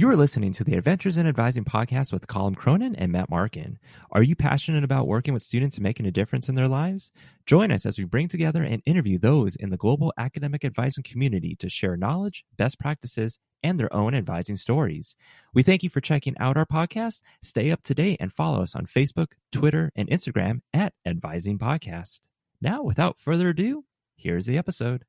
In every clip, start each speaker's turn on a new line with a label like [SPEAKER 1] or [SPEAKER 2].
[SPEAKER 1] You are listening to the Adventures in Advising podcast with Colum Cronin and Matt Markin. Are you passionate about working with students and making a difference in their lives? Join us as we bring together and interview those in the global academic advising community to share knowledge, best practices, and their own advising stories. We thank you for checking out our podcast. Stay up to date and follow us on Facebook, Twitter, and Instagram at Advising Podcast. Now, without further ado, here's the episode.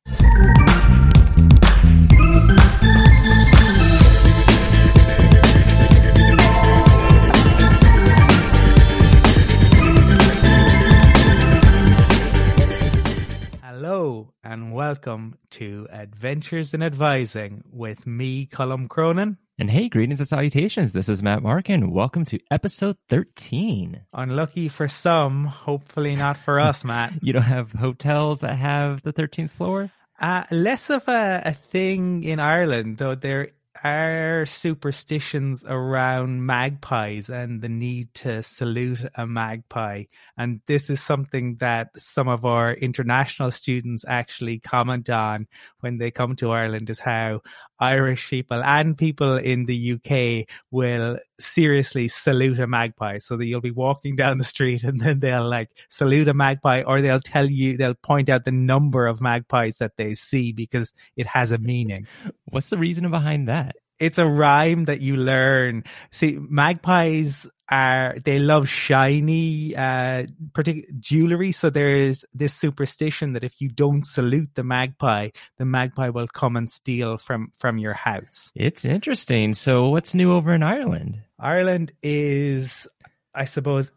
[SPEAKER 2] Hello and welcome to Adventures in Advising with me, Colum Cronin.
[SPEAKER 1] And hey, greetings and salutations. This is Matt Markin. Welcome to episode 13.
[SPEAKER 2] Unlucky for some, hopefully not for us, Matt.
[SPEAKER 1] You don't have hotels that have the 13th floor?
[SPEAKER 2] Uh, less of a, a thing in Ireland, though there are superstitions around magpies and the need to salute a magpie. And this is something that some of our international students actually comment on when they come to Ireland is how Irish people and people in the UK will seriously salute a magpie. So that you'll be walking down the street and then they'll like salute a magpie or they'll tell you, they'll point out the number of magpies that they see because it has a meaning.
[SPEAKER 1] What's the reason behind that?
[SPEAKER 2] It's a rhyme that you learn. See, magpies are they love shiny uh particular jewelry so there's this superstition that if you don't salute the magpie the magpie will come and steal from from your house
[SPEAKER 1] It's interesting. So, what's new over in Ireland?
[SPEAKER 2] ireland is i suppose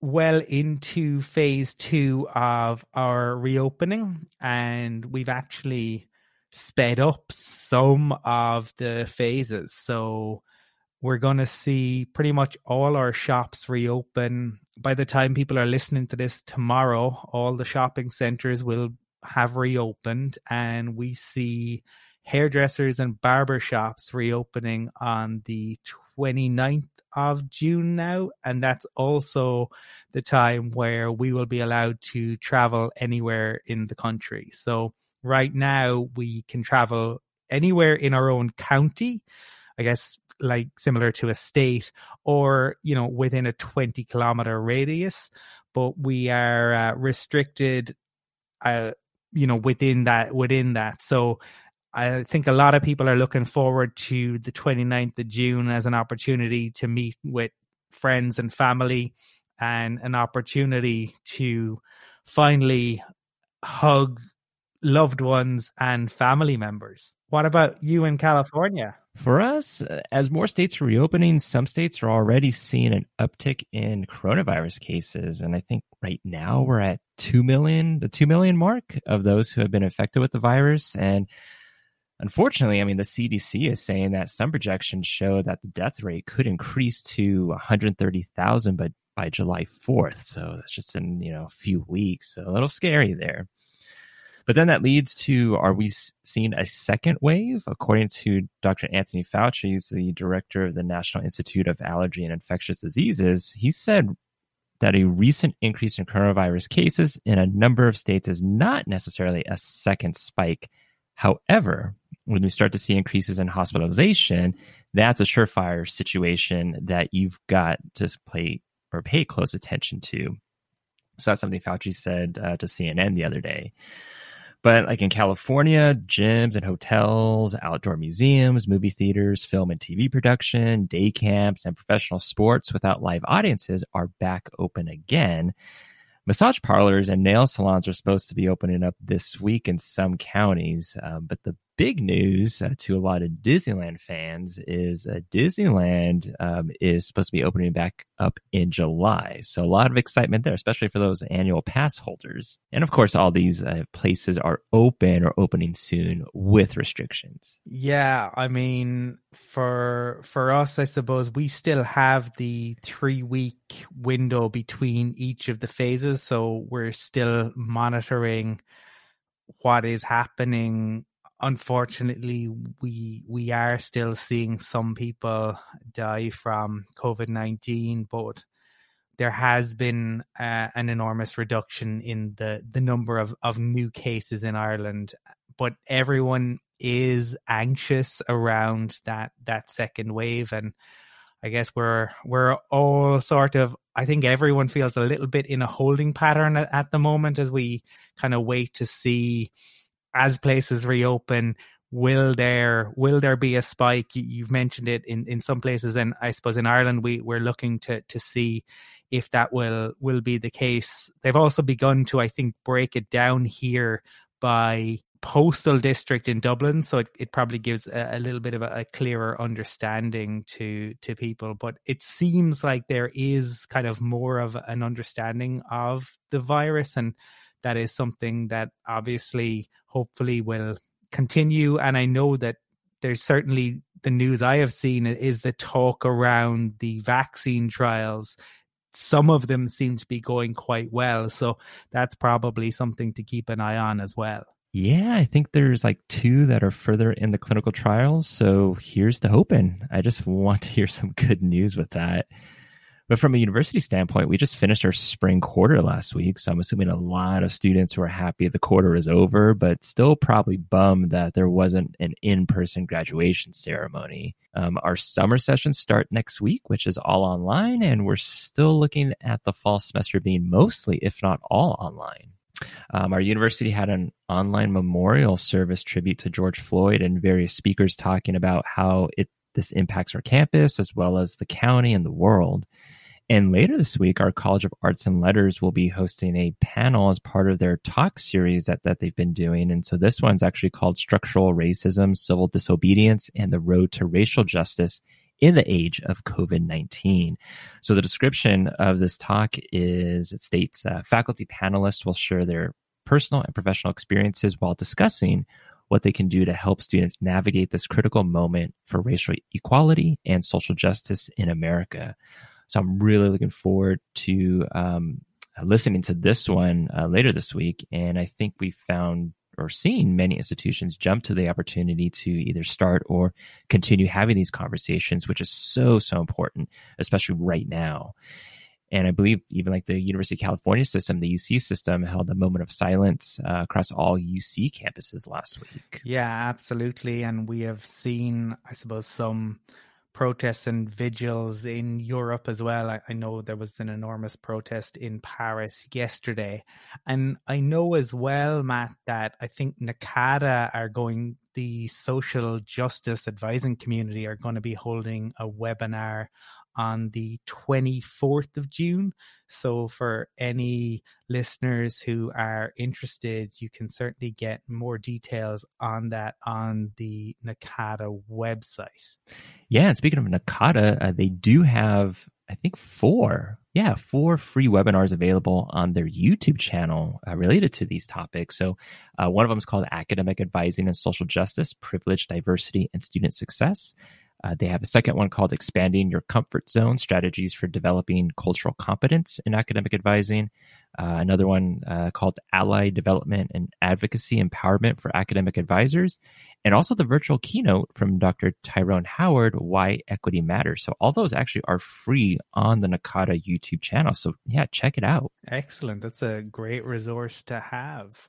[SPEAKER 2] well into phase 2 of our reopening and we've actually sped up some of the phases so we're going to see pretty much all our shops reopen. By the time people are listening to this tomorrow, all the shopping centers will have reopened, and we see hairdressers and barber shops reopening on the 29th of June now. And that's also the time where we will be allowed to travel anywhere in the country. So, right now, we can travel anywhere in our own county. I guess like similar to a state or you know within a 20 kilometer radius but we are uh, restricted uh, you know within that within that. So i think a lot of people are looking forward to the 29th of june as an opportunity to meet with friends and family and an opportunity to finally hug loved ones and family members. What about you in california
[SPEAKER 1] For us, as more states are reopening, some states are already seeing an uptick in coronavirus cases. And I think right now we're at 2 million, the 2 million mark of those who have been infected with the virus. And unfortunately, I mean, the CDC is saying that some projections show that the death rate could increase to 130,000 but by July 4th. So that's just in, you know, a few weeks. So a little scary there. But then that leads to are we seeing a second wave? According to Dr. Anthony Fauci, who's the director of the National Institute of Allergy and Infectious Diseases, he said that a recent increase in coronavirus cases in a number of states is not necessarily a second spike. However, when we start to see increases in hospitalization, that's a surefire situation that you've got to play or pay close attention to. So that's something Fauci said uh, to CNN the other day. But like in California, gyms and hotels, outdoor museums, movie theaters, film and TV production, day camps, and professional sports without live audiences are back open again. Massage parlors and nail salons are supposed to be opening up this week in some counties. Um, but the big news uh, to a lot of Disneyland fans is uh, Disneyland um, is supposed to be opening back up in July. So a lot of excitement there, especially for those annual pass holders. And of course, all these uh, places are open or opening soon with restrictions.
[SPEAKER 2] Yeah, I mean, for for us, I suppose we still have the three week window between each of the phases, so we're still monitoring what is happening. Unfortunately, we we are still seeing some people die from COVID nineteen, but there has been uh, an enormous reduction in the the number of of new cases in Ireland. But everyone is anxious around that that second wave and I guess we're we're all sort of I think everyone feels a little bit in a holding pattern at, at the moment as we kind of wait to see as places reopen will there will there be a spike you've mentioned it in in some places and i suppose in ireland we we're looking to to see if that will will be the case they've also begun to i think break it down here by postal district in Dublin, so it, it probably gives a, a little bit of a, a, clearer understanding to to people. But it seems like there is kind of more of an understanding of the virus, and that is something that obviously, hopefully, will continue. And I know that there's certainly the news I have seen is the talk around the vaccine trials some of them seem to be going quite well. So that's probably something to keep an eye on as well.
[SPEAKER 1] Yeah, I think there's like two that are further in the clinical trials. So here's the hoping. I just want to hear some good news with that. But from a university standpoint, we just finished our spring quarter last week. So I'm assuming a lot of students were happy the quarter is over, but still probably bummed that there wasn't an in person graduation ceremony. Um, our summer sessions start next week, which is all online, and we're still looking at the fall semester being mostly, if not all, online. Um, our university had an online memorial service tribute to George Floyd and various speakers talking about how it this impacts our campus as well as the county and the world. And later this week, our College of Arts and Letters will be hosting a panel as part of their talk series that, that they've been doing. And so this one's actually called Structural Racism, Civil Disobedience, and the Road to Racial Justice in the age of COVID 19. So, the description of this talk is it states uh, faculty panelists will share their personal and professional experiences while discussing what they can do to help students navigate this critical moment for racial equality and social justice in America. So, I'm really looking forward to um, listening to this one uh, later this week. And I think we found or seen many institutions jump to the opportunity to either start or continue having these conversations, which is so, so important, especially right now. And I believe even like the University of California system, the UC system held a moment of silence uh, across all UC campuses last week.
[SPEAKER 2] Yeah, absolutely. And we have seen, I suppose, some protests and vigils in Europe as well. I, I, know there was an enormous protest in Paris yesterday. And I know as well, Matt, that I think NACADA are going, the social justice advising community are going to be holding a webinar on the 24th of June. So, for any listeners who are interested, you can certainly get more details on that on the NACADA website.
[SPEAKER 1] Yeah, and speaking of NACADA, uh, they do have, I think, four, yeah, four free webinars available on their YouTube channel uh, related to these topics. So, uh, one of them is called Academic Advising and Social Justice, Privilege, Diversity, and Student Success. Uh, they have a second one called Expanding Your Comfort Zone Strategies for Developing Cultural Competence in Academic Advising. Uh, another one uh, called Ally Development and Advocacy Empowerment for Academic Advisors. And also the virtual keynote from Dr. Tyrone Howard, Why Equity Matters. So all those actually are free on the NACADA YouTube channel. So yeah, check it out.
[SPEAKER 2] Excellent. That's a great resource to have.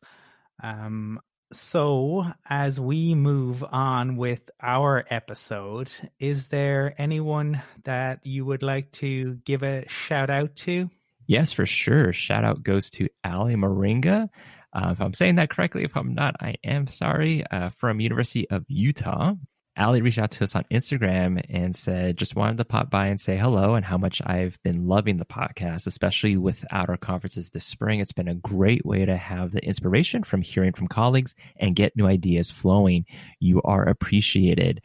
[SPEAKER 2] Um, so, as we move on with our episode, is there anyone that you would like to give a shout out to?
[SPEAKER 1] Yes, for sure. Shout out goes to Ali Moringa. Uh, if I'm saying that correctly, if I'm not, I am sorry. Uh, from University of Utah. Ali reached out to us on Instagram and said, just wanted to pop by and say hello and how much I've been loving the podcast, especially without our conferences this spring. It's been a great way to have the inspiration from hearing from colleagues and get new ideas flowing. You are appreciated.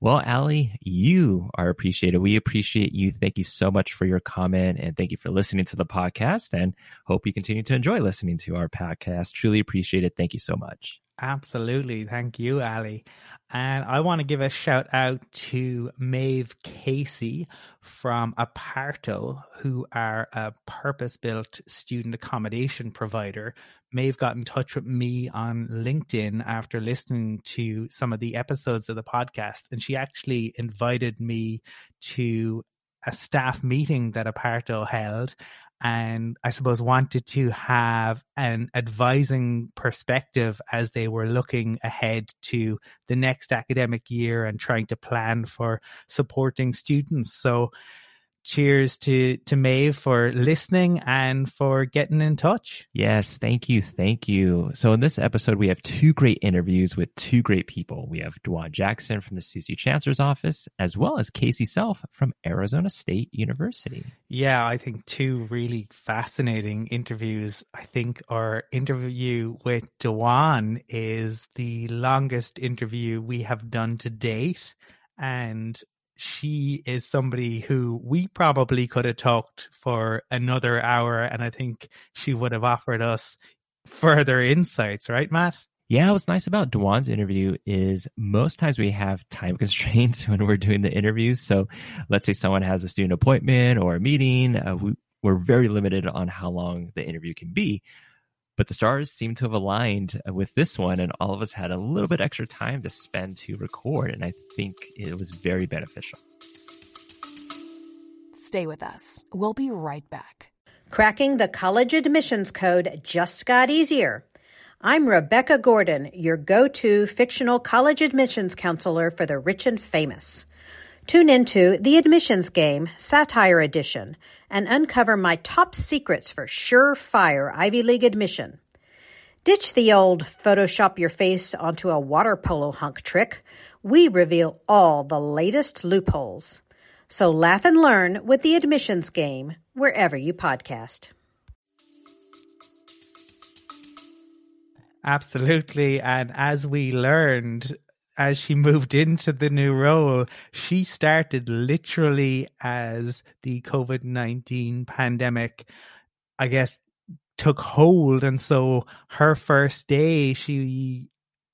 [SPEAKER 1] Well, Ali, you are appreciated. We appreciate you. Thank you so much for your comment and thank you for listening to the podcast and hope you continue to enjoy listening to our podcast. Truly appreciate it. Thank you so much.
[SPEAKER 2] Absolutely. Thank you, Ali. And I want to give a shout out to Maeve Casey from Aparto, who are a purpose built student accommodation provider. Maeve got in touch with me on LinkedIn after listening to some of the episodes of the podcast, and she actually invited me to a staff meeting that Aparto held and I suppose wanted to have an advising perspective as they were looking ahead to the next academic year and trying to plan for supporting students. So cheers to to Maeve for listening and for getting in touch.
[SPEAKER 1] Yes, thank you, thank you. So in this episode, we have two great interviews with two great people. We have Dwan Jackson from the CSU Chancellor's Office, as well as Casey Self from Arizona State University.
[SPEAKER 2] Yeah, I think two really fascinating interviews. I think our interview with Dwan is the longest interview we have done to date. And she is somebody who we probably could have talked for another hour and I think she would have offered us further insights, right, Matt?
[SPEAKER 1] Yeah, what's nice about Dwan's interview is most times we have time constraints when we're doing the interviews. So let's say someone has a student appointment or a meeting. Uh, we, we're very limited on how long the interview can be. But the stars seem to have aligned uh, with this one, and all of us had a little bit extra time to spend to record, and I think it was very beneficial.
[SPEAKER 3] Stay with us. We'll be right back.
[SPEAKER 4] Cracking the college admissions code just got easier. I'm Rebecca Gordon, your go to fictional college admissions counselor for the rich and famous. Tune into The Admissions Game, Satire Edition, and uncover my top secrets for surefire Ivy League admission. Ditch the old Photoshop your face onto a water polo hunk trick. We reveal all the latest loopholes. So laugh and learn with The Admissions Game wherever you podcast.
[SPEAKER 2] Absolutely. And as we learned, as she moved into the new role, she started literally as the COVID 19 pandemic, I guess, took hold. And so her first day, she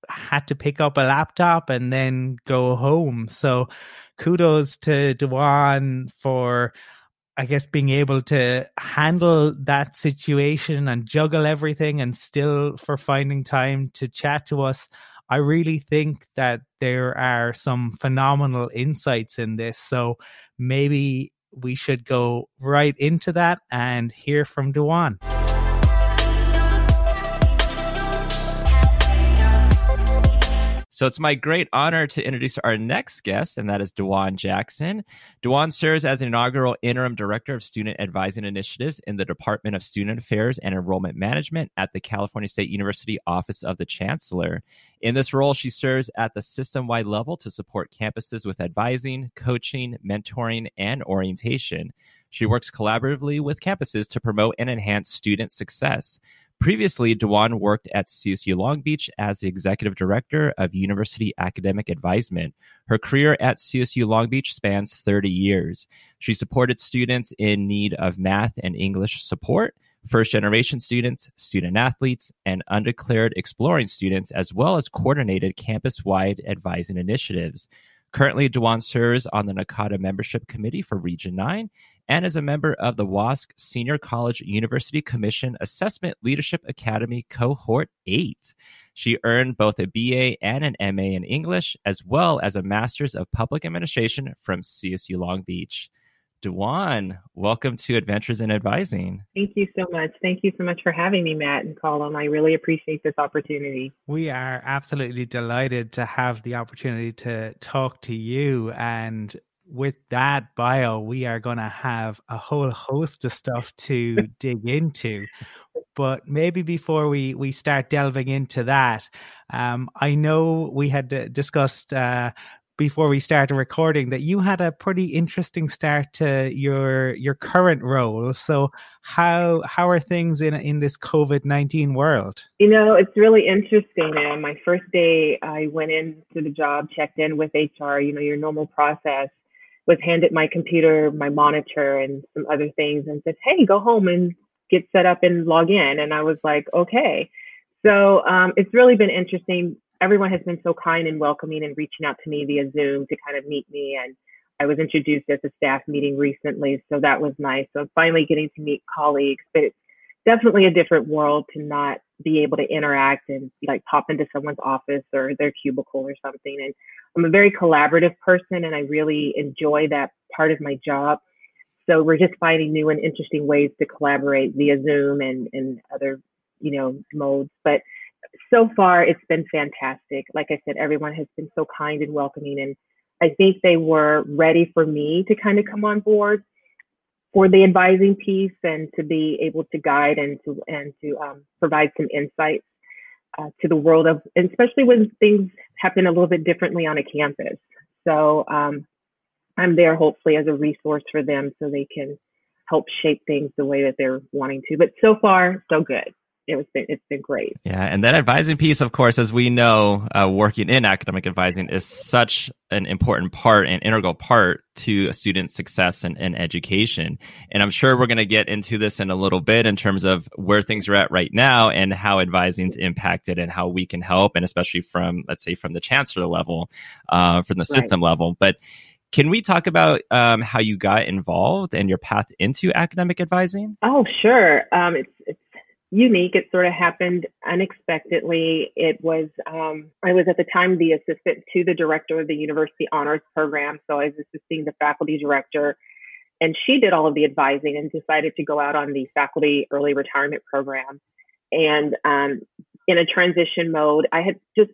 [SPEAKER 2] had to pick up a laptop and then go home. So kudos to Dwan for, I guess, being able to handle that situation and juggle everything and still for finding time to chat to us. I really think that there are some phenomenal insights in this. So maybe we should go right into that and hear from Dwan.
[SPEAKER 1] So it's my great honor to introduce our next guest, and that is Dwan Jackson. Dwan serves as an inaugural interim director of student advising initiatives in the Department of Student Affairs and Enrollment Management at the California State University Office of the Chancellor. In this role, she serves at the system wide level to support campuses with advising, coaching, mentoring, and orientation. She works collaboratively with campuses to promote and enhance student success. Previously, Dwan worked at CSU Long Beach as the executive director of University Academic Advisement. Her career at CSU Long Beach spans 30 years. She supported students in need of math and English support, first generation students, student athletes, and undeclared exploring students, as well as coordinated campus wide advising initiatives. Currently, Dwan serves on the NACADA membership committee for Region 9 and is a member of the WASC Senior College University Commission Assessment Leadership Academy Cohort 8. She earned both a BA and an MA in English, as well as a Master's of Public Administration from CSU Long Beach. Dwan, welcome to Adventures in Advising.
[SPEAKER 5] Thank you so much. Thank you so much for having me, Matt and Colum. I really appreciate this opportunity.
[SPEAKER 2] We are absolutely delighted to have the opportunity to talk to you and with that bio, we are going to have a whole host of stuff to dig into. But maybe before we, we start delving into that, um, I know we had discussed uh, before we started recording that you had a pretty interesting start to your your current role. So how how are things in in this COVID nineteen world?
[SPEAKER 5] You know, it's really interesting. Uh, my first day, I went into the job, checked in with HR. You know, your normal process was handed my computer, my monitor, and some other things, and said, "Hey, go home and get set up and log in." And I was like, "Okay." So um, it's really been interesting. Everyone has been so kind and welcoming and reaching out to me via Zoom to kind of meet me. And I was introduced at the staff meeting recently, so that was nice. So finally getting to meet colleagues, but it's definitely a different world to not be able to interact and like pop into someone's office or their cubicle or something. And I'm a very collaborative person and I really enjoy that part of my job. so we're just finding new and interesting ways to collaborate via Zoom and, and other, you know, modes. But so far it's been fantastic. Like I said, everyone has been so kind and welcoming. And I think they were ready for me to kind of come on board for the advising piece and to be able to guide and to and to um, provide some insights uh, to the world of, especially when things happen a little bit differently on a campus. So um, I'm there hopefully as a resource for them so they can help shape things the way that they're wanting to. But so far, so good it was been, it's been great.
[SPEAKER 1] Yeah, and that advising piece, of course, as we know, uh, working in academic advising is such an important part and integral part to a student's success and, and education. And I'm sure we're going to get into this in a little bit in terms of where things are at right now and how advising is impacted and how we can help, and especially from, let's say, from the chancellor level, uh, from the system right. level. But can we talk about um, how you got involved and your path into academic advising?
[SPEAKER 5] Oh, sure. Um, it's, it's unique. It sort of happened unexpectedly. It was, um, I was at the time the assistant to the director of the university honors program. So I was assisting the faculty director. And she did all of the advising and decided to go out on the faculty early retirement program. And um, in a transition mode, I had just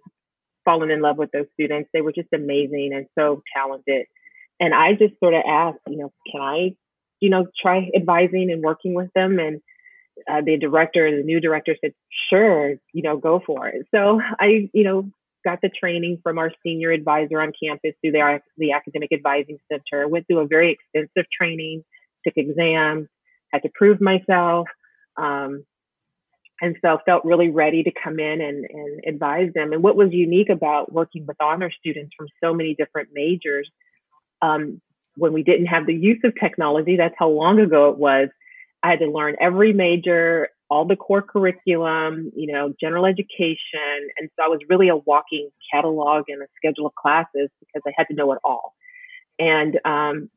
[SPEAKER 5] fallen in love with those students. They were just amazing and so talented. And I just sort of asked, you know, can I, you know, try advising and working with them? And uh, the director, the new director said, sure, you know, go for it. So I, you know, got the training from our senior advisor on campus through the, the Academic Advising Center, went through a very extensive training, took exams, had to prove myself. Um, and so felt really ready to come in and, and advise them. And what was unique about working with honor students from so many different majors, um, when we didn't have the use of technology, that's how long ago it was, I had to learn every major, all the core curriculum, you know, general education. And so I was really a walking catalog and a schedule of classes because I had to know it all. And um,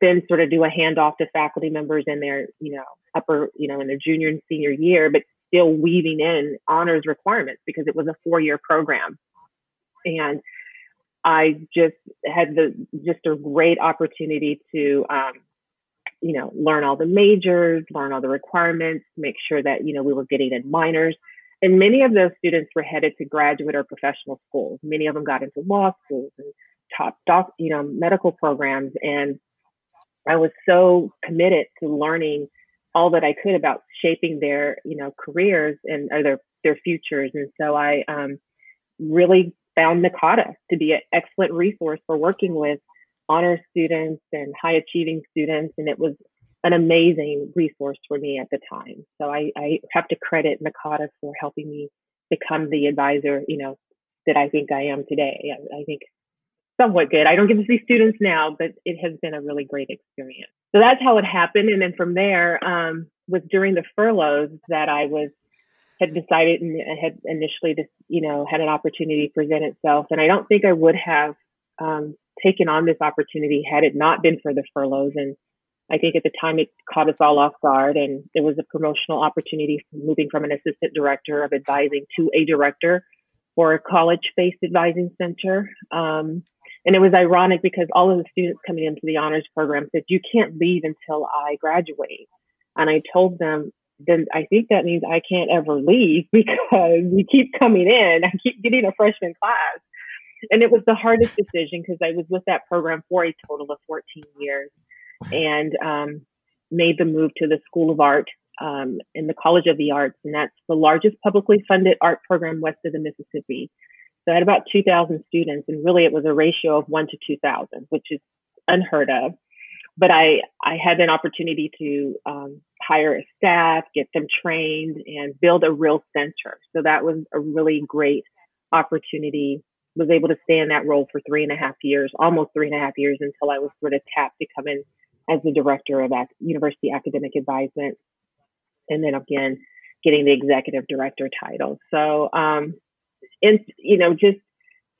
[SPEAKER 5] then sort of do a handoff to faculty members in their, you know, upper, you know, in their junior and senior year, but still weaving in honors requirements because it was a four year program. And I just had the just a great opportunity to um, you know, learn all the majors, learn all the requirements, make sure that, you know, we were getting in minors. And many of those students were headed to graduate or professional schools. Many of them got into law schools and top doc, you know, medical programs. And I was so committed to learning all that I could about shaping their, you know, careers and their their futures. And so I um, really found NACADA to be an excellent resource for working with honor students and high achieving students. And it was an amazing resource for me at the time. So I, I have to credit NACADA for helping me become the advisor, you know, that I think I am today. I, I think somewhat good. I don't get to see students now, but it has been a really great experience. So that's how it happened. And then from there, um, was during the furloughs that I was had decided and had initially just, you know, had an opportunity present itself. And I don't think I would have um, taken on this opportunity had it not been for the furloughs. And I think at the time it caught us all off guard and it was a promotional opportunity moving from an assistant director of advising to a director for a college based advising center. Um, and it was ironic because all of the students coming into the honors program said, you can't leave until I graduate. And I told them, then I think that means I can't ever leave because you keep coming in. I keep getting a freshman class and it was the hardest decision because I was with that program for a total of 14 years and um, made the move to the School of Art um, in the College of the Arts. And that's the largest publicly funded art program west of the Mississippi. So I had about 2,000 students, and really it was a ratio of one to 2,000, which is unheard of. But I, I had an opportunity to um, hire a staff, get them trained, and build a real center. So that was a really great opportunity was able to stay in that role for three and a half years, almost three and a half years until I was sort of tapped to come in as the director of ac- university academic advisement. And then again, getting the executive director title. So, um, and, you know, just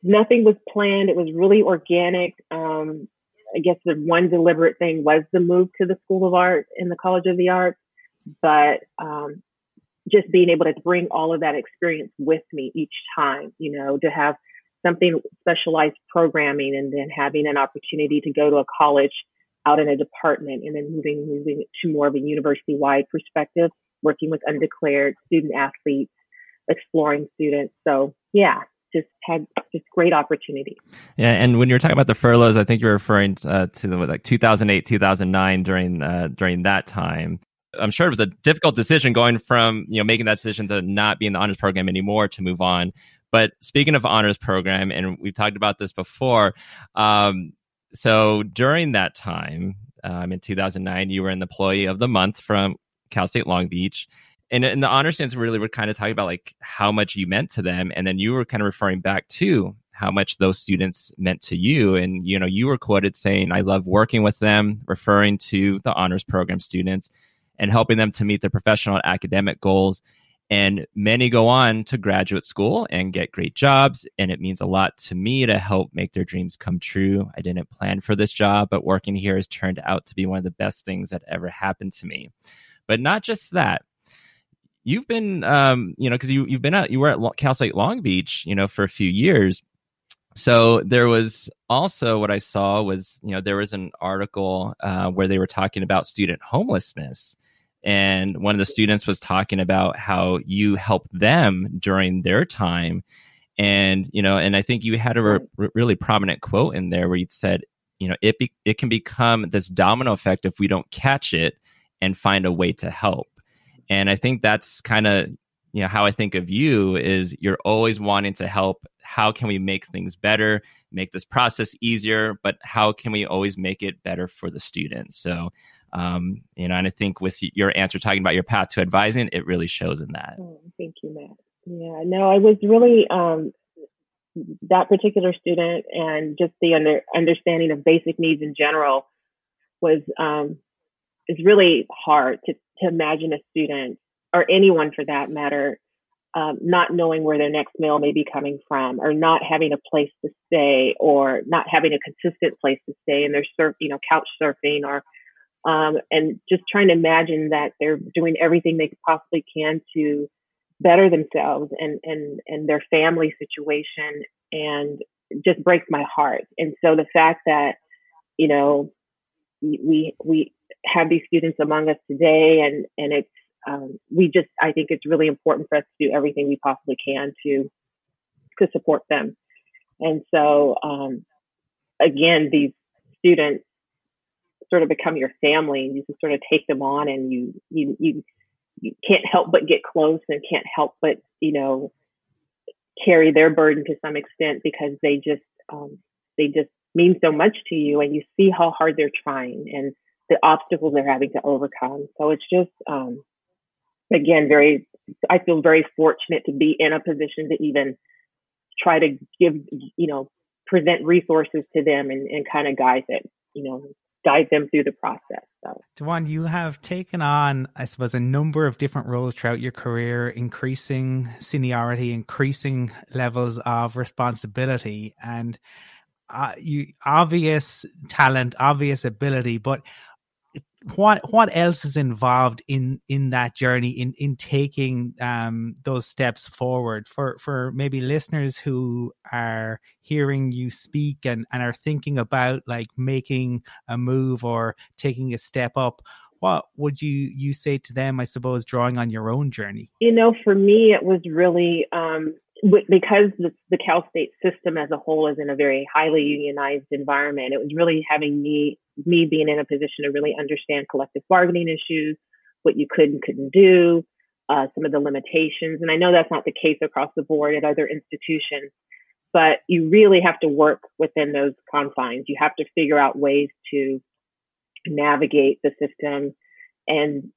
[SPEAKER 5] nothing was planned. It was really organic. Um, I guess the one deliberate thing was the move to the School of Art in the College of the Arts, but um, just being able to bring all of that experience with me each time, you know, to have something specialized programming and then having an opportunity to go to a college out in a department and then moving moving to more of a university wide perspective, working with undeclared student athletes, exploring students. So yeah, just had just great opportunity.
[SPEAKER 1] Yeah, and when you were talking about the furloughs, I think you're referring uh, to the like 2008, 2009 during uh, during that time. I'm sure it was a difficult decision going from you know making that decision to not be in the honors program anymore to move on. But speaking of honors program, and we've talked about this before, um, so during that time, um, in 2009, you were an employee of the month from Cal State Long Beach. And in the honor stands really were kind of talking about like how much you meant to them. And then you were kind of referring back to how much those students meant to you. And you know you were quoted saying i love working with them referring to the honors program students and helping them to meet their professional and academic goals and many go on to graduate school and get great jobs. And it means a lot to me to help make their dreams come true. I didn't plan for this job but working here has turned out to be one of the best things that ever happened to me. But not just that. You've been, um, you know, because you you've been at you were at Cal State Long Beach, you know, for a few years. So there was also what I saw was, you know, there was an article uh, where they were talking about student homelessness, and one of the students was talking about how you helped them during their time, and you know, and I think you had a re- really prominent quote in there where you said, you know, it be- it can become this domino effect if we don't catch it and find a way to help and I think that's kind of you know how I think of you is you're always wanting to help. How can we make things better, make this process easier, but how can we always make it better for the students? So um, you know, and I think with your answer talking about your path to advising, it really shows in that.
[SPEAKER 5] Oh, thank you, Matt. Yeah, no, I was really um, that particular student and just the under, understanding of basic needs in general was um, is really hard to to imagine a student or anyone for that matter um, not knowing where their next meal may be coming from or not having a place to stay or not having a consistent place to stay and they're surf you know couch surfing or um, and just trying to imagine that they're doing everything they possibly can to better themselves and and and their family situation and just breaks my heart and so the fact that you know we we have these students among us today, and and it's um, we just I think it's really important for us to do everything we possibly can to to support them. And so um, again, these students sort of become your family, and you just sort of take them on, and you you you you can't help but get close, and can't help but you know carry their burden to some extent because they just um, they just mean so much to you, and you see how hard they're trying, and the obstacles they're having to overcome. So it's just, um, again, very, I feel very fortunate to be in a position to even try to give, you know, present resources to them and, and kind of guide it, you know, guide them through the process. So,
[SPEAKER 2] Dwan, you have taken on, I suppose, a number of different roles throughout your career, increasing seniority, increasing levels of responsibility, and uh, you obvious talent, obvious ability, but what what else is involved in in that journey in in taking um those steps forward? For for maybe listeners who are hearing you speak and and are thinking about like making a move or taking a step up what would you you say to them i suppose drawing on your own journey?
[SPEAKER 5] You know for me it was really um because the, the Cal State system as a whole is in a very highly unionized environment, it was really having me me being in a position to really understand collective bargaining issues, what you could and couldn't do, uh, some of the limitations. And I know that's not the case across the board at other institutions, but you really have to work within those confines. You have to figure out ways to navigate the system and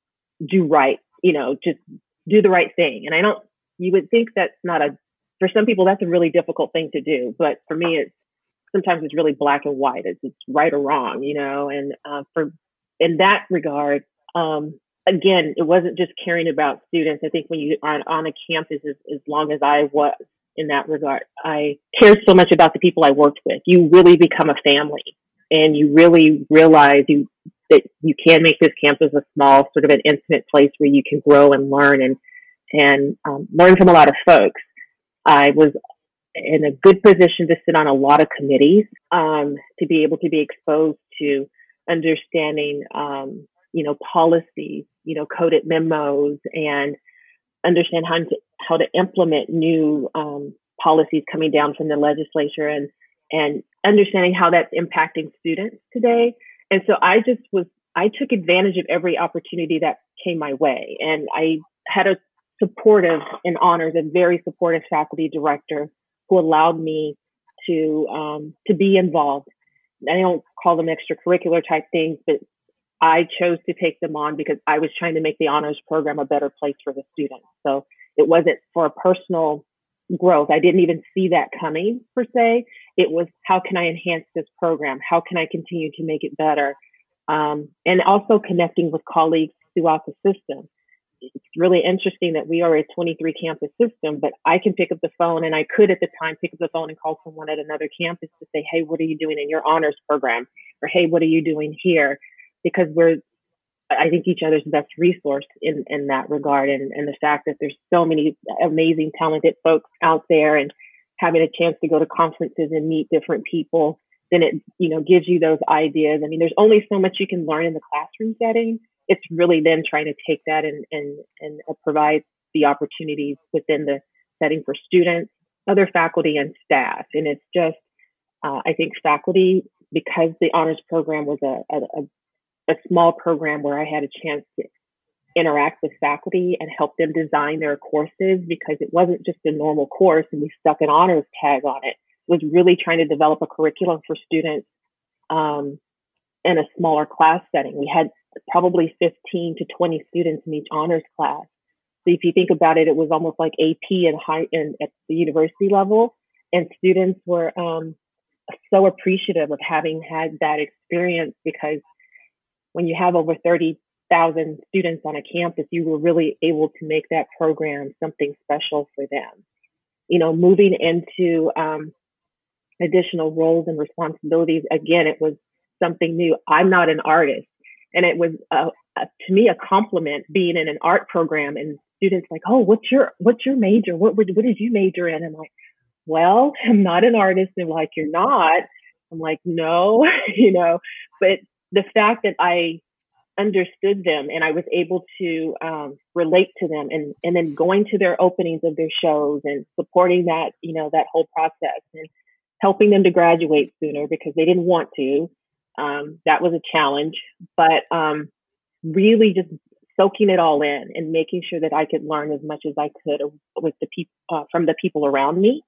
[SPEAKER 5] do right, you know, just do the right thing. And I don't, you would think that's not a, for some people, that's a really difficult thing to do. But for me, it's sometimes it's really black and white. It's, it's right or wrong, you know. And uh, for in that regard, um, again, it wasn't just caring about students. I think when you are on a campus, as, as long as I was in that regard, I cared so much about the people I worked with. You really become a family, and you really realize you that you can make this campus a small, sort of an intimate place where you can grow and learn and and um, learn from a lot of folks. I was in a good position to sit on a lot of committees, um, to be able to be exposed to understanding, um, you know, policies, you know, coded memos, and understand how to how to implement new um, policies coming down from the legislature, and and understanding how that's impacting students today. And so I just was I took advantage of every opportunity that came my way, and I had a supportive and honors a very supportive faculty director who allowed me to um, to be involved. I don't call them extracurricular type things, but I chose to take them on because I was trying to make the honors program a better place for the students. So it wasn't for a personal growth. I didn't even see that coming per se. It was how can I enhance this program? How can I continue to make it better? Um, and also connecting with colleagues throughout the system it's really interesting that we are a 23 campus system, but I can pick up the phone and I could at the time pick up the phone and call someone at another campus to say, Hey, what are you doing in your honors program? Or Hey, what are you doing here? Because we're, I think each other's best resource in, in that regard. And, and the fact that there's so many amazing, talented folks out there and having a chance to go to conferences and meet different people, then it, you know, gives you those ideas. I mean, there's only so much you can learn in the classroom setting it's really then trying to take that and and and provide the opportunities within the setting for students, other faculty, and staff. And it's just, uh, I think faculty because the honors program was a, a a small program where I had a chance to interact with faculty and help them design their courses because it wasn't just a normal course and we stuck an honors tag on it. It was really trying to develop a curriculum for students um, in a smaller class setting. We had probably 15 to 20 students in each honors class. So if you think about it, it was almost like AP and high and at the university level, and students were um, so appreciative of having had that experience because when you have over 30,000 students on a campus, you were really able to make that program something special for them. You know, moving into um, additional roles and responsibilities, again, it was something new. I'm not an artist and it was a, a, to me a compliment being in an art program and students like, oh, what's your what's your major? What what did you major in? I'm like, well, I'm not an artist. And like, you're not. I'm like, no, you know. But the fact that I understood them and I was able to um, relate to them and and then going to their openings of their shows and supporting that you know that whole process and helping them to graduate sooner because they didn't want to um, that was a challenge, but um, really just soaking it all in and making sure that I could learn as much as I could with the people uh, from the people around me,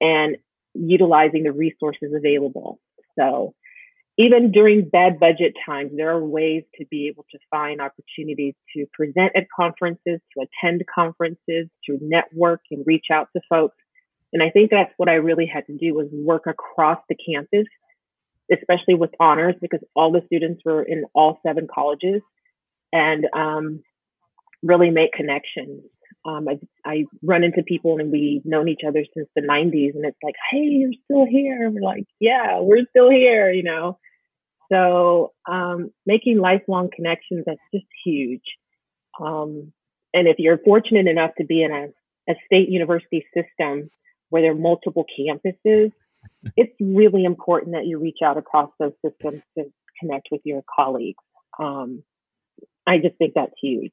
[SPEAKER 5] and utilizing the resources available. So even during bad budget times, there are ways to be able to find opportunities to present at conferences, to attend conferences, to network and reach out to folks. And I think that's what I really had to do was work across the campus especially with honors because all the students were in all seven colleges and um, really make connections. Um, I, I run into people and we've known each other since the 90s and it's like, hey, you're still here. And we're like, yeah, we're still here, you know. So um, making lifelong connections, that's just huge. Um, and if you're fortunate enough to be in a, a state university system where there are multiple campuses, it's really important that you reach out across those systems to connect with your colleagues. Um, I just think that's huge.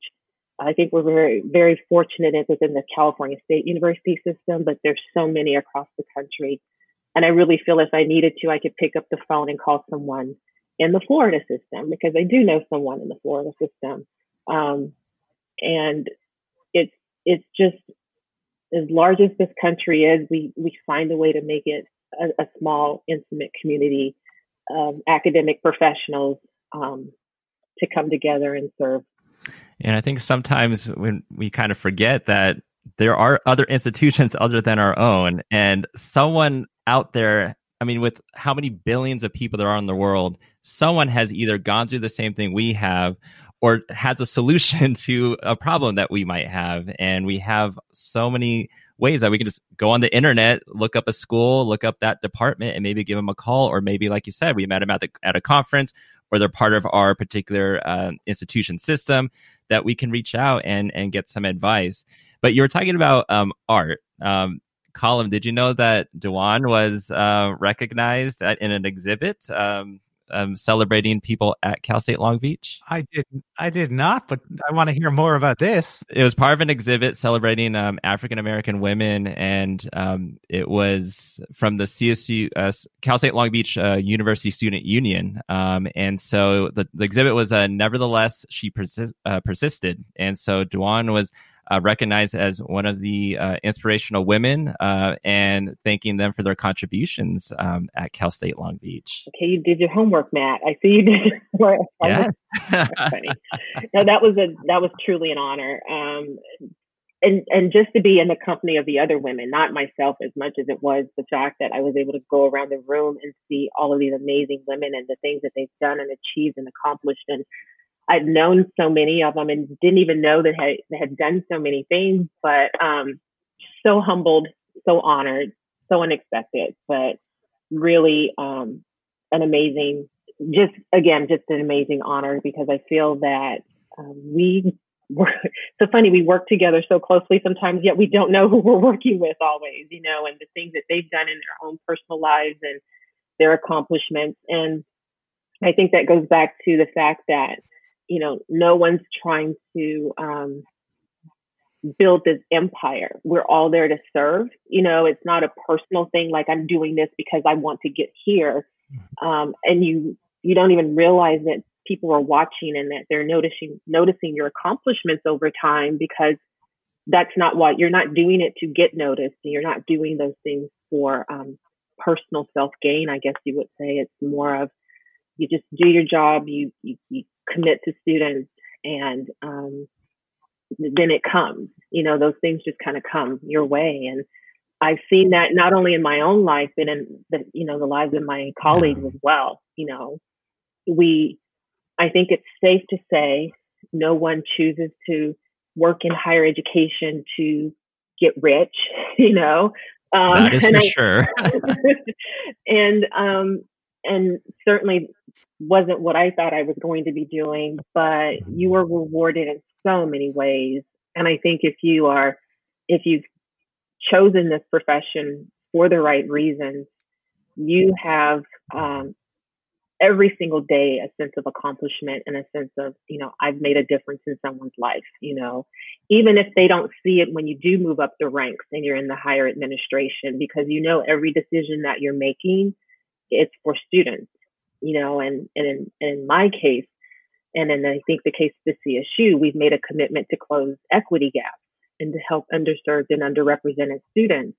[SPEAKER 5] I think we're very, very fortunate within the California State University system, but there's so many across the country. And I really feel if I needed to, I could pick up the phone and call someone in the Florida system because I do know someone in the Florida system. Um, and it's, it's just as large as this country is, we, we find a way to make it a, a small, intimate community of academic professionals um, to come together and serve.
[SPEAKER 1] And I think sometimes when we kind of forget that there are other institutions other than our own, and someone out there, I mean, with how many billions of people there are in the world, someone has either gone through the same thing we have or has a solution to a problem that we might have. And we have so many ways that we can just go on the internet, look up a school, look up that department, and maybe give them a call. Or maybe, like you said, we met them at, the, at a conference or they're part of our particular uh, institution system that we can reach out and, and get some advice. But you were talking about um, art. Um, Colum, did you know that Dwan was uh, recognized at, in an exhibit um, um, celebrating people at Cal State Long Beach?
[SPEAKER 2] I didn't. I did not, but I want to hear more about this.
[SPEAKER 1] It was part of an exhibit celebrating um, African American women, and um, it was from the CSU uh, Cal State Long Beach uh, University Student Union. Um, and so the, the exhibit was uh, nevertheless she persist, uh, persisted, and so Dwan was uh, recognized as one of the uh, inspirational women uh, and thanking them for their contributions um, at Cal State Long Beach.
[SPEAKER 5] Okay, you did your homework, Matt. I see you did your homework.
[SPEAKER 1] Yes.
[SPEAKER 5] funny. No, that was a that was truly an honor. Um, and and just to be in the company of the other women, not myself as much as it was the fact that I was able to go around the room and see all of these amazing women and the things that they've done and achieved and accomplished and I'd known so many of them and didn't even know that had, they had done so many things, but um, so humbled, so honored, so unexpected, but really um, an amazing, just again, just an amazing honor because I feel that um, we were so funny. We work together so closely sometimes, yet we don't know who we're working with always, you know, and the things that they've done in their own personal lives and their accomplishments. And I think that goes back to the fact that you know, no one's trying to um, build this empire. We're all there to serve. You know, it's not a personal thing like I'm doing this because I want to get here. Mm-hmm. Um, and you you don't even realize that people are watching and that they're noticing noticing your accomplishments over time because that's not what you're not doing it to get noticed. and You're not doing those things for um, personal self gain. I guess you would say it's more of you just do your job. You you, you commit to students and um, then it comes you know those things just kind of come your way. And i've seen that not only in my own life but in the you know the lives of my colleagues as well you know. We i think it's safe to say no one chooses to work in higher education to get rich you know?
[SPEAKER 1] Um, that is for I, sure.
[SPEAKER 5] and um and certainly wasn't what I thought I was going to be doing, but you were rewarded in so many ways. And I think if you are, if you've chosen this profession for the right reasons, you have um, every single day a sense of accomplishment and a sense of, you know, I've made a difference in someone's life, you know, even if they don't see it when you do move up the ranks and you're in the higher administration, because you know every decision that you're making, it's for students you know, and, and in, in my case, and in I think the case of the CSU, we've made a commitment to close equity gaps and to help underserved and underrepresented students.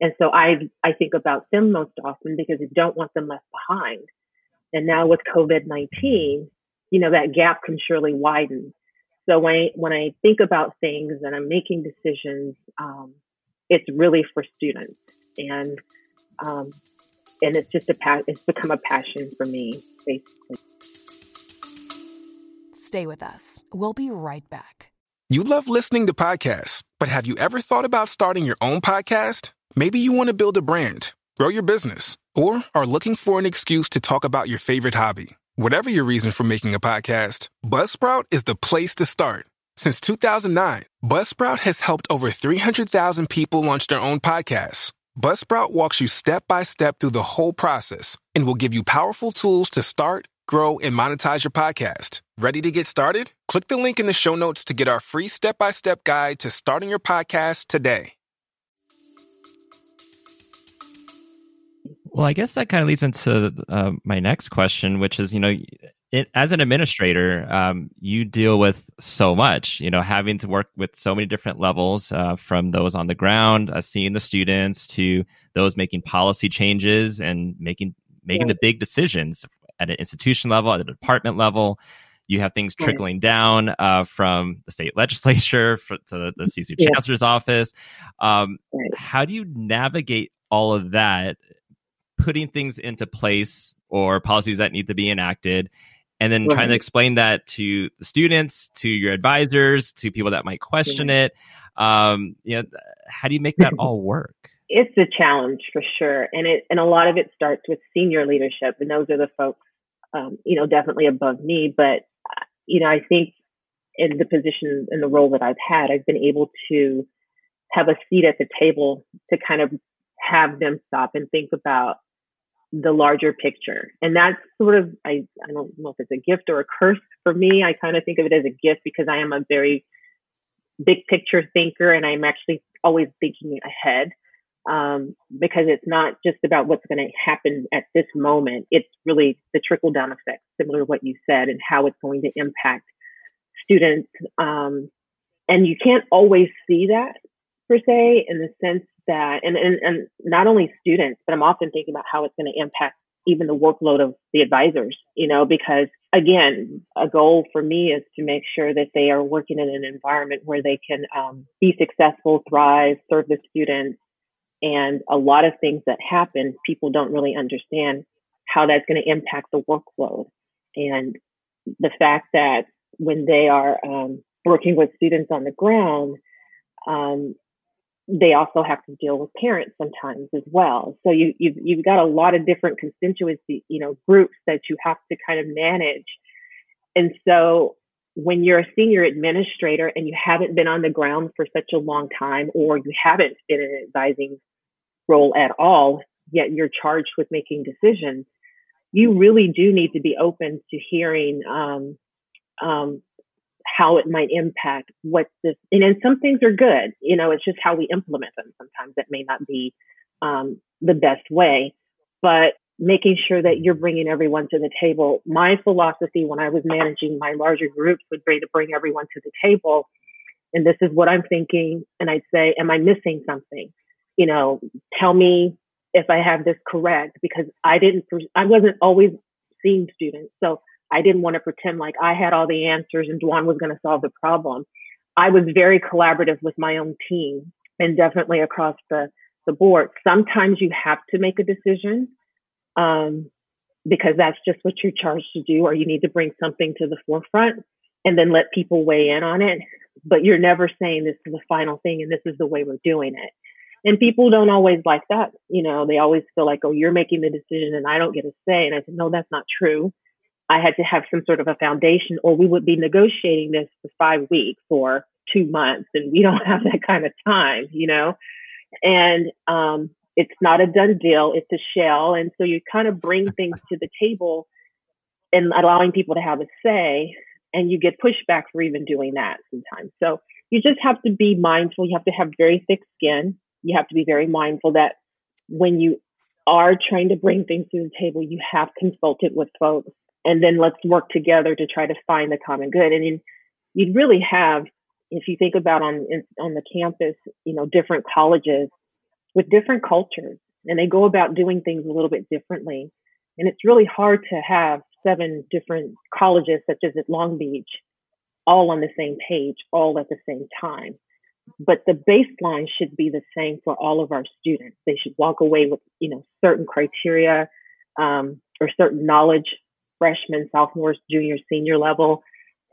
[SPEAKER 5] And so I I think about them most often because I don't want them left behind. And now with COVID nineteen, you know that gap can surely widen. So when I, when I think about things and I'm making decisions, um, it's really for students. And um, and it's just a pa- it's become a passion for me basically.
[SPEAKER 3] Stay with us. We'll be right back.
[SPEAKER 6] You love listening to podcasts but have you ever thought about starting your own podcast? Maybe you want to build a brand grow your business or are looking for an excuse to talk about your favorite hobby. Whatever your reason for making a podcast buzzsprout is the place to start. Since 2009 buzzsprout has helped over 300000 people launch their own podcasts Buzzsprout walks you step by step through the whole process and will give you powerful tools to start, grow, and monetize your podcast. Ready to get started? Click the link in the show notes to get our free step by step guide to starting your podcast today.
[SPEAKER 1] Well, I guess that kind of leads into uh, my next question, which is, you know, it, as an administrator, um, you deal with so much, you know, having to work with so many different levels, uh, from those on the ground, uh, seeing the students, to those making policy changes and making making yeah. the big decisions at an institution level, at a department level. You have things trickling right. down uh, from the state legislature for, to the, the CSU yeah. chancellor's office. Um, right. How do you navigate all of that, putting things into place or policies that need to be enacted? And then right. trying to explain that to the students, to your advisors, to people that might question yeah. it. Um, you know, how do you make that all work?
[SPEAKER 5] It's a challenge for sure, and it and a lot of it starts with senior leadership, and those are the folks, um, you know, definitely above me. But uh, you know, I think in the position in the role that I've had, I've been able to have a seat at the table to kind of have them stop and think about the larger picture. And that's sort of, I, I don't know if it's a gift or a curse for me. I kind of think of it as a gift because I am a very big picture thinker and I'm actually always thinking ahead. Um, because it's not just about what's going to happen at this moment. It's really the trickle down effect, similar to what you said, and how it's going to impact students. Um, and you can't always see that per se in the sense that, and, and, and not only students, but I'm often thinking about how it's going to impact even the workload of the advisors, you know, because again, a goal for me is to make sure that they are working in an environment where they can um, be successful, thrive, serve the students. And a lot of things that happen, people don't really understand how that's going to impact the workload. And the fact that when they are um, working with students on the ground, um, they also have to deal with parents sometimes as well. So you, you've, you've got a lot of different constituency, you know, groups that you have to kind of manage. And so when you're a senior administrator and you haven't been on the ground for such a long time, or you haven't been in an advising role at all, yet you're charged with making decisions, you really do need to be open to hearing um, um, how it might impact what this, and then some things are good, you know, it's just how we implement them. Sometimes that may not be um, the best way, but making sure that you're bringing everyone to the table. My philosophy when I was managing my larger groups would be to bring everyone to the table. And this is what I'm thinking. And I'd say, am I missing something? You know, tell me if I have this correct because I didn't, I wasn't always seeing students. So I didn't want to pretend like I had all the answers and Dwan was going to solve the problem. I was very collaborative with my own team and definitely across the, the board. Sometimes you have to make a decision um, because that's just what you're charged to do, or you need to bring something to the forefront and then let people weigh in on it. But you're never saying this is the final thing and this is the way we're doing it. And people don't always like that. You know, they always feel like, oh, you're making the decision and I don't get a say. And I said, no, that's not true. I had to have some sort of a foundation, or we would be negotiating this for five weeks or two months, and we don't have that kind of time, you know. And um, it's not a done deal; it's a shell, and so you kind of bring things to the table and allowing people to have a say, and you get pushback for even doing that sometimes. So you just have to be mindful. You have to have very thick skin. You have to be very mindful that when you are trying to bring things to the table, you have consulted with folks and then let's work together to try to find the common good. And you'd really have, if you think about on on the campus, you know, different colleges with different cultures, and they go about doing things a little bit differently. And it's really hard to have seven different colleges, such as at Long Beach, all on the same page, all at the same time. But the baseline should be the same for all of our students. They should walk away with, you know, certain criteria um, or certain knowledge freshmen, sophomores, junior, senior level.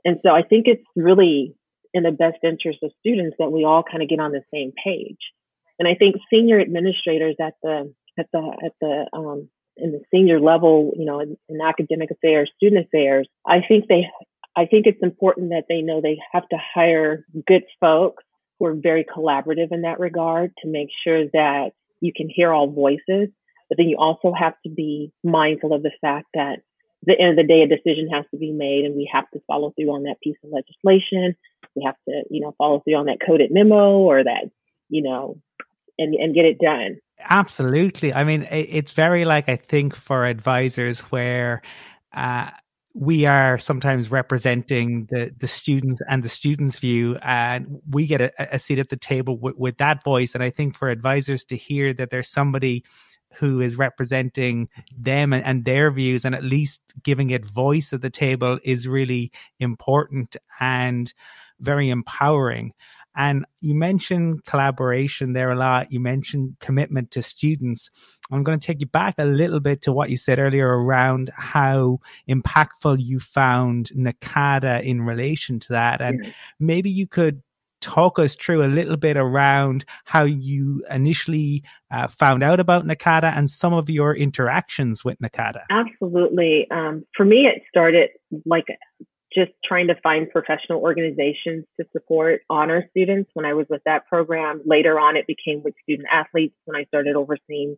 [SPEAKER 5] And so I think it's really in the best interest of students that we all kind of get on the same page. And I think senior administrators at the at the at the um, in the senior level, you know, in, in academic affairs, student affairs, I think they I think it's important that they know they have to hire good folks who are very collaborative in that regard to make sure that you can hear all voices. But then you also have to be mindful of the fact that the end of the day, a decision has to be made and we have to follow through on that piece of legislation. We have to, you know, follow through on that coded memo or that, you know, and, and get it done.
[SPEAKER 2] Absolutely. I mean, it's very like, I think for advisors where, uh, we are sometimes representing the the students and the students view and we get a, a seat at the table with, with that voice and i think for advisors to hear that there's somebody who is representing them and, and, their views and at least giving it voice at the table is really important and very empowering. And you mentioned collaboration there a lot. You mentioned commitment to students. I'm going to take you back a little bit to what you said earlier around how impactful you found NACADA in relation to that. And yeah. maybe you could talk us through a little bit around how you initially uh, found out about NACADA and some of your interactions with NACADA.
[SPEAKER 5] Absolutely. Um, for me, it started like just trying to find professional organizations to support honor students when I was with that program. Later on, it became with student athletes when I started overseeing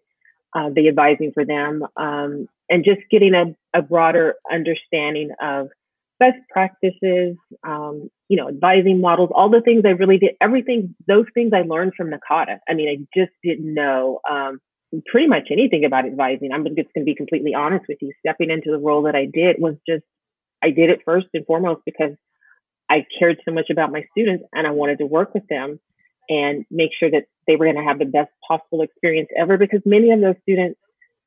[SPEAKER 5] uh, the advising for them, um, and just getting a, a, broader understanding of best practices, um, you know, advising models, all the things I really did, everything, those things I learned from NACADA. I mean, I just didn't know um, pretty much anything about advising. I'm just going to be completely honest with you. Stepping into the role that I did was just, I did it first and foremost because I cared so much about my students and I wanted to work with them and make sure that they were going to have the best possible experience ever because many of those students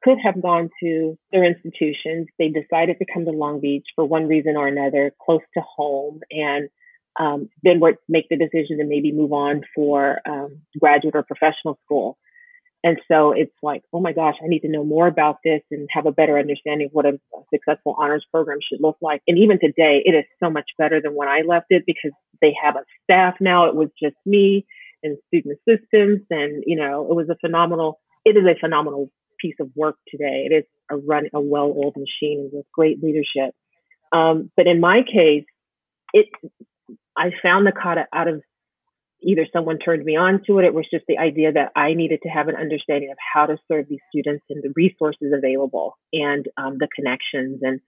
[SPEAKER 5] could have gone to their institutions. They decided to come to Long Beach for one reason or another, close to home, and um, then make the decision to maybe move on for um, graduate or professional school. And so it's like, oh my gosh, I need to know more about this and have a better understanding of what a successful honors program should look like. And even today, it is so much better than when I left it because they have a staff now. It was just me and student assistants. And, you know, it was a phenomenal, it is a phenomenal piece of work today. It is a run, a well-oiled machine with great leadership. Um, but in my case, it, I found NACADA out of either someone turned me on to it. It was just the idea that I needed to have an understanding of how to serve these students and the resources available and um, the connections and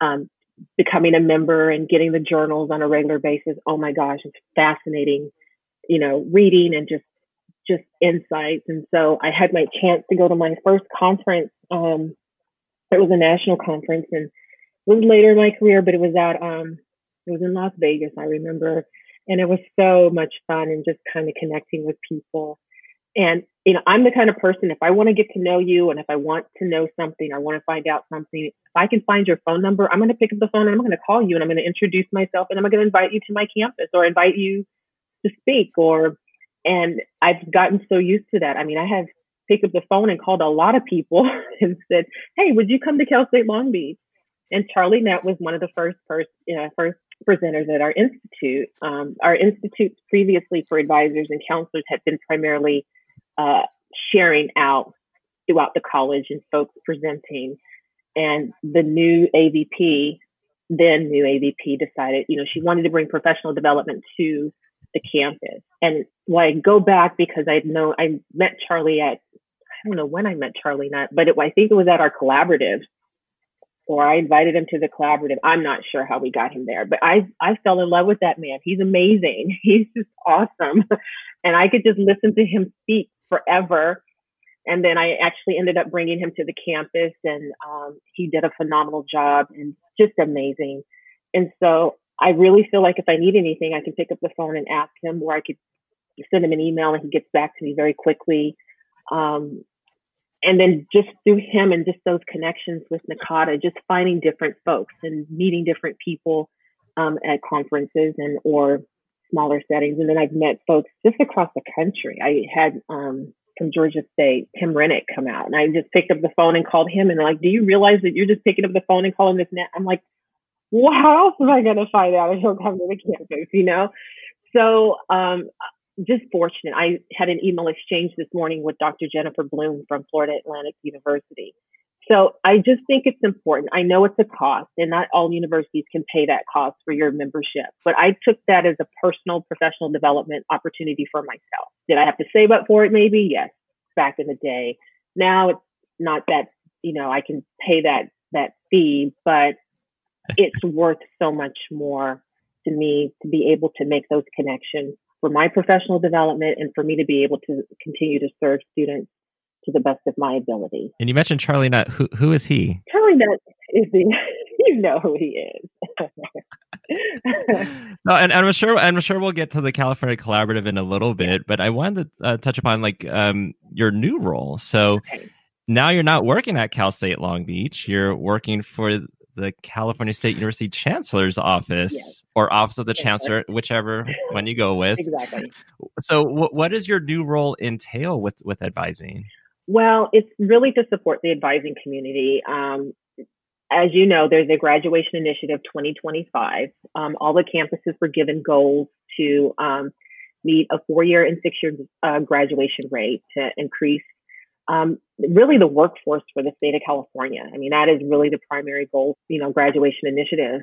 [SPEAKER 5] um, becoming a member and getting the journals on a regular basis. Oh my gosh, it's fascinating, you know, reading and just just insights. And so I had my chance to go to my first conference. Um, it was a national conference and it was later in my career, but it was at um, it was in Las Vegas. I remember and it was so much fun and just kind of connecting with people. And, you know, I'm the kind of person, if I want to get to know you and if I want to know something I want to find out something, if I can find your phone number, I'm going to pick up the phone and I'm going to call you and I'm going to introduce myself and I'm going to invite you to my campus or invite you to speak or, and I've gotten so used to that. I mean, I have picked up the phone and called a lot of people and said, Hey, would you come to Cal State Long Beach? And Charlie Nutt was one of the first first, you know, first presenters at our institute. Um, our institutes previously for advisors and counselors had been primarily uh, sharing out throughout the college and folks presenting. And the new AVP, then new AVP, decided, you know, she wanted to bring professional development to the campus. And well, I go back because I know I met Charlie at I don't know when I met Charlie Nutt, but it, I think it was at our collaborative or I invited him to the collaborative. I'm not sure how we got him there, but I I fell in love with that man. He's amazing. He's just awesome. And I could just listen to him speak forever. And then I actually ended up bringing him to the campus and um, he did a phenomenal job and just amazing. And so I really feel like if I need anything, I can pick up the phone and ask him, or I could send him an email and he gets back to me very quickly. Um, and then just through him and just those connections with NACADA, just finding different folks and meeting different people um, at conferences and or smaller settings. And then I've met folks just across the country. I had um, from Georgia State, Tim Renick come out, and I just picked up the phone and called him. And like, "Do you realize that you're just picking up the phone and calling this net?" I'm like, "Well, how else am I going to find out if he'll come to the campus?" You know. So um, just fortunate. I had an email exchange this morning with Dr. Jennifer Bloom from Florida Atlantic University. So I just think it's important. I know it's a cost and not all universities can pay that cost for your membership, but I took that as a personal professional development opportunity for myself. Did I have to save up for it? Maybe yes, back in the day. Now it's not that, you know, I can pay that, that fee, but it's worth so much more to me to be able to make those connections for my professional development and for me to be able to continue to serve students to the best of my ability.
[SPEAKER 1] And you mentioned Charlie Nutt. Who who is he?
[SPEAKER 5] Charlie Nutt is the you know who he is.
[SPEAKER 1] no, and, and, I'm sure I'm sure we'll get to the California Collaborative in a little bit, but I wanted to uh, touch upon like um, your new role. So okay. now you're not working at Cal State Long Beach. You're working for the California State University Chancellor's Office yes. or Office of the Chancellor, whichever one you go with.
[SPEAKER 5] Exactly.
[SPEAKER 1] So, w- what does your new role entail with with advising?
[SPEAKER 5] Well, it's really to support the advising community. Um, as you know, there's a graduation initiative 2025. Um, all the campuses were given goals to um, meet a four year and six year uh, graduation rate to increase um, really the workforce for the state of California. I mean, that is really the primary goal, you know, graduation initiative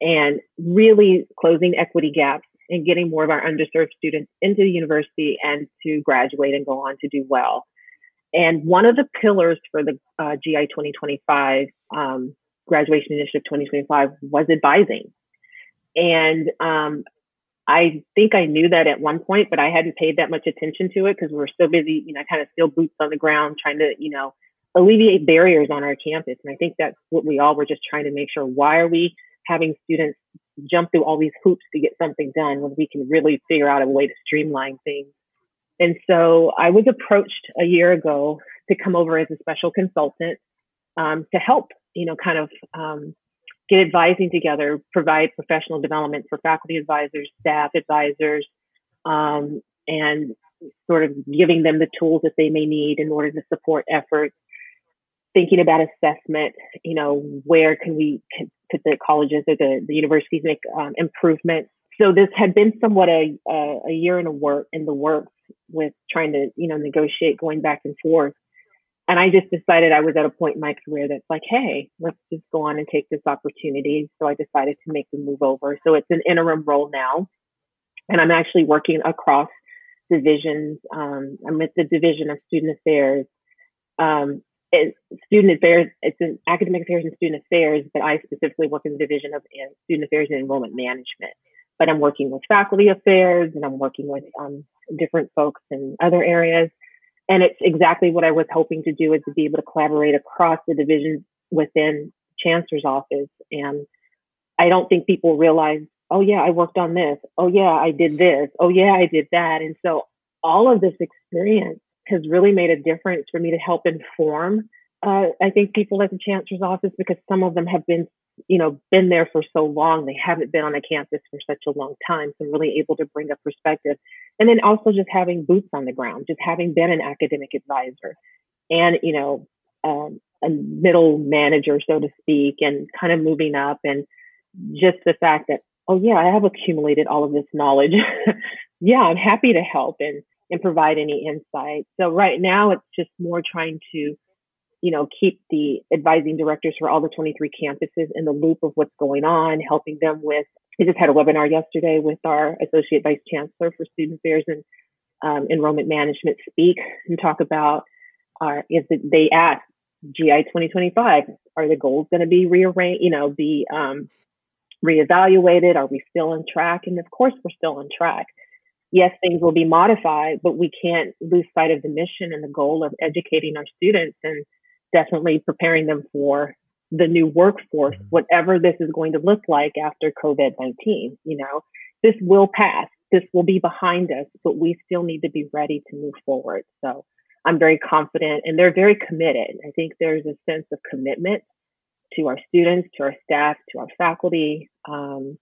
[SPEAKER 5] and really closing equity gaps and getting more of our underserved students into the university and to graduate and go on to do well. And one of the pillars for the uh, GI 2025 um, graduation initiative 2025 was advising. And um, I think I knew that at one point, but I hadn't paid that much attention to it because we were so busy, you know, kind of still boots on the ground, trying to, you know, alleviate barriers on our campus. And I think that's what we all were just trying to make sure. Why are we having students jump through all these hoops to get something done when we can really figure out a way to streamline things? And so I was approached a year ago to come over as a special consultant um, to help, you know, kind of um, get advising together, provide professional development for faculty advisors, staff advisors, um, and sort of giving them the tools that they may need in order to support efforts. Thinking about assessment, you know, where can we could the colleges or the, the universities make um, improvements? So this had been somewhat a, a, a year in a work in the works with trying to, you know, negotiate going back and forth. And I just decided I was at a point in my career that's like, hey, let's just go on and take this opportunity. So I decided to make the move over. So it's an interim role now. And I'm actually working across divisions. Um, I'm with the Division of Student Affairs. Um, student affairs, it's an academic affairs and student affairs, but I specifically work in the division of student affairs and enrollment management. But I'm working with faculty affairs and I'm working with um, different folks in other areas. And it's exactly what I was hoping to do is to be able to collaborate across the divisions within chancellor's office. And I don't think people realize, oh yeah, I worked on this. Oh yeah, I did this. Oh yeah, I did that. And so all of this experience has really made a difference for me to help inform uh, I think people at the chancellor's office because some of them have been, you know, been there for so long. They haven't been on a campus for such a long time. So really able to bring a perspective. And then also just having boots on the ground, just having been an academic advisor and, you know, um, a middle manager, so to speak, and kind of moving up and just the fact that, oh yeah, I have accumulated all of this knowledge. yeah, I'm happy to help and, and provide any insight. So right now it's just more trying to you know, keep the advising directors for all the 23 campuses in the loop of what's going on, helping them with. I just had a webinar yesterday with our associate vice chancellor for student affairs and um, enrollment management speak and talk about our, is it, they asked GI 2025, are the goals going to be rearranged, you know, be um, reevaluated? Are we still on track? And of course, we're still on track. Yes, things will be modified, but we can't lose sight of the mission and the goal of educating our students and definitely preparing them for the new workforce, mm-hmm. whatever this is going to look like after COVID 19. You know, this will pass, this will be behind us, but we still need to be ready to move forward. So I'm very confident and they're very committed. I think there's a sense of commitment to our students, to our staff, to our faculty. Um,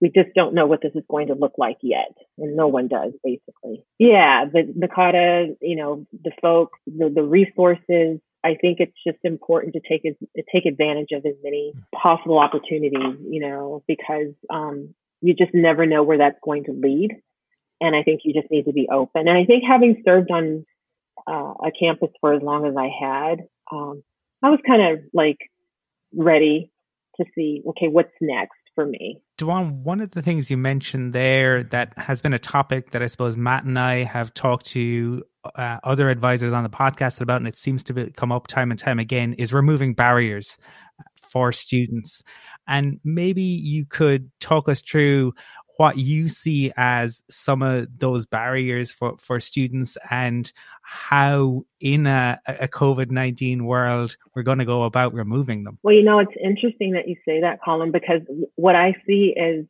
[SPEAKER 5] we just don't know what this is going to look like yet. And no one does, basically. Yeah, the NACADA, you know, the folks, the, the resources, I think it's just important to take take advantage of as many possible opportunities, you know, because um, you just never know where that's going to lead. And I think you just need to be open. And I think having served on uh, a campus for as long as I had, um, I was kind of like ready to see, okay, what's next for me.
[SPEAKER 2] Dwan, one of the things you mentioned there that has been a topic that I suppose Matt and I have talked to uh, other advisors on the podcast about, and it seems to be, come up time and time again, is removing barriers for students. And maybe you could talk us through what you see as some of those barriers for, for students and how in a, a COVID 19 world we're going to go about removing them.
[SPEAKER 5] Well, you know, it's interesting that you say that, Colum, because what I see is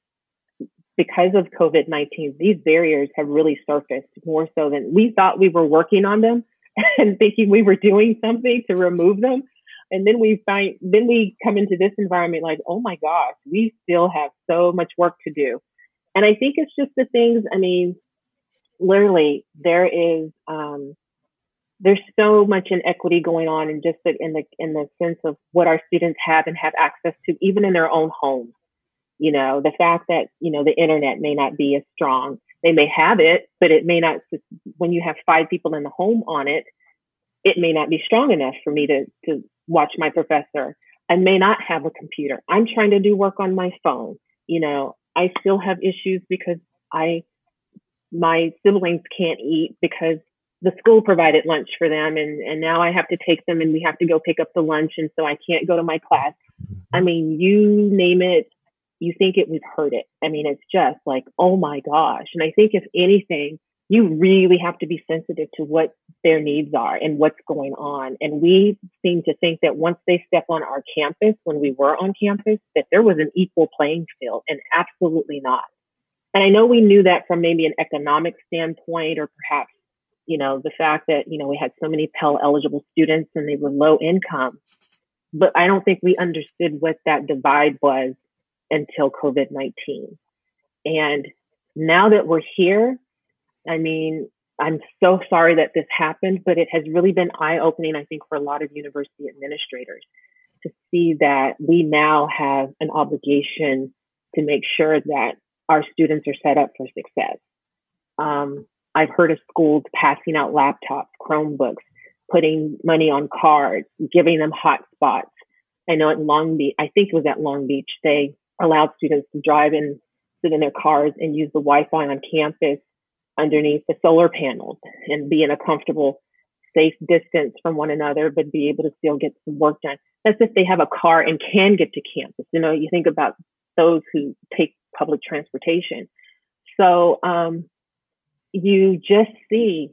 [SPEAKER 5] because of COVID 19, these barriers have really surfaced more so than we thought we were working on them and thinking we were doing something to remove them. And then we find, then we come into this environment like, oh my gosh, we still have so much work to do. And I think it's just the things, I mean, literally, there is, um, there's so much inequity going on in just the, in the in the sense of what our students have and have access to even in their own homes you know, the fact that, you know, the internet may not be as strong. They may have it, but it may not, when you have five people in the home on it, it may not be strong enough for me to, to watch my professor. I may not have a computer. I'm trying to do work on my phone. You know, I still have issues because I, my siblings can't eat because the school provided lunch for them and, and now I have to take them and we have to go pick up the lunch and so I can't go to my class. I mean, you name it, you think it, we've heard it. I mean, it's just like, oh my gosh. And I think if anything, you really have to be sensitive to what their needs are and what's going on. And we seem to think that once they step on our campus, when we were on campus, that there was an equal playing field and absolutely not. And I know we knew that from maybe an economic standpoint or perhaps, you know, the fact that, you know, we had so many Pell eligible students and they were low income. But I don't think we understood what that divide was until COVID 19. And now that we're here, I mean, I'm so sorry that this happened, but it has really been eye opening, I think, for a lot of university administrators to see that we now have an obligation to make sure that our students are set up for success. Um, I've heard of schools passing out laptops, Chromebooks, putting money on cards, giving them hotspots. I know at Long Beach, I think it was at Long Beach, they allowed students to drive and sit in their cars and use the Wi-Fi on campus underneath the solar panels and be in a comfortable, safe distance from one another, but be able to still get some work done. That's if they have a car and can get to campus. You know, you think about those who take public transportation. So um, you just see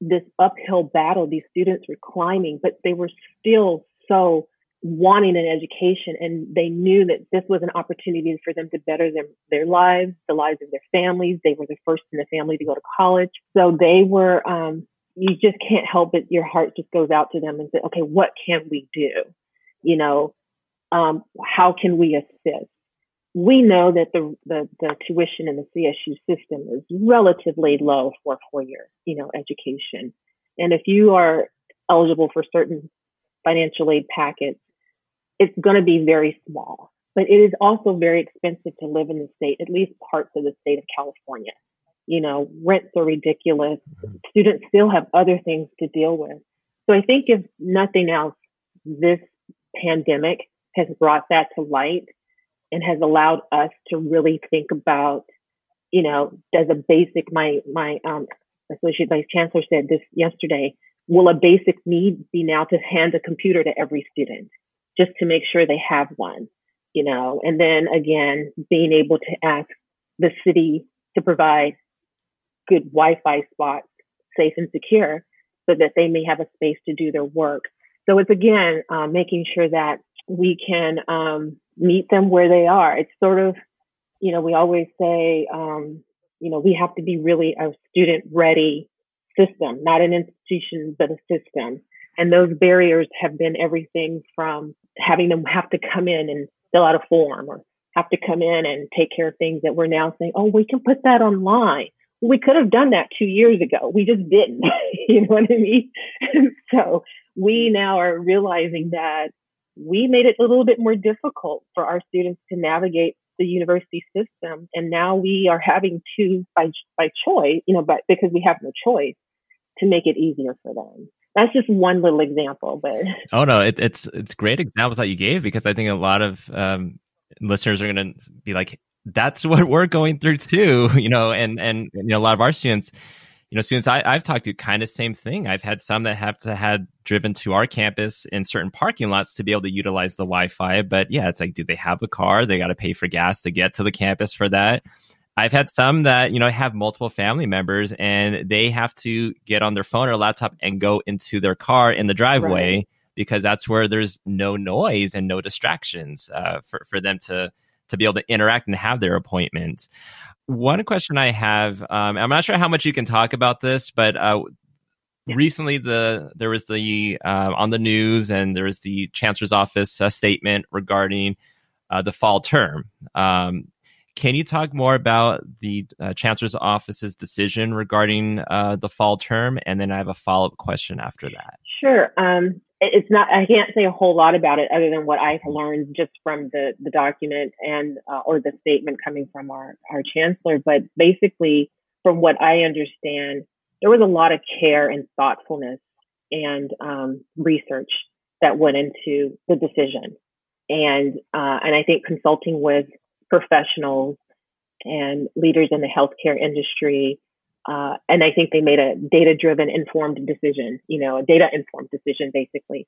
[SPEAKER 5] this uphill battle. These students were climbing, but they were still so wanting an education and they knew that this was an opportunity for them to better their, their lives, the lives of their families. They were the first in the family to go to college. So they were, um, you just can't help it. Your heart just goes out to them and say, okay, what can we do? You know, um, how can we assist? We know that the, the, the tuition in the CSU system is relatively low for a four year, you know, education. And if you are eligible for certain financial aid packets, it's going to be very small, but it is also very expensive to live in the state, at least parts of the state of California. You know, rents are ridiculous. Students still have other things to deal with. So I think if nothing else, this pandemic has brought that to light and has allowed us to really think about, you know, does a basic, my, my, um, associate vice chancellor said this yesterday, will a basic need be now to hand a computer to every student? Just to make sure they have one, you know, and then again, being able to ask the city to provide good Wi-Fi spots, safe and secure, so that they may have a space to do their work. So it's again um, making sure that we can um, meet them where they are. It's sort of, you know, we always say, um, you know, we have to be really a student ready system, not an institution, but a system. And those barriers have been everything from having them have to come in and fill out a form or have to come in and take care of things that we're now saying, oh, we can put that online. We could have done that two years ago. We just didn't. you know what I mean? so we now are realizing that we made it a little bit more difficult for our students to navigate the university system. And now we are having to, by, by choice, you know, but because we have no choice, to make it easier for them that's just one little example but
[SPEAKER 1] oh no it, it's it's great examples that you gave because i think a lot of um, listeners are going to be like that's what we're going through too you know and and you know a lot of our students you know students I, i've talked to kind of same thing. I've had some that have to had driven to our campus in certain parking lots to be able to utilize the wi-fi but yeah it's like do they have a car? They got to pay for gas to get to the campus for that I've had some that, you know, have multiple family members and they have to get on their phone or laptop and go into their car in the driveway right. because that's where there's no noise and no distractions uh, for, for them to, to be able to interact and have their appointments. One question I have, um, I'm not sure how much you can talk about this, but uh, yeah. recently the there was the uh, on the news and there was the chancellor's office uh, statement regarding uh, the fall term. Um, can you talk more about the uh, Chancellor's Office's decision regarding uh, the fall term? And then I have a follow up question after that.
[SPEAKER 5] Sure. Um, it's not, I can't say a whole lot about it other than what I've learned just from the, the document and, uh, or the statement coming from our, our Chancellor. But basically, from what I understand, there was a lot of care and thoughtfulness and um, research that went into the decision. And, uh, and I think consulting with professionals and leaders in the healthcare industry Uh, and I think they made a data driven informed decision, you know, a data informed decision basically.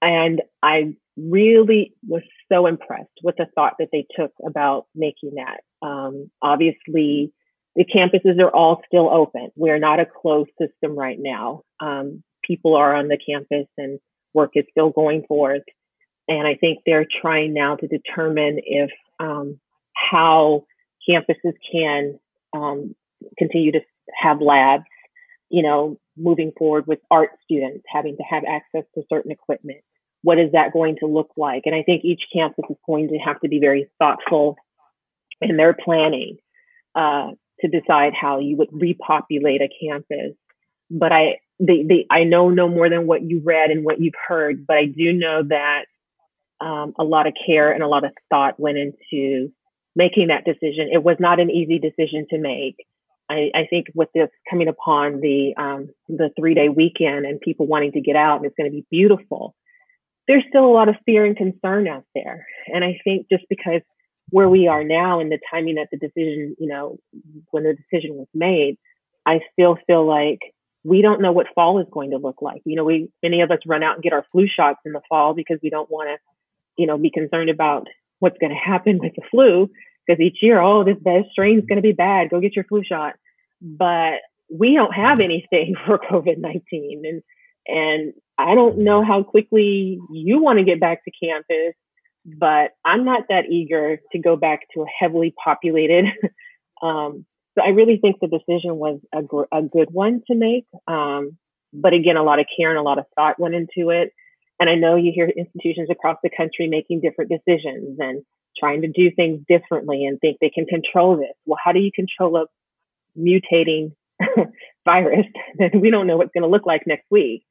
[SPEAKER 5] And I really was so impressed with the thought that they took about making that. Um, obviously, the campuses are all still open. We're not a closed system right now. Um, people are on the campus and work is still going forth. And I think they're trying now to determine if um, how campuses can um, continue to have labs, you know, moving forward with art students having to have access to certain equipment. What is that going to look like? And I think each campus is going to have to be very thoughtful in their planning uh, to decide how you would repopulate a campus. But I, they, they, I know no more than what you read and what you've heard, but I do know that um, a lot of care and a lot of thought went into making that decision. It was not an easy decision to make. I, I think with this coming upon the um, the three day weekend and people wanting to get out and it's going to be beautiful, there's still a lot of fear and concern out there. And I think just because where we are now and the timing that the decision, you know, when the decision was made, I still feel like we don't know what fall is going to look like. You know, we many of us run out and get our flu shots in the fall because we don't want to, you know, be concerned about what's going to happen with the flu because each year, oh, this, strain is going to be bad. Go get your flu shot. But we don't have anything for COVID 19. And, and I don't know how quickly you want to get back to campus, but I'm not that eager to go back to a heavily populated. um, so I really think the decision was a, gr- a good one to make. Um, but again, a lot of care and a lot of thought went into it. And I know you hear institutions across the country making different decisions and trying to do things differently and think they can control this. Well, how do you control a mutating virus that we don't know what's going to look like next week?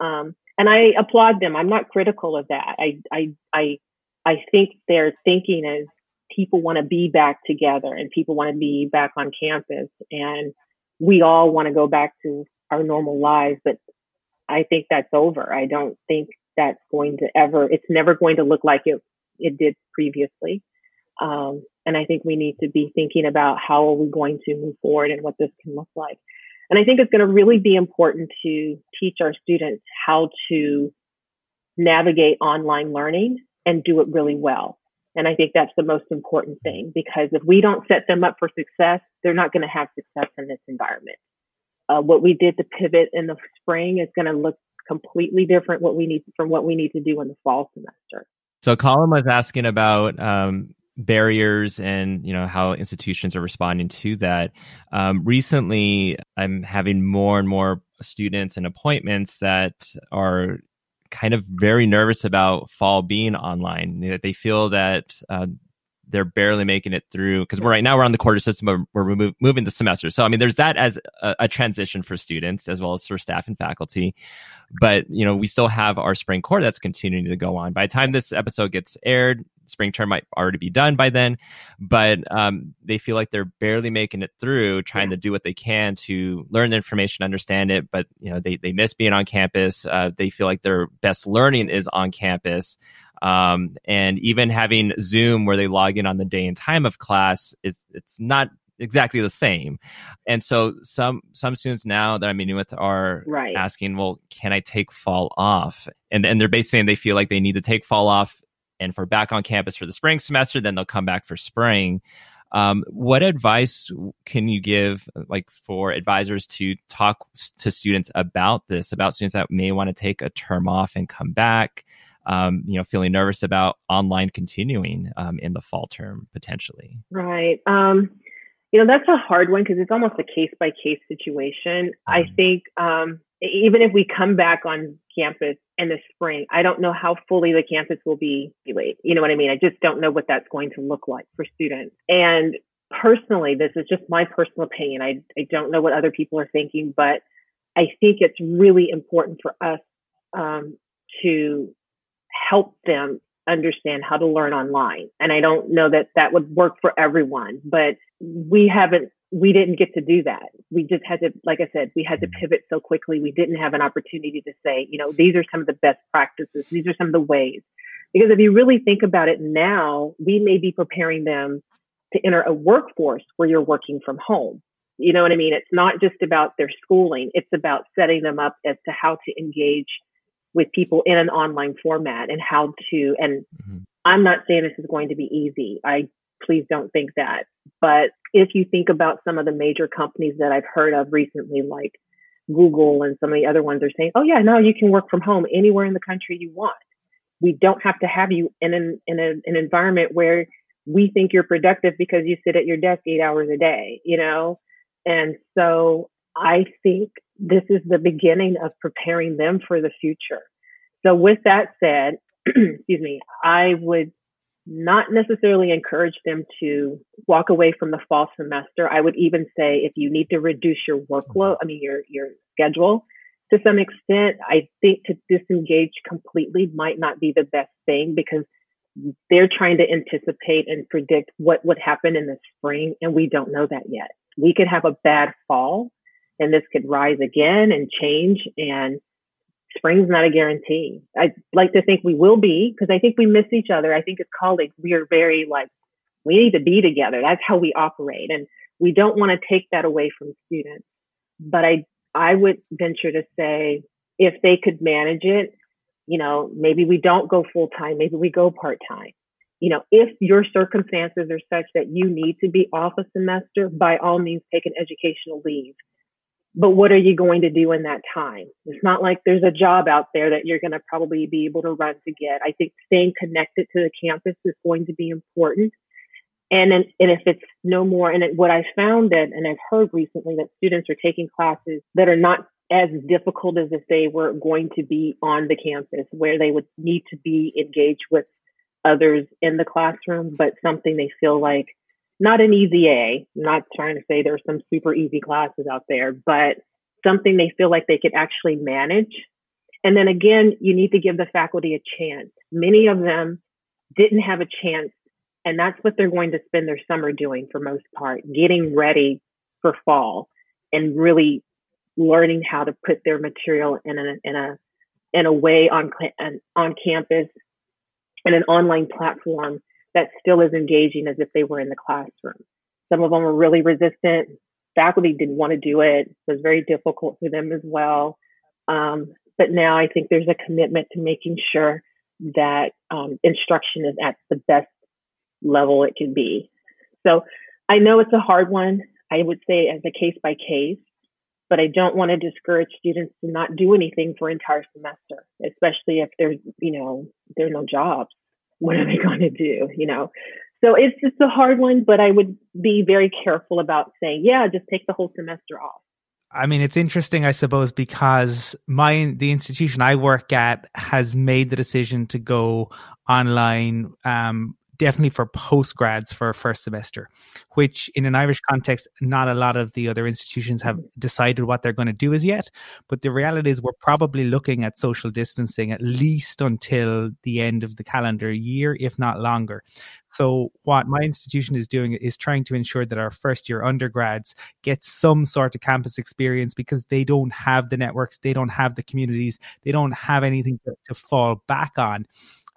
[SPEAKER 5] Um, and I applaud them. I'm not critical of that. I, I, I, I think their thinking is people want to be back together and people want to be back on campus and we all want to go back to our normal lives, but I think that's over. I don't think that's going to ever, it's never going to look like it it did previously. Um, and I think we need to be thinking about how are we going to move forward and what this can look like. And I think it's going to really be important to teach our students how to navigate online learning and do it really well. And I think that's the most important thing because if we don't set them up for success, they're not going to have success in this environment. Uh, what we did to pivot in the spring is going to look completely different what we need from what we need to do in the fall semester.
[SPEAKER 1] So Colum was asking about um, barriers and you know how institutions are responding to that. Um, recently, I'm having more and more students and appointments that are kind of very nervous about fall being online. That They feel that uh, they're barely making it through because right now we're on the quarter system we're move, moving the semester so i mean there's that as a, a, transition for students as well as for staff and faculty but you know we still have our spring core that's continuing to go on. By the time this episode gets aired spring term might already be done by then but um, they feel like they're barely making it through trying to do what they can to learn the information understand it but you know they, they miss being on campus. Uh, they feel like their best learning is on campus. Um, and even having Zoom where they log in on the day and time of class is it's not exactly the same. And so some some students now that I'm meeting with are right. asking, well, can I take fall off? And and they're basically saying they feel like they need to take fall off and for back on campus for the spring semester, then they'll come back for spring. Um, what advice can you give, like for advisors to talk to students about this, about students that may want to take a term off and come back? um, you know, feeling nervous about online continuing um, in the fall term potentially?
[SPEAKER 5] Right. Um, you know, that's a hard one because it's almost a case by case situation. I think um, even if we come back on campus in the spring, I don't know how fully the campus will be. You know what I mean? I just don't know what that's going to look like for students. And personally, this is just my personal opinion. I, I don't know what other people are thinking, but I think it's really important for us um, to help them understand how to learn online. And I don't know that that would work for everyone, but we haven't, we didn't get to do that. We just had to, like I said, we had to mm-hmm. pivot so quickly. We didn't have an opportunity to say, you know, these are some of the best practices. These are some of the ways. Because if you really think about it now, we may be preparing them to enter a workforce where you're working from home. You know what I mean? It's not just about their schooling. It's about setting them up as to how to engage with people in an online format and how to, and mm-hmm. I'm not saying this is going to be easy. I please don't think that. But if you think about some of the major companies that I've heard of recently, like Google and some of the other ones are saying, oh yeah, now you can work from home anywhere in the country you want. We don't have to have you in an, in a, an environment where we think you're productive because you sit at your desk eight hours a day, you know? And so I think this is the beginning of preparing them for the future. So with that said, excuse me, I would not necessarily encourage them to walk away from the fall semester. I would even say if you need to reduce your workload, I mean your your schedule to some extent, I think to disengage completely might not be the best thing because they're trying to anticipate and predict what would happen in the spring and we don't know that yet. We could have a bad fall and this could rise again and change and spring's not a guarantee. I'd like to think we will be because I think we miss each other. I think as colleagues, we are very like, we need to be together. That's how we operate. And we don't want to take that away from students. But I, I would venture to say if they could manage it, you know, maybe we don't go full time, maybe we go part time. You know, if your circumstances are such that you need to be off a semester, by all means, take an educational leave but what are you going to do in that time? It's not like there's a job out there that you're going to probably be able to run to get. I think staying connected to the campus is going to be important. And, and if it's no more, and what I found that, and I've heard recently that students are taking classes that are not as difficult as if they were going to be on the campus where they would need to be engaged with others in the classroom, but something they feel like not an easy A. I'm not trying to say there's some super easy classes out there, but something they feel like they could actually manage. And then again, you need to give the faculty a chance. Many of them didn't have a chance, and that's what they're going to spend their summer doing for most part, getting ready for fall and really learning how to put their material in a in a in a way on on campus and an online platform that still is engaging as if they were in the classroom. Some of them were really resistant. Faculty didn't want to do it. It was very difficult for them as well. Um, but now I think there's a commitment to making sure that um, instruction is at the best level it can be. So I know it's a hard one. I would say as a case by case, but I don't want to discourage students to not do anything for entire semester, especially if there's, you know, there are no jobs what are they going to do? You know, so it's it's a hard one, but I would be very careful about saying, yeah, just take the whole semester off.
[SPEAKER 2] I mean, it's interesting, I suppose, because my the institution I work at has made the decision to go online um, definitely for postgrads for first semester, which in an Irish context, not a lot of the other institutions have decided what they're going to do as yet. But the reality is, we're probably looking at social distancing at least until the end of the calendar year, if not longer. So, what my institution is doing is trying to ensure that our first year undergrads get some sort of campus experience because they don't have the networks, they don't have the communities, they don't have anything to, to fall back on.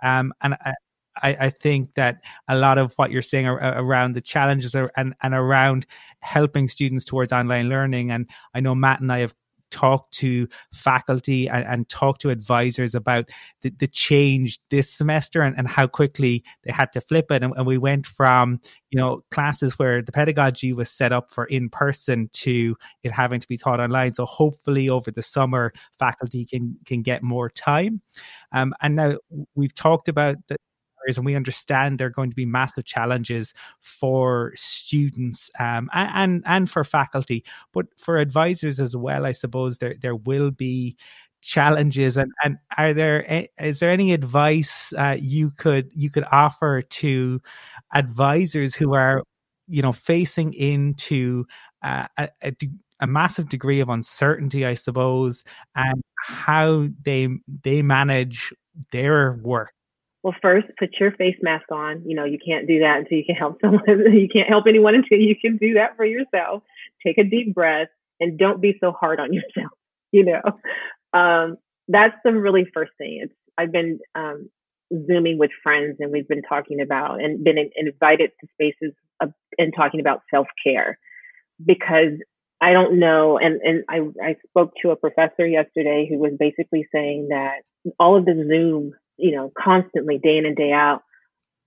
[SPEAKER 2] Um, and I, I, I, think that a lot of what you're saying around the challenges and, and around helping students towards online learning, and I know Matt and I have talked to faculty and, and talked to advisors about the, the change this semester and, and how quickly they had to flip it. And, and we went from, you know, classes where the pedagogy was set up for in person to it having to be taught online. So hopefully over the summer, faculty can, can get more time. Um, and now we've talked about the, areas, and we understand there are going to be massive challenges for students um, and, and and for faculty, but for advisors as well. I suppose there there will be challenges and and are there is there any advice uh, you could you could offer to advisors who are you know facing into uh, a, a, a massive degree of uncertainty i suppose and how they they manage their work
[SPEAKER 5] well, first, put your face mask on. You know, you can't do that until you can help someone. you can't help anyone until you can do that for yourself. Take a deep breath and don't be so hard on yourself. You know, um, that's the really first thing. It's I've been um, zooming with friends and we've been talking about and been in, invited to spaces of, and talking about self care because I don't know. And, and I, I spoke to a professor yesterday who was basically saying that all of the Zoom, you know, constantly day in and day out,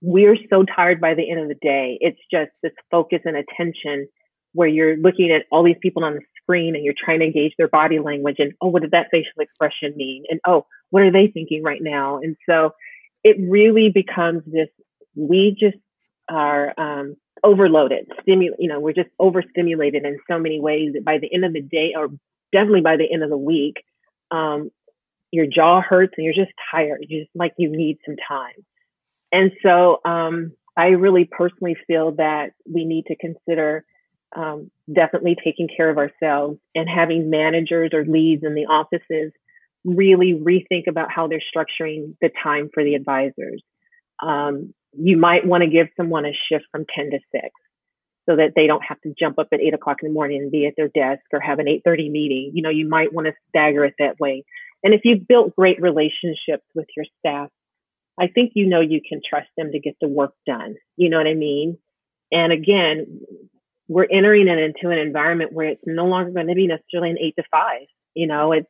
[SPEAKER 5] we're so tired by the end of the day. It's just this focus and attention where you're looking at all these people on the screen and you're trying to engage their body language and, oh, what did that facial expression mean? And, oh, what are they thinking right now? And so it really becomes this, we just are, um, overloaded, stimu- you know, we're just overstimulated in so many ways that by the end of the day, or definitely by the end of the week, um, your jaw hurts and you're just tired. You just like you need some time. And so um, I really personally feel that we need to consider um, definitely taking care of ourselves and having managers or leads in the offices really rethink about how they're structuring the time for the advisors. Um, you might want to give someone a shift from 10 to 6 so that they don't have to jump up at 8 o'clock in the morning and be at their desk or have an 8.30 meeting. You know, you might want to stagger it that way. And if you've built great relationships with your staff, I think you know you can trust them to get the work done. You know what I mean? And again, we're entering it into an environment where it's no longer going to be necessarily an eight to five. You know, it's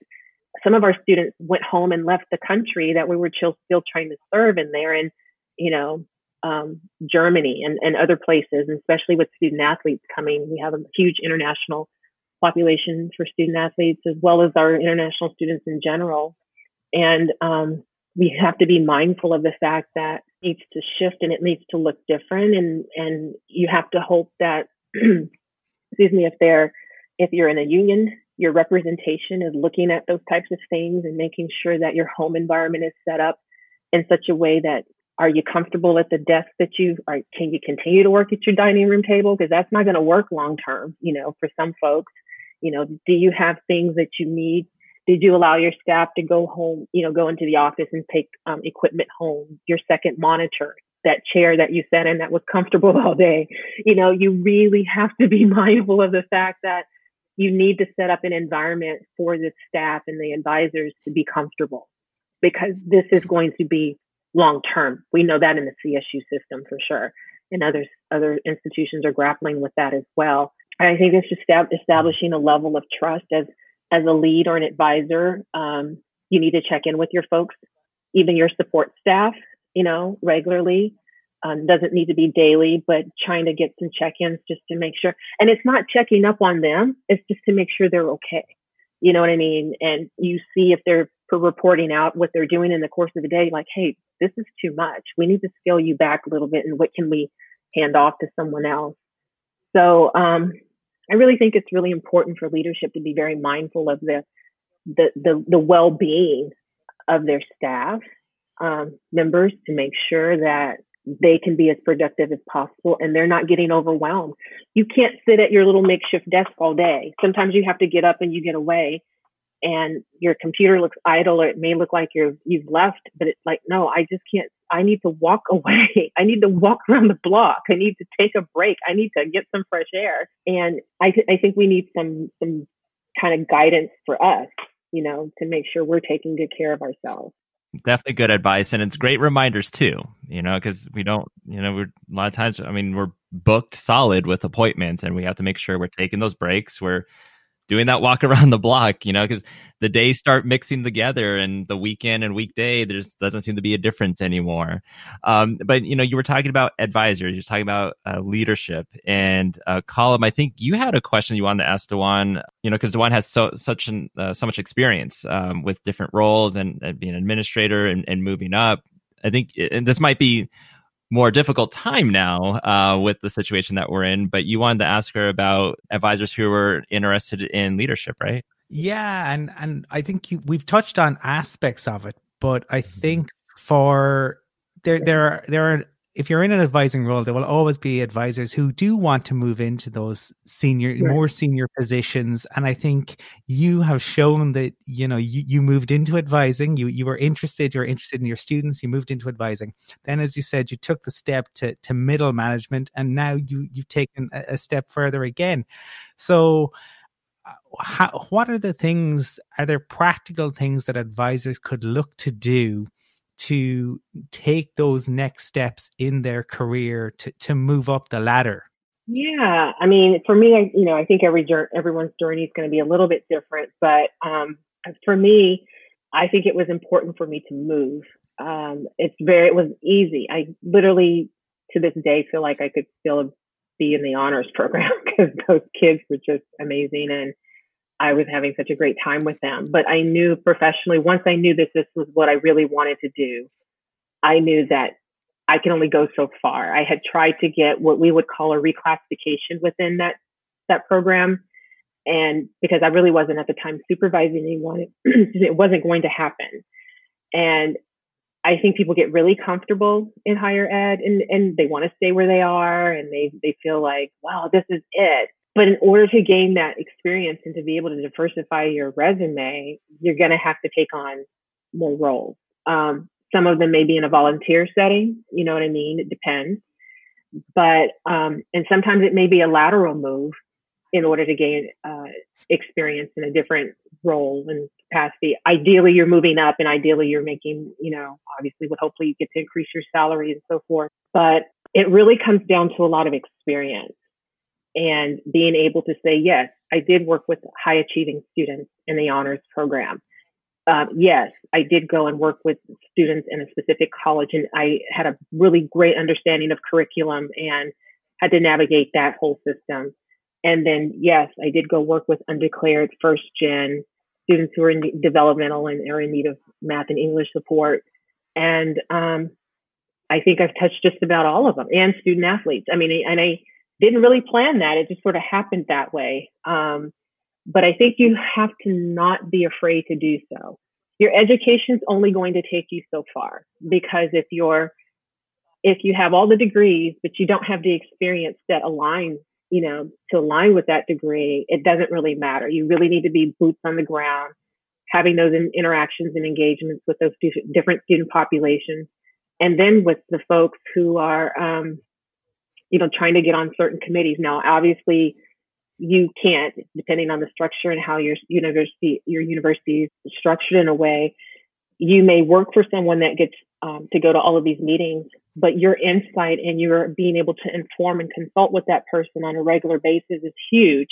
[SPEAKER 5] some of our students went home and left the country that we were still, still trying to serve in there. And, you know, um, Germany and, and other places, and especially with student athletes coming. We have a huge international population for student athletes as well as our international students in general. And um, we have to be mindful of the fact that needs to shift and it needs to look different. And, and you have to hope that, excuse me, if they're, if you're in a union, your representation is looking at those types of things and making sure that your home environment is set up in such a way that are you comfortable at the desk that you are? Can you continue to work at your dining room table? Because that's not going to work long term, you know, for some folks. You know, do you have things that you need? Did you allow your staff to go home, you know, go into the office and take um, equipment home? Your second monitor, that chair that you sat in that was comfortable all day. You know, you really have to be mindful of the fact that you need to set up an environment for the staff and the advisors to be comfortable because this is going to be long term. We know that in the CSU system for sure. And others, other institutions are grappling with that as well. I think it's just establishing a level of trust as, as a lead or an advisor. Um, you need to check in with your folks, even your support staff, you know, regularly. Um, doesn't need to be daily, but trying to get some check-ins just to make sure. And it's not checking up on them; it's just to make sure they're okay. You know what I mean? And you see if they're reporting out what they're doing in the course of the day, like, hey, this is too much. We need to scale you back a little bit, and what can we hand off to someone else? So, um, I really think it's really important for leadership to be very mindful of the the the, the well being of their staff um, members to make sure that they can be as productive as possible and they're not getting overwhelmed. You can't sit at your little makeshift desk all day. Sometimes you have to get up and you get away and your computer looks idle or it may look like you're you've left but it's like no i just can't i need to walk away. I need to walk around the block. I need to take a break. I need to get some fresh air. And i th- i think we need some some kind of guidance for us you know to make sure we're taking good care of ourselves.
[SPEAKER 1] Definitely good advice and it's great reminders too you know because we don't you know we're a lot of times i mean we're booked solid with appointments and we have to make sure we're taking those breaks. We're doing that walk around the block, you know, because the days start mixing together and the weekend and weekday, there doesn't seem to be a difference anymore. Um, but, you know, you were talking about advisors, you're talking about uh, leadership and uh, Colum. I think you had a question you wanted to ask Dwan, you know, because Dwan has so, such an, uh, so much experience um, with different roles and, and being an administrator and, and moving up. I think, and this might be more difficult time now uh, with the situation that we're in. But you wanted to ask her about advisors who were interested in leadership, right?
[SPEAKER 2] Yeah, and and I think you, we've touched on aspects of it, but I mm-hmm. think for there there are there are if you're in an advising role, there will always be advisors who do want to move into those senior, right. more senior positions. And I think you have shown that, you know, you, you moved into advising, you, you were interested, you're interested in your students, you moved into advising. Then, as you said, you took the step to, to middle management and now you, you've taken a, a step further again. So, uh, how, what are the things, are there practical things that advisors could look to do to take those next steps in their career to, to move up the ladder?
[SPEAKER 5] Yeah, I mean, for me, I, you know, I think every everyone's journey is going to be a little bit different, but um, for me, I think it was important for me to move. Um, it's very, it was easy. I literally, to this day, feel like I could still be in the honors program because those kids were just amazing, and I was having such a great time with them. But I knew professionally, once I knew that this was what I really wanted to do, I knew that I can only go so far. I had tried to get what we would call a reclassification within that that program, and because I really wasn't at the time supervising anyone, it wasn't going to happen. And I think people get really comfortable in higher ed, and and they want to stay where they are, and they they feel like, wow, this is it. But in order to gain that experience and to be able to diversify your resume, you're going to have to take on more roles. Um, some of them may be in a volunteer setting. You know what I mean? It depends. But, um, and sometimes it may be a lateral move in order to gain uh, experience in a different role and capacity. Ideally, you're moving up and ideally you're making, you know, obviously would hopefully you get to increase your salary and so forth. But it really comes down to a lot of experience and being able to say, yes, I did work with high achieving students in the honors program um, yes, I did go and work with students in a specific college, and I had a really great understanding of curriculum and had to navigate that whole system. And then, yes, I did go work with undeclared first gen students who are in developmental and are in need of math and English support. And um, I think I've touched just about all of them and student athletes. I mean, and I didn't really plan that. It just sort of happened that way. Um, but I think you have to not be afraid to do so. Your education is only going to take you so far because if you're, if you have all the degrees, but you don't have the experience that aligns, you know, to align with that degree, it doesn't really matter. You really need to be boots on the ground, having those in, interactions and engagements with those different student populations. And then with the folks who are, um, you know, trying to get on certain committees. Now, obviously, you can't, depending on the structure and how your university your university is structured in a way. You may work for someone that gets um, to go to all of these meetings, but your insight and your being able to inform and consult with that person on a regular basis is huge,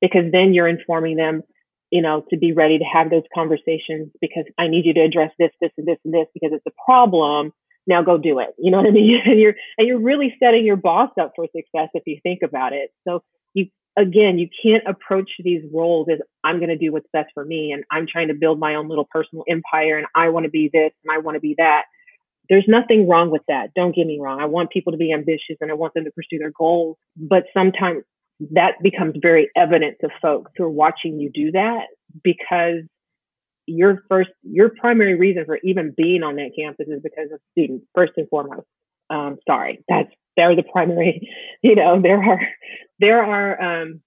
[SPEAKER 5] because then you're informing them, you know, to be ready to have those conversations. Because I need you to address this, this, and this, and this, because it's a problem now go do it. You know what I mean? And you're and you're really setting your boss up for success if you think about it. So you again, you can't approach these roles as I'm going to do what's best for me and I'm trying to build my own little personal empire and I want to be this and I want to be that. There's nothing wrong with that. Don't get me wrong. I want people to be ambitious and I want them to pursue their goals, but sometimes that becomes very evident to folks who are watching you do that because your first, your primary reason for even being on that campus is because of students, first and foremost. Um, sorry, that's they're the primary, you know, they're our, they're our um,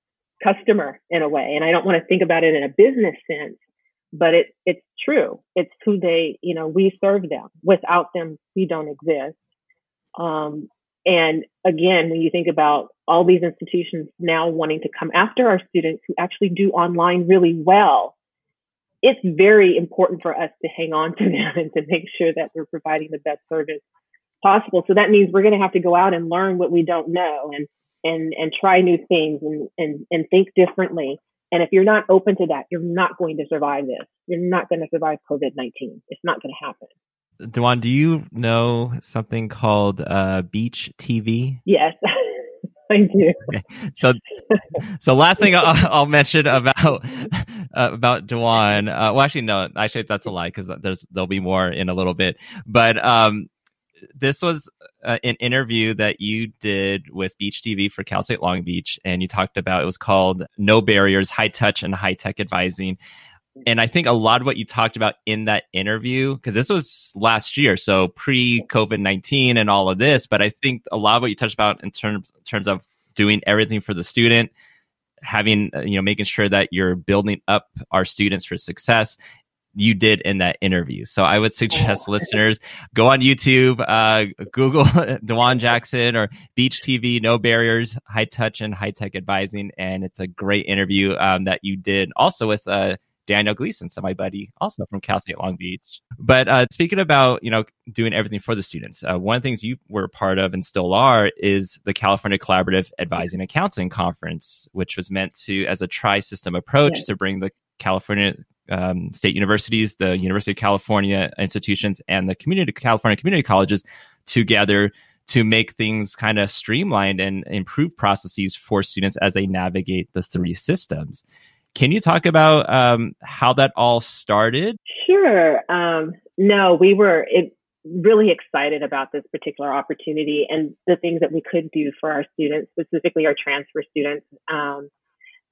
[SPEAKER 5] customer in a way. And I don't want to think about it in a business sense, but it, it's true. It's who they, you know, we serve them. Without them, we don't exist. Um, and again, when you think about all these institutions now wanting to come after our students who actually do online really well, it's very important for us to hang on to them and to make sure that we're providing the best service possible. So that means we're going to have to go out and learn what we don't know and and and try new things and and and think differently. And if you're not open to that, you're not going to survive this. You're not going to survive COVID nineteen. It's not going to happen.
[SPEAKER 1] Dwan, do you know something called uh, Beach TV?
[SPEAKER 5] Yes. I do.
[SPEAKER 1] Okay. So, so last thing I'll, I'll mention about uh, about Dwan. Uh, well, actually, no. Actually, that's a lie because there's there'll be more in a little bit. But um, this was uh, an interview that you did with Beach TV for Cal State Long Beach, and you talked about it was called "No Barriers: High Touch and High Tech Advising." And I think a lot of what you talked about in that interview, because this was last year, so pre COVID nineteen and all of this, but I think a lot of what you touched about in terms in terms of doing everything for the student, having uh, you know making sure that you're building up our students for success you did in that interview. So I would suggest oh. listeners go on YouTube, uh, Google Dwan Jackson or Beach TV, No Barriers, High Touch and High Tech Advising. And it's a great interview um, that you did also with uh, Daniel Gleason, so my buddy, also from Cal State Long Beach. But uh, speaking about you know doing everything for the students, uh, one of the things you were a part of and still are is the California Collaborative Advising and Counseling Conference, which was meant to as a tri-system approach to bring the California um, state universities, the University of California institutions, and the community California community colleges together to make things kind of streamlined and improve processes for students as they navigate the three systems. Can you talk about um, how that all started?
[SPEAKER 5] Sure. Um, no, we were it, really excited about this particular opportunity and the things that we could do for our students, specifically our transfer students. Um,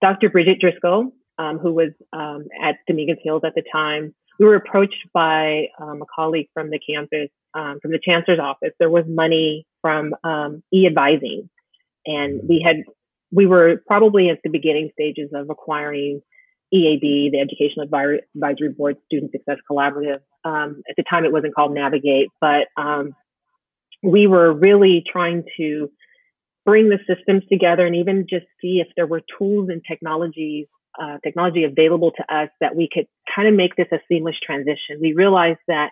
[SPEAKER 5] Dr. Bridget Driscoll, um, who was um, at Dominguez Hills at the time, we were approached by um, a colleague from the campus, from the chancellor's office. There was money from e-advising, and we had we were probably at the beginning stages of acquiring EAB, the Educational Advisory Board Student Success Collaborative. Um, at the time, it wasn't called Navigate, but um, we were really trying to bring the systems together and even just see if there were tools and technologies uh, technology available to us that we could kind of make this a seamless transition. We realized that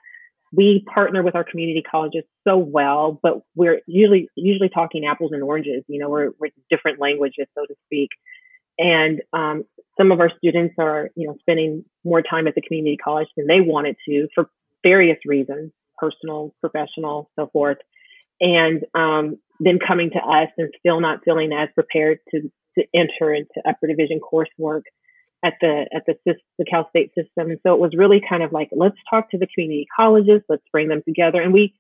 [SPEAKER 5] we partner with our community colleges so well, but we're usually usually talking apples and oranges. You know, we're, we're different languages, so to speak. And um, some of our students are, you know, spending more time at the community college than they wanted to for various reasons, personal, professional, so forth. And um, then coming to us and still not feeling as prepared to to enter into upper division coursework at the at the the Cal State system. And so it was really kind of like let's talk to the community colleges, let's bring them together, and we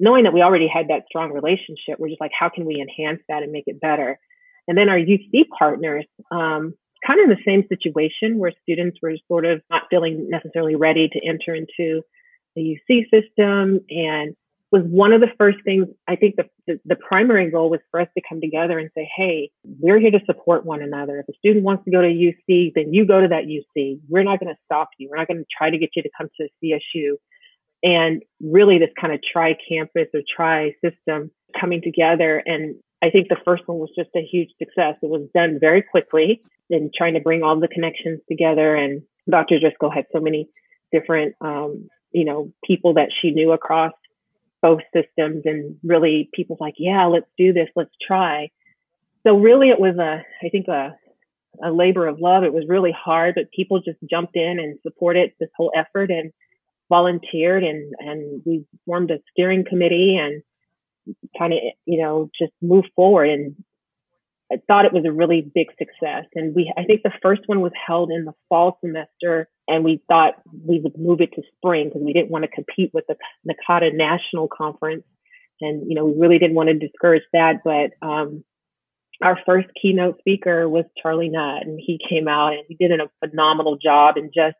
[SPEAKER 5] knowing that we already had that strong relationship, we're just like how can we enhance that and make it better. And then our UC partners, um, kind of in the same situation where students were sort of not feeling necessarily ready to enter into the UC system and was one of the first things I think the, the, the, primary goal was for us to come together and say, hey, we're here to support one another. If a student wants to go to UC, then you go to that UC. We're not going to stop you. We're not going to try to get you to come to CSU. And really, this kind of tri campus or tri system coming together. And I think the first one was just a huge success. It was done very quickly and trying to bring all the connections together. And Dr. Driscoll had so many different, um, you know, people that she knew across both systems and really people's like, yeah, let's do this, let's try. So really it was a, I think a, a labor of love. It was really hard, but people just jumped in and supported this whole effort and volunteered and, and we formed a steering committee and kind of, you know, just move forward. And I thought it was a really big success. And we, I think the first one was held in the fall semester and we thought we would move it to spring because we didn't want to compete with the NACADA National Conference. And, you know, we really didn't want to discourage that. But um, our first keynote speaker was Charlie Nutt, and he came out and he did a phenomenal job and just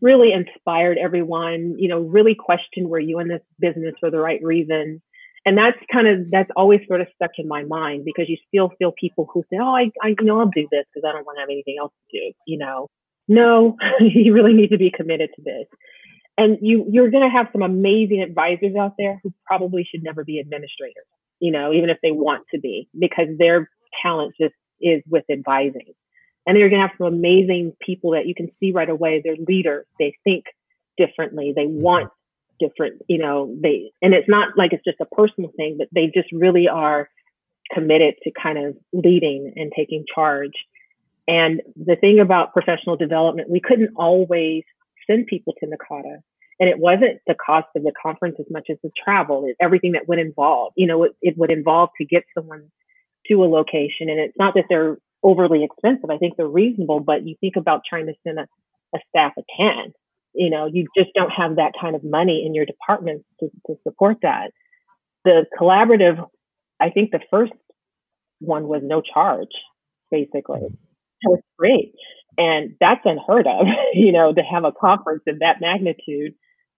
[SPEAKER 5] really inspired everyone, you know, really questioned were you in this business for the right reason? And that's kind of, that's always sort of stuck in my mind because you still feel people who say, oh, I, I you know, I'll do this because I don't want to have anything else to do, you know no, you really need to be committed to this. And you, you're going to have some amazing advisors out there who probably should never be administrators, you know, even if they want to be, because their talent just is with advising. And you're going to have some amazing people that you can see right away. They're leaders. They think differently. They mm-hmm. want different, you know, they, and it's not like it's just a personal thing, but they just really are committed to kind of leading and taking charge. And the thing about professional development, we couldn't always send people to NACADA. And it wasn't the cost of the conference as much as the travel, everything that would involve. You know, it, it would involve to get someone to a location. And it's not that they're overly expensive. I think they're reasonable, but you think about trying to send a, a staff of 10, you know, you just don't have that kind of money in your department to, to support that. The collaborative, I think the first one was no charge, basically was great. And that's unheard of, you know, to have a conference of that magnitude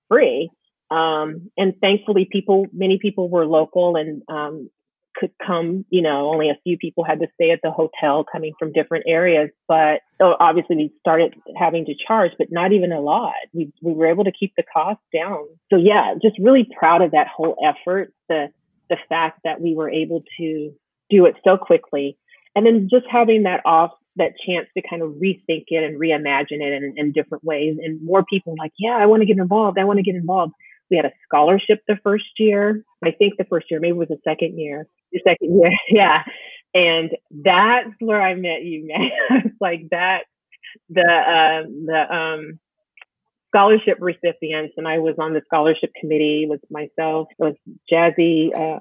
[SPEAKER 5] free. Um, and thankfully people, many people were local and, um, could come, you know, only a few people had to stay at the hotel coming from different areas. But so obviously we started having to charge, but not even a lot. We, we were able to keep the cost down. So yeah, just really proud of that whole effort. The, the fact that we were able to do it so quickly and then just having that off that chance to kind of rethink it and reimagine it in, in different ways. And more people like, yeah, I want to get involved. I want to get involved. We had a scholarship the first year. I think the first year, maybe it was the second year. The second year, yeah. And that's where I met you, man. like that, the uh, the um, scholarship recipients, and I was on the scholarship committee with myself. It was Jazzy uh,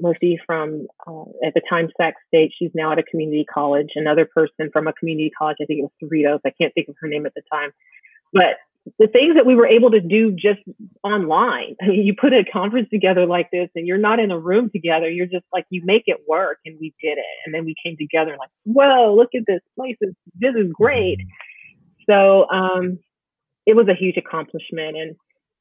[SPEAKER 5] Murphy from uh, at the time Sac State. She's now at a community college. Another person from a community college. I think it was Cerritos. I can't think of her name at the time, but the things that we were able to do just online. I mean, you put a conference together like this and you're not in a room together. You're just like, you make it work. And we did it. And then we came together like, whoa, look at this place. This is great. So, um, it was a huge accomplishment. And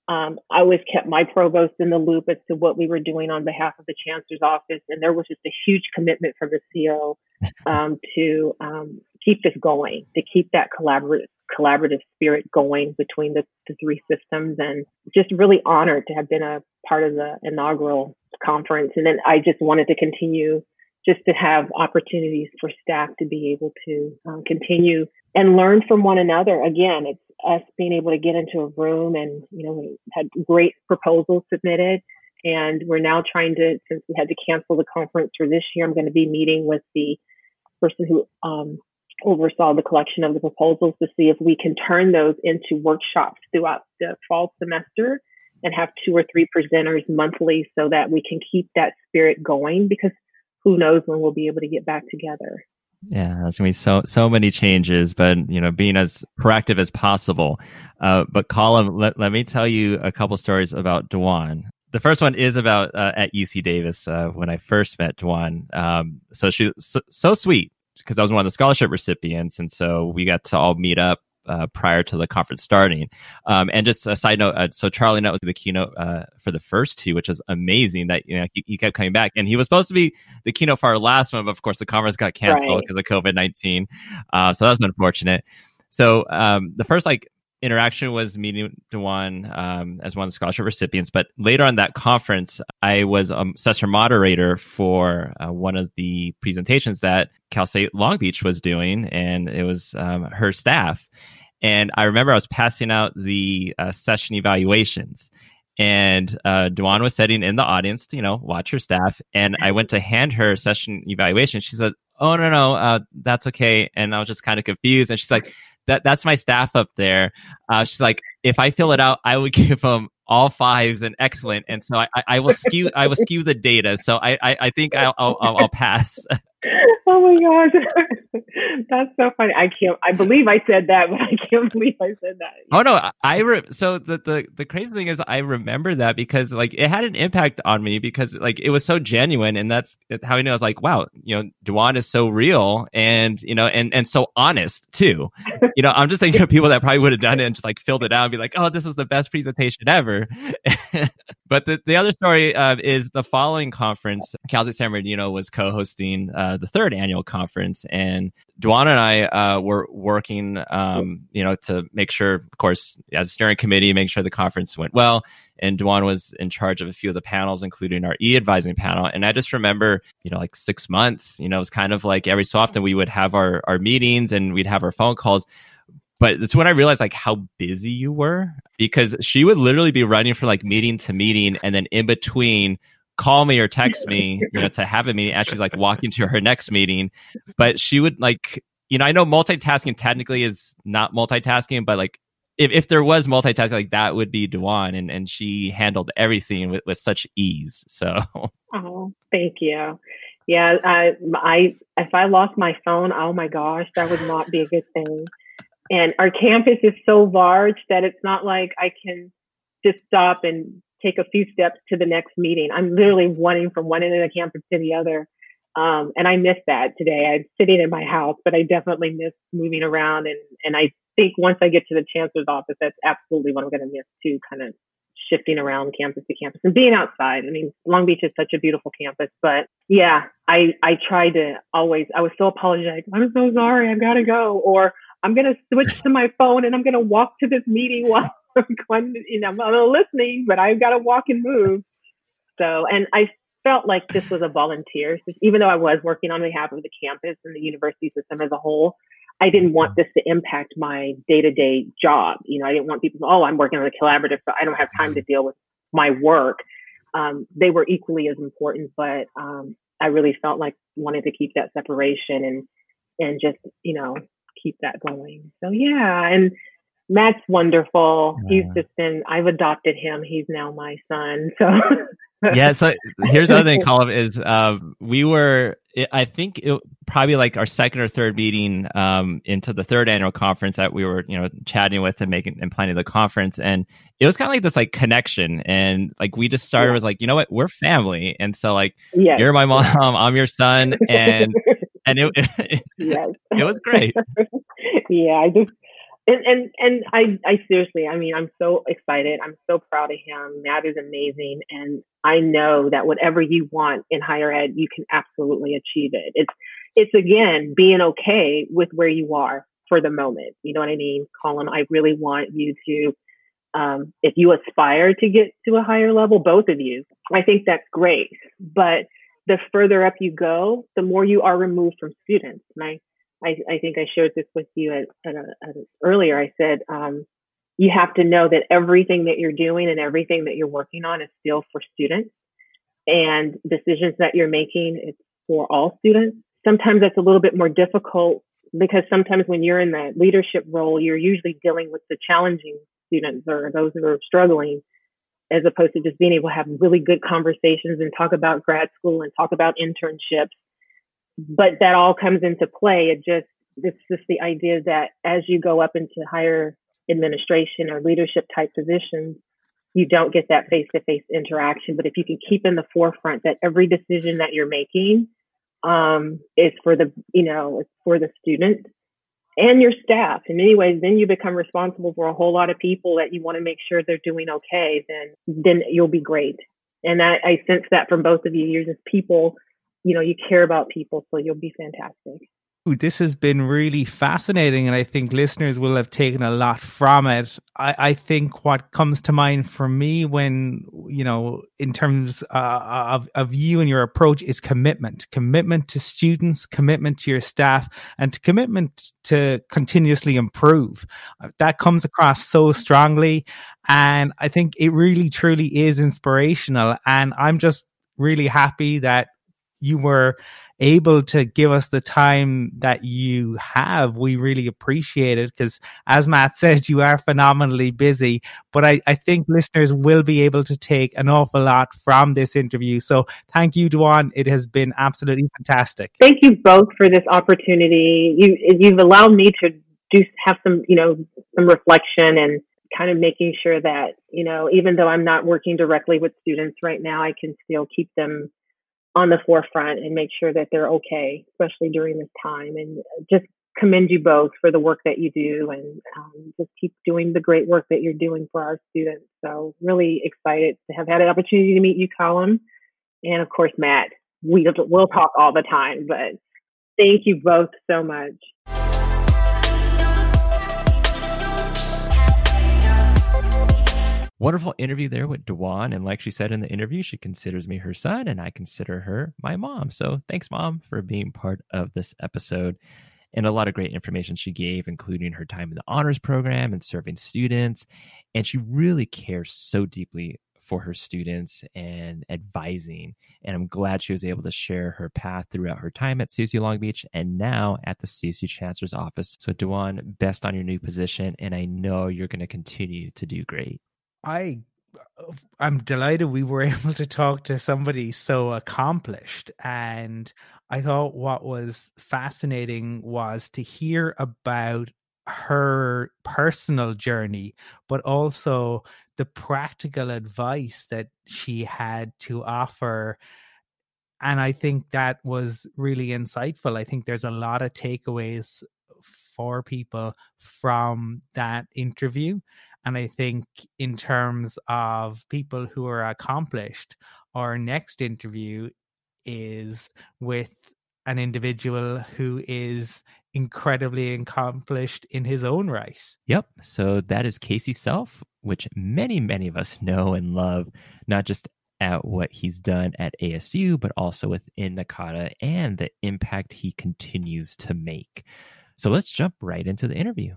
[SPEAKER 5] um, I always kept my provost in the loop as to what we were doing on behalf of the chancellor's office. And there was just a huge commitment from the CO um, to um, keep this going, to keep that collaborative collaborative spirit going between the, the three systems and just really honored to have been a part of the inaugural conference. And then I just wanted to continue just to have opportunities for staff to be able to um, continue and learn from one another. Again, it's us being able to get into a room and, you know, we had great proposals submitted. And we're now trying to, since we had to cancel the conference for this year, I'm going to be meeting with the person who um, oversaw the collection of the proposals to see if we can turn those into workshops throughout the fall semester and have two or three presenters monthly so that we can keep that spirit going because who knows when we'll be able to get back together.
[SPEAKER 1] Yeah, there's gonna be so so many changes, but you know, being as proactive as possible. Uh, but Colum, let, let me tell you a couple stories about Dwan. The first one is about uh, at UC Davis uh, when I first met Dwan. Um, so she so, so sweet because I was one of the scholarship recipients, and so we got to all meet up uh, prior to the conference starting. Um, and just a side note, uh, so Charlie Nutt was the keynote uh, for the first two, which was amazing. That you know he, he, kept coming back, and he was supposed to be the keynote for our last one, but of course the conference got canceled because right. of COVID nineteen. Uh, so that was unfortunate. So um, the first like interaction was meeting Dwan um, as one of the scholarship recipients. But later on that conference, I was a session moderator for uh, one of the presentations that Cal State Long Beach was doing, and it was um, her staff. And I remember I was passing out the uh, session evaluations. And uh, Dwan was sitting in the audience to, you know, watch her staff. And I went to hand her session evaluation. She said, Oh, no, no, uh, that's okay. And I was just kind of confused. And she's like, that that's my staff up there. Uh, she's like, if I fill it out, I would give them all fives and excellent. And so I, I, will skew I will skew the data. So I I, I think I'll, I'll, I'll pass.
[SPEAKER 5] oh my gosh, that's so funny. I can't. I believe I said that, but I can't believe I said that.
[SPEAKER 1] Oh no, I re- so the the the crazy thing is I remember that because like it had an impact on me because like it was so genuine, and that's how I know I was like, wow, you know, Dwan is so real, and you know, and and so honest too. you know, I'm just thinking of people that probably would have done it and just like filled it out and be like, oh, this is the best presentation ever. but the the other story uh, is the following conference, Cal State San Bernardino was co-hosting. Uh, the third annual conference, and Dwan and I uh, were working, um, you know, to make sure, of course, as a steering committee, make sure the conference went well. And Dwan was in charge of a few of the panels, including our e-advising panel. And I just remember, you know, like six months, you know, it was kind of like every so often we would have our our meetings and we'd have our phone calls but it's when I realized like how busy you were because she would literally be running from like meeting to meeting and then in between call me or text me, you know, to have a meeting as she's like walking to her next meeting. But she would like, you know, I know multitasking technically is not multitasking, but like if, if there was multitasking, like that would be Dwan and, and she handled everything with, with such ease. So
[SPEAKER 5] Oh, thank you. Yeah, I I if I lost my phone, oh my gosh, that would not be a good thing. And our campus is so large that it's not like I can just stop and take a few steps to the next meeting. I'm literally running from one end of the campus to the other. Um, and I miss that today. I'm sitting in my house, but I definitely miss moving around. And, and I think once I get to the chancellor's office, that's absolutely what I'm going to miss too, kind of shifting around campus to campus and being outside. I mean, Long Beach is such a beautiful campus, but yeah, I, I try to always, I was so apologetic. I'm so sorry. I've got to go. Or I'm going to switch to my phone and I'm going to walk to this meeting while I'm going, you know, I'm listening, but I've got to walk and move. So, and I felt like this was a volunteer, even though I was working on behalf of the campus and the university system as a whole. I didn't want this to impact my day to day job. You know, I didn't want people, to oh, I'm working on a collaborative, so I don't have time to deal with my work. Um, they were equally as important, but um, I really felt like wanted to keep that separation and and just you know keep that going. So yeah, and Matt's wonderful. Yeah. He's just been I've adopted him. He's now my son. So
[SPEAKER 1] yeah. So here's the other thing, Colum, is uh, we were, I think it, probably like our second or third meeting um, into the third annual conference that we were, you know, chatting with and making and planning the conference. And it was kind of like this like connection. And like we just started yeah. was like, you know what, we're family. And so like, yes. you're my mom, I'm your son. And, and it, it, yes. it was great.
[SPEAKER 5] yeah. I just, and and and I I seriously, I mean, I'm so excited. I'm so proud of him. Matt is amazing, and I know that whatever you want in higher ed, you can absolutely achieve it. It's it's again being okay with where you are for the moment. You know what I mean, Colum? I really want you to. Um, if you aspire to get to a higher level, both of you, I think that's great. But the further up you go, the more you are removed from students. And I I, I think I shared this with you at, at, a, at a, earlier. I said, um, you have to know that everything that you're doing and everything that you're working on is still for students and decisions that you're making it's for all students. Sometimes that's a little bit more difficult because sometimes when you're in that leadership role, you're usually dealing with the challenging students or those who are struggling as opposed to just being able to have really good conversations and talk about grad school and talk about internships but that all comes into play. It just, it's just the idea that as you go up into higher administration or leadership type positions, you don't get that face to face interaction. But if you can keep in the forefront that every decision that you're making um, is for the, you know, it's for the student and your staff. In many ways, then you become responsible for a whole lot of people that you want to make sure they're doing okay. Then, then you'll be great. And I, I sense that from both of you. You're just people you know, you care about people, so you'll be fantastic.
[SPEAKER 2] This has been really fascinating, and I think listeners will have taken a lot from it. I, I think what comes to mind for me when, you know, in terms uh, of, of you and your approach is commitment commitment to students, commitment to your staff, and to commitment to continuously improve. Uh, that comes across so strongly. And I think it really, truly is inspirational. And I'm just really happy that you were able to give us the time that you have. We really appreciate it because, as Matt said, you are phenomenally busy. But I, I think listeners will be able to take an awful lot from this interview. So thank you, Dwan. It has been absolutely fantastic.
[SPEAKER 5] Thank you both for this opportunity. You, you've allowed me to do have some, you know, some reflection and kind of making sure that, you know, even though I'm not working directly with students right now, I can still keep them on the forefront and make sure that they're okay, especially during this time. And just commend you both for the work that you do and um, just keep doing the great work that you're doing for our students. So, really excited to have had an opportunity to meet you, Colum. And of course, Matt. We, we'll talk all the time, but thank you both so much.
[SPEAKER 1] Wonderful interview there with Dwan. And like she said in the interview, she considers me her son and I consider her my mom. So thanks, mom, for being part of this episode. And a lot of great information she gave, including her time in the honors program and serving students. And she really cares so deeply for her students and advising. And I'm glad she was able to share her path throughout her time at CSU Long Beach and now at the CSU Chancellor's Office. So, Dwan, best on your new position. And I know you're going to continue to do great.
[SPEAKER 2] I I'm delighted we were able to talk to somebody so accomplished. And I thought what was fascinating was to hear about her personal journey, but also the practical advice that she had to offer. And I think that was really insightful. I think there's a lot of takeaways for people from that interview. And I think in terms of people who are accomplished, our next interview is with an individual who is incredibly accomplished in his own right.
[SPEAKER 1] Yep. So that is Casey Self, which many, many of us know and love, not just at what he's done at ASU, but also within NACADA and the impact he continues to make. So let's jump right into the interview.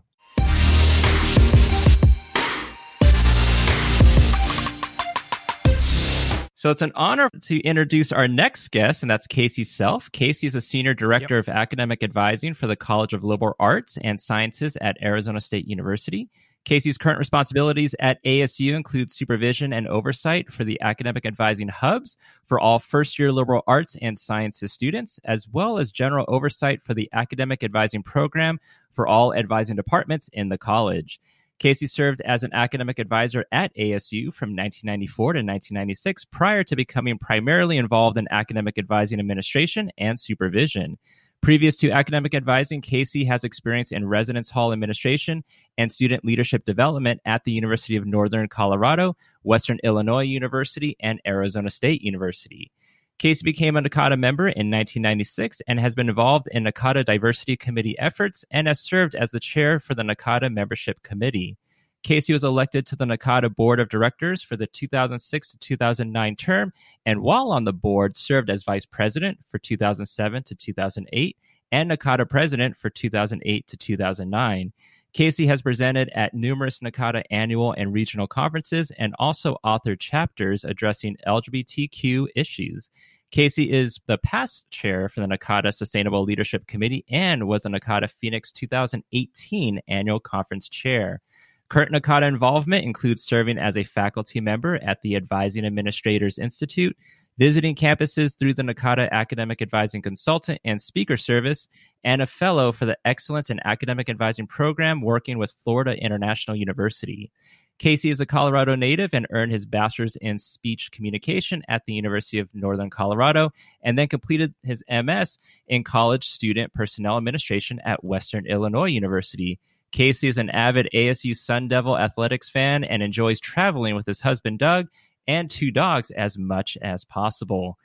[SPEAKER 1] So it's an honor to introduce our next guest, and that's Casey Self. Casey is a senior director yep. of academic advising for the College of Liberal Arts and Sciences at Arizona State University. Casey's current responsibilities at ASU include supervision and oversight for the academic advising hubs for all first year liberal arts and sciences students, as well as general oversight for the academic advising program for all advising departments in the college. Casey served as an academic advisor at ASU from 1994 to 1996 prior to becoming primarily involved in academic advising administration and supervision. Previous to academic advising, Casey has experience in residence hall administration and student leadership development at the University of Northern Colorado, Western Illinois University, and Arizona State University. Casey became a NACADA member in 1996 and has been involved in NACADA Diversity Committee efforts and has served as the chair for the NACADA Membership Committee. Casey was elected to the NACADA Board of Directors for the 2006 to 2009 term, and while on the board, served as vice president for 2007 to 2008 and NACADA president for 2008 to 2009. Casey has presented at numerous NACADA annual and regional conferences and also authored chapters addressing LGBTQ issues. Casey is the past chair for the NACADA Sustainable Leadership Committee and was the NACADA Phoenix 2018 annual conference chair. Current NACADA involvement includes serving as a faculty member at the Advising Administrators Institute, visiting campuses through the NACADA Academic Advising Consultant and Speaker Service, and a fellow for the Excellence in Academic Advising program working with Florida International University. Casey is a Colorado native and earned his bachelor's in speech communication at the University of Northern Colorado and then completed his MS in college student personnel administration at Western Illinois University. Casey is an avid ASU Sun Devil athletics fan and enjoys traveling with his husband Doug and two dogs as much as possible.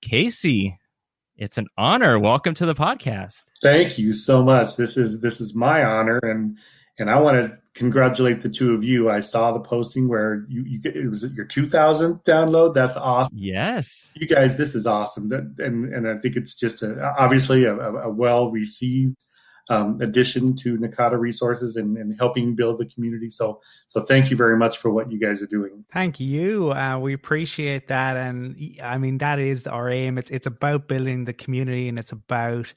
[SPEAKER 1] Casey, it's an honor. Welcome to the podcast.
[SPEAKER 7] Thank you so much. This is this is my honor, and and I want to congratulate the two of you. I saw the posting where you, you it was your 2000th download. That's awesome.
[SPEAKER 1] Yes,
[SPEAKER 7] you guys, this is awesome. That, and and I think it's just a, obviously a, a well received um, addition to NACADA resources and, and, helping build the community. So, so thank you very much for what you guys are doing.
[SPEAKER 2] Thank you. Uh, we appreciate that, and I mean that is our aim. It's it's about building the community, and it's about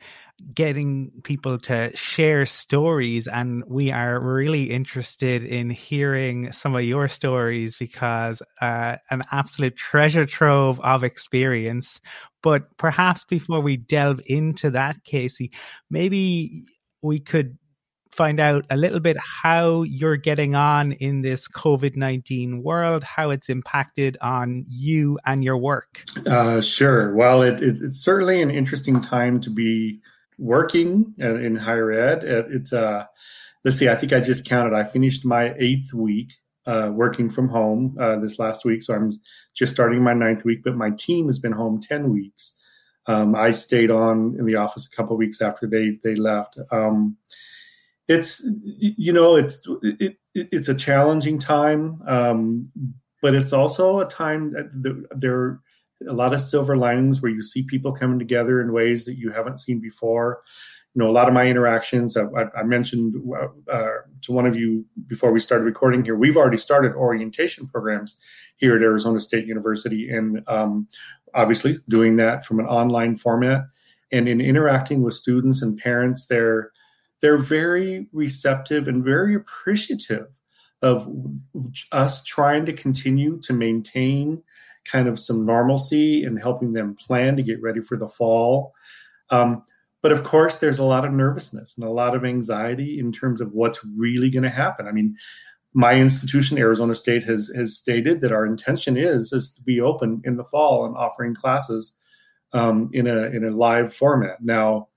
[SPEAKER 2] getting people to share stories. And we are really interested in hearing some of your stories because uh, an absolute treasure trove of experience. But perhaps before we delve into that, Casey, maybe we could find out a little bit how you're getting on in this COVID 19 world, how it's impacted on you and your work.
[SPEAKER 7] Uh, sure. Well, it, it, it's certainly an interesting time to be working in higher ed. It's, uh, let's see, I think I just counted, I finished my eighth week. Uh, working from home uh, this last week, so I'm just starting my ninth week. But my team has been home ten weeks, um, I stayed on in the office a couple of weeks after they they left. Um, it's you know it's it, it, it's a challenging time, um, but it's also a time that there are a lot of silver linings where you see people coming together in ways that you haven't seen before. You know, a lot of my interactions. I, I mentioned uh, to one of you before we started recording here. We've already started orientation programs here at Arizona State University, and um, obviously doing that from an online format and in interacting with students and parents they're they're very receptive and very appreciative of us trying to continue to maintain kind of some normalcy and helping them plan to get ready for the fall um, but of course there's a lot of nervousness and a lot of anxiety in terms of what's really going to happen i mean my institution, Arizona State, has has stated that our intention is is to be open in the fall and offering classes um, in a in a live format. Now,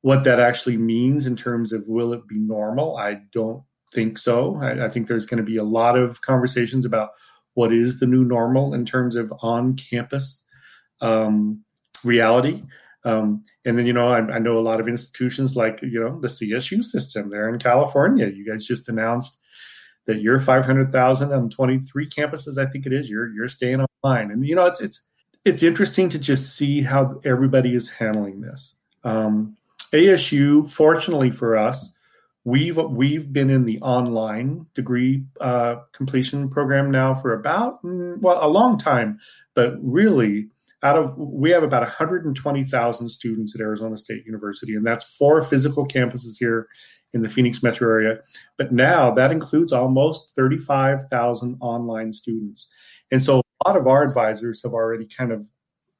[SPEAKER 7] what that actually means in terms of will it be normal, I don't think so. I, I think there's going to be a lot of conversations about what is the new normal in terms of on campus um, reality. Um, and then, you know, I, I, know a lot of institutions like, you know, the CSU system there in California. You guys just announced that your 500,000 on 23 campuses, I think it is, you're, you're staying online. And, you know, it's, it's, it's interesting to just see how everybody is handling this. Um, ASU, fortunately for us, we've we've been in the online degree uh, completion program now for about mm, well a long time, but really out of we have about 120,000 students at Arizona State University, and that's four physical campuses here in the Phoenix metro area. But now that includes almost 35,000 online students, and so a lot of our advisors have already kind of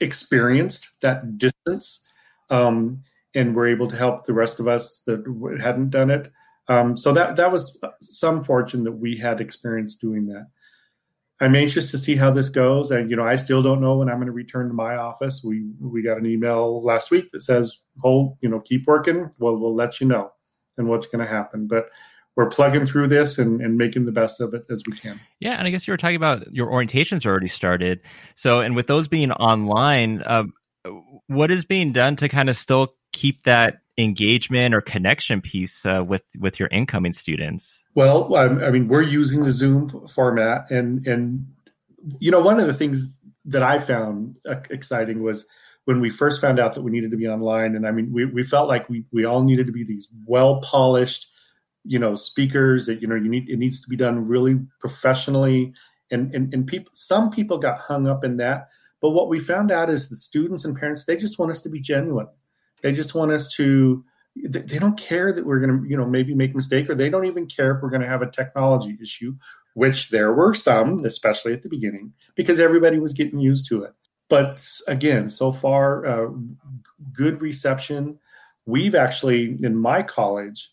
[SPEAKER 7] experienced that distance. Um, and we're able to help the rest of us that hadn't done it. Um, so that that was some fortune that we had experience doing that. I'm anxious to see how this goes, and you know, I still don't know when I'm going to return to my office. We we got an email last week that says, "Hold, you know, keep working. Well, we'll let you know, and what's going to happen." But we're plugging through this and, and making the best of it as we can.
[SPEAKER 1] Yeah, and I guess you were talking about your orientations already started. So, and with those being online, uh, what is being done to kind of still keep that engagement or connection piece uh, with with your incoming students?
[SPEAKER 7] Well, I mean, we're using the Zoom format, and and you know, one of the things that I found exciting was when we first found out that we needed to be online, and I mean, we we felt like we we all needed to be these well polished, you know, speakers that you know you need it needs to be done really professionally, and and and people some people got hung up in that. But what we found out is the students and parents they just want us to be genuine they just want us to. They don't care that we're going to, you know, maybe make a mistake, or they don't even care if we're going to have a technology issue, which there were some, especially at the beginning, because everybody was getting used to it. But again, so far, uh, good reception. We've actually, in my college,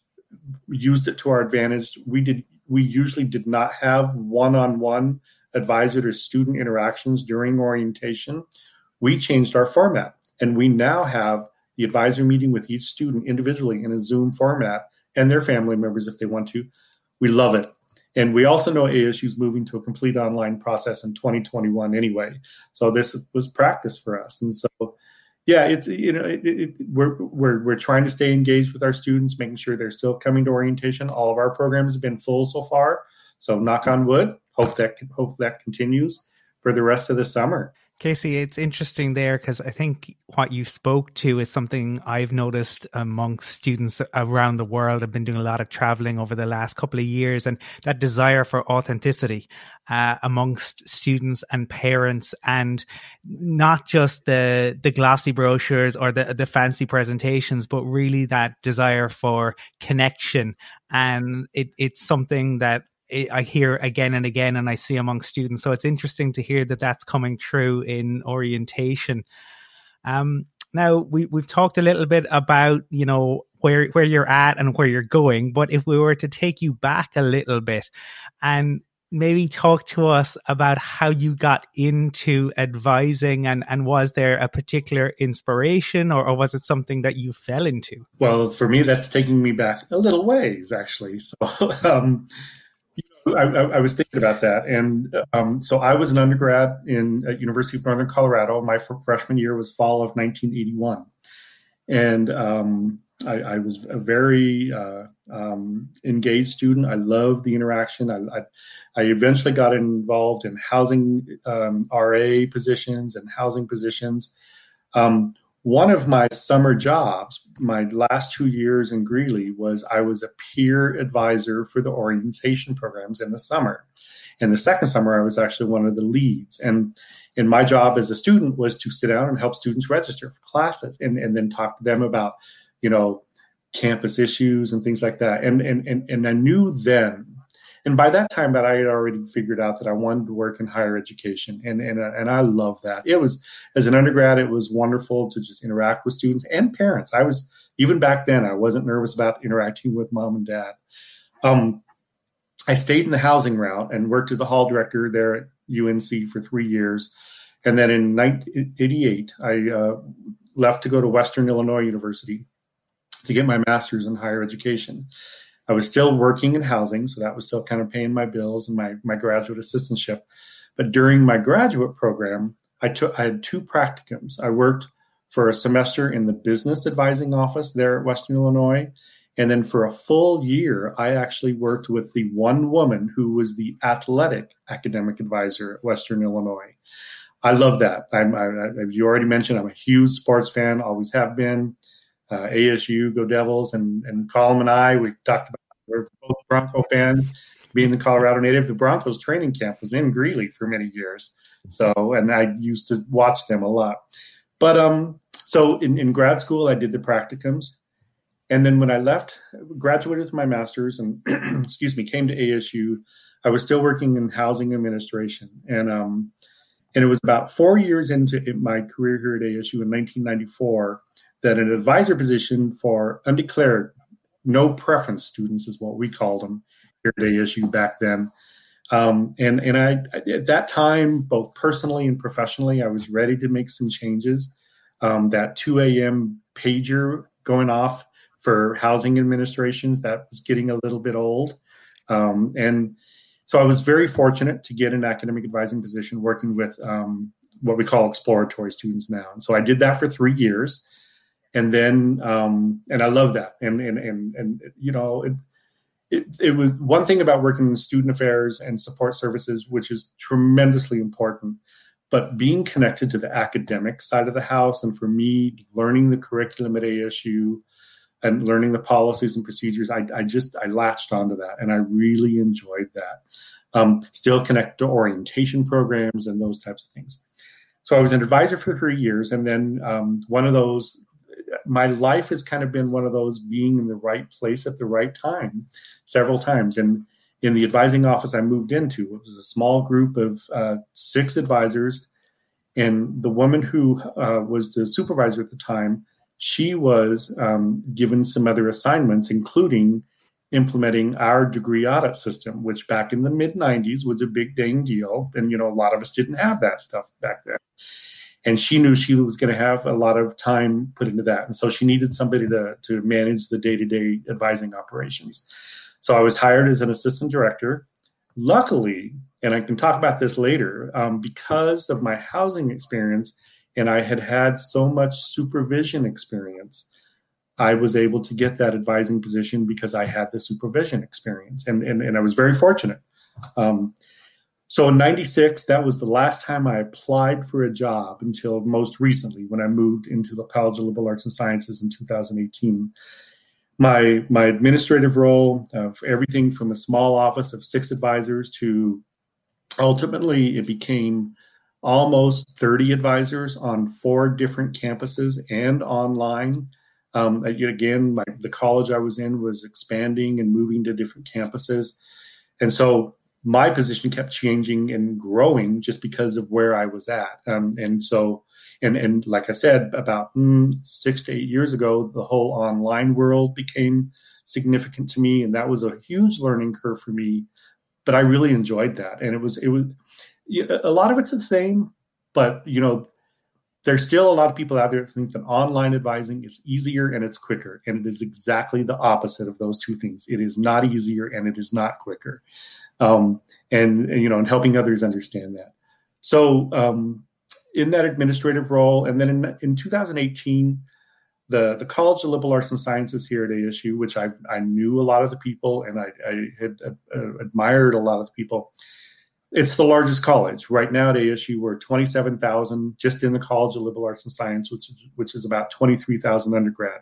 [SPEAKER 7] used it to our advantage. We did. We usually did not have one-on-one advisor to student interactions during orientation. We changed our format, and we now have the advisor meeting with each student individually in a Zoom format and their family members if they want to. We love it. And we also know ASU is moving to a complete online process in 2021 anyway. So this was practice for us. And so, yeah, it's you know it, it, we're we're we're trying to stay engaged with our students, making sure they're still coming to orientation. All of our programs have been full so far. So knock on wood. Hope that hope that continues for the rest of the summer.
[SPEAKER 2] Casey, it's interesting there because I think what you spoke to is something I've noticed amongst students around the world. I've been doing a lot of traveling over the last couple of years, and that desire for authenticity uh, amongst students and parents, and not just the the glossy brochures or the the fancy presentations, but really that desire for connection. And it, it's something that I hear again and again, and I see among students. So it's interesting to hear that that's coming true in orientation. Um, now we we've talked a little bit about you know where where you're at and where you're going, but if we were to take you back a little bit and maybe talk to us about how you got into advising and, and was there a particular inspiration or, or was it something that you fell into?
[SPEAKER 7] Well, for me, that's taking me back a little ways, actually. So, um, I, I, was thinking about that, and um, so I was an undergrad in at University of Northern Colorado. My freshman year was fall of 1981, and um, I, I, was a very uh, um, engaged student. I loved the interaction. I, I, I eventually got involved in housing um, RA positions and housing positions. Um, one of my summer jobs, my last two years in Greeley, was I was a peer advisor for the orientation programs in the summer. And the second summer, I was actually one of the leads. And and my job as a student was to sit down and help students register for classes and, and then talk to them about, you know, campus issues and things like that. And and and, and I knew then and by that time that I had already figured out that I wanted to work in higher education and and and I love that. It was as an undergrad it was wonderful to just interact with students and parents. I was even back then I wasn't nervous about interacting with mom and dad. Um, I stayed in the housing route and worked as a hall director there at UNC for 3 years. And then in 1988 I uh, left to go to Western Illinois University to get my master's in higher education. I was still working in housing, so that was still kind of paying my bills and my my graduate assistantship. But during my graduate program, I took I had two practicums. I worked for a semester in the business advising office there at Western Illinois. And then for a full year, I actually worked with the one woman who was the athletic academic advisor at Western Illinois. I love that. I'm, I, as you already mentioned, I'm a huge sports fan, always have been. uh, ASU, Go Devils, and and Colum and I we talked we're both Bronco fans. Being the Colorado native, the Broncos training camp was in Greeley for many years. So, and I used to watch them a lot. But um, so in, in grad school, I did the practicums. And then when I left, graduated with my master's and, excuse me, came to ASU, I was still working in housing administration. And, um, and it was about four years into my career here at ASU in 1994 that an advisor position for undeclared, no preference students is what we called them here at ASU back then. Um, and and I at that time, both personally and professionally, I was ready to make some changes. Um, that 2 a.m. pager going off for housing administrations that was getting a little bit old, um, and so I was very fortunate to get an academic advising position working with um, what we call exploratory students now. And so I did that for three years, and then um, and I love that. And and and and you know. It, it, it, was one thing about working in student affairs and support services, which is tremendously important. But being connected to the academic side of the house, and for me, learning the curriculum at ASU and learning the policies and procedures, I, I just I latched onto that, and I really enjoyed that. Um, still connect to orientation programs and those types of things. So I was an advisor for three years, and then um, one of those my life has kind of been one of those being in the right place at the right time several times. And in the advising office I moved into, it was a small group of uh, six advisors. And the woman who uh, was the supervisor at the time, she was um, given some other assignments, including implementing our degree audit system, which back in the mid 90s was a big dang deal. And, you know, a lot of us didn't have that stuff back then and she knew she was going to have a lot of time put into that. And so she needed somebody to, to manage the day-to-day advising operations. So i was hired as an assistant director. Luckily and i can talk about this later um, because of my housing experience and i had had so much supervision experience i was able to get that advising position because i had the supervision experience. And, and, and i was very fortunate. Um, so in 96, that was the last time I applied for a job until most recently when I moved into the College of Liberal Arts and Sciences in 2018. My, my administrative role, uh, for everything from a small office of six advisors to ultimately it became almost 30 advisors on four different campuses and online. Um, again, my, the college I was in was expanding and moving to different campuses. And so my position kept changing and growing just because of where I was at. Um, and so, and and like I said, about mm, six to eight years ago, the whole online world became significant to me, and that was a huge learning curve for me. But I really enjoyed that, and it was it was a lot of it's the same, but you know. There's still a lot of people out there that think that online advising is easier and it's quicker. And it is exactly the opposite of those two things. It is not easier and it is not quicker um, and, and, you know, and helping others understand that. So um, in that administrative role, and then in, in 2018, the the College of Liberal Arts and Sciences here at ASU, which I I knew a lot of the people and I, I had uh, admired a lot of the people. It's the largest college right now at ASU. We're twenty seven thousand just in the College of Liberal Arts and Science, which is, which is about twenty three thousand undergrad.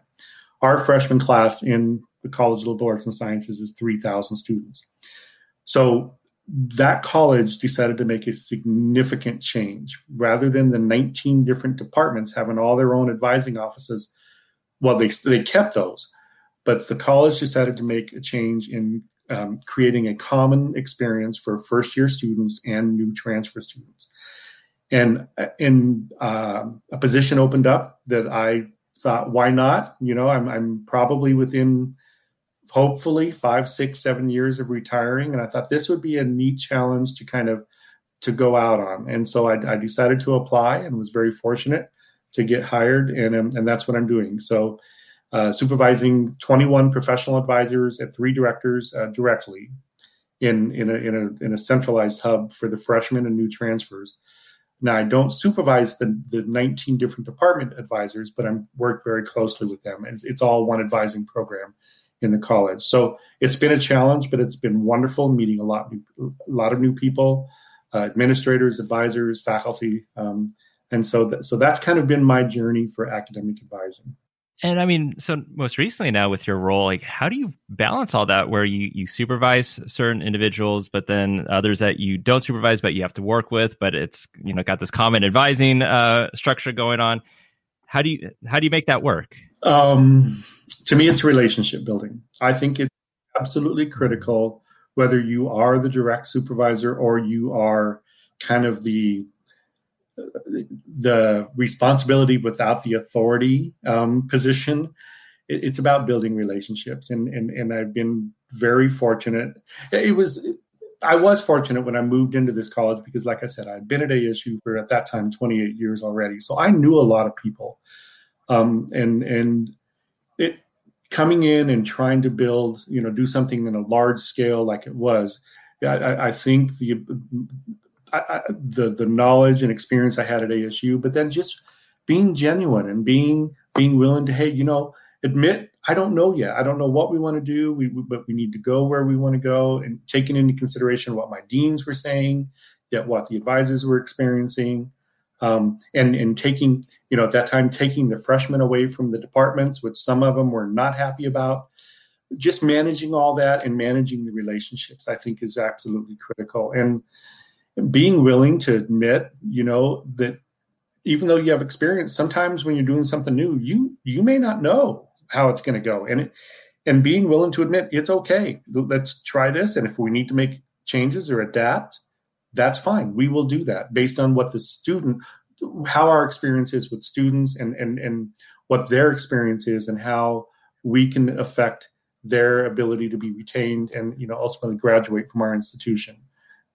[SPEAKER 7] Our freshman class in the College of Liberal Arts and Sciences is three thousand students. So that college decided to make a significant change rather than the 19 different departments having all their own advising offices. Well, they, they kept those, but the college decided to make a change in um, creating a common experience for first year students and new transfer students. And in uh, a position opened up that I thought, why not? You know, I'm, I'm probably within hopefully five, six, seven years of retiring. And I thought this would be a neat challenge to kind of to go out on. And so I, I decided to apply and was very fortunate to get hired. And, um, and that's what I'm doing. So uh, supervising 21 professional advisors and three directors uh, directly in, in, a, in, a, in a centralized hub for the freshmen and new transfers. Now, I don't supervise the, the 19 different department advisors, but I work very closely with them. It's, it's all one advising program in the college. So it's been a challenge, but it's been wonderful meeting a lot, a lot of new people, uh, administrators, advisors, faculty, um, and so th- so that's kind of been my journey for academic advising.
[SPEAKER 1] And I mean, so most recently now with your role, like how do you balance all that where you you supervise certain individuals, but then others that you don't supervise, but you have to work with, but it's you know got this common advising uh, structure going on. How do you how do you make that work?
[SPEAKER 7] Um, to me, it's relationship building. I think it's absolutely critical whether you are the direct supervisor or you are kind of the the responsibility without the authority um, position. It, it's about building relationships, and and and I've been very fortunate. It was I was fortunate when I moved into this college because, like I said, I'd been at ASU for at that time 28 years already, so I knew a lot of people, um, and and coming in and trying to build, you know, do something in a large scale like it was. I, I think the I, the the knowledge and experience I had at ASU, but then just being genuine and being being willing to hey, you know, admit I don't know yet. I don't know what we want to do, we, but we need to go where we want to go, and taking into consideration what my deans were saying, yet what the advisors were experiencing, um, and and taking you know at that time taking the freshmen away from the departments, which some of them were not happy about. Just managing all that and managing the relationships, I think, is absolutely critical. And being willing to admit, you know, that even though you have experience, sometimes when you're doing something new, you you may not know how it's going to go, and it, and being willing to admit it's okay. Let's try this, and if we need to make changes or adapt, that's fine. We will do that based on what the student, how our experience is with students, and and and what their experience is, and how we can affect their ability to be retained and you know ultimately graduate from our institution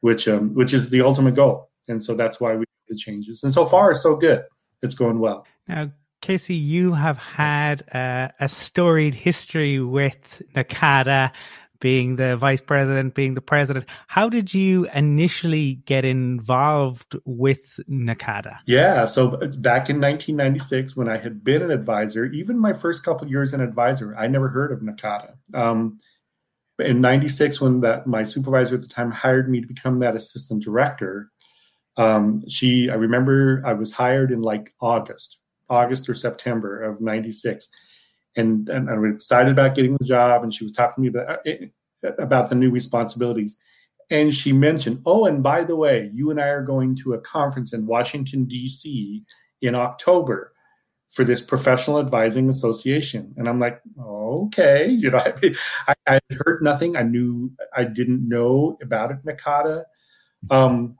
[SPEAKER 7] which um, which is the ultimate goal. And so that's why we the changes. And so far, so good. It's going well.
[SPEAKER 2] Now, Casey, you have had uh, a storied history with NACADA, being the vice president, being the president. How did you initially get involved with NACADA?
[SPEAKER 7] Yeah, so back in 1996, when I had been an advisor, even my first couple years in advisor, I never heard of NACADA. Um, in 96 when that my supervisor at the time hired me to become that assistant director um, she i remember i was hired in like august august or september of 96 and, and i was excited about getting the job and she was talking to me about, uh, about the new responsibilities and she mentioned oh and by the way you and i are going to a conference in washington d.c in october for this professional advising association. And I'm like, okay, you know, I, I, had heard nothing. I knew I didn't know about it, NACADA. Um,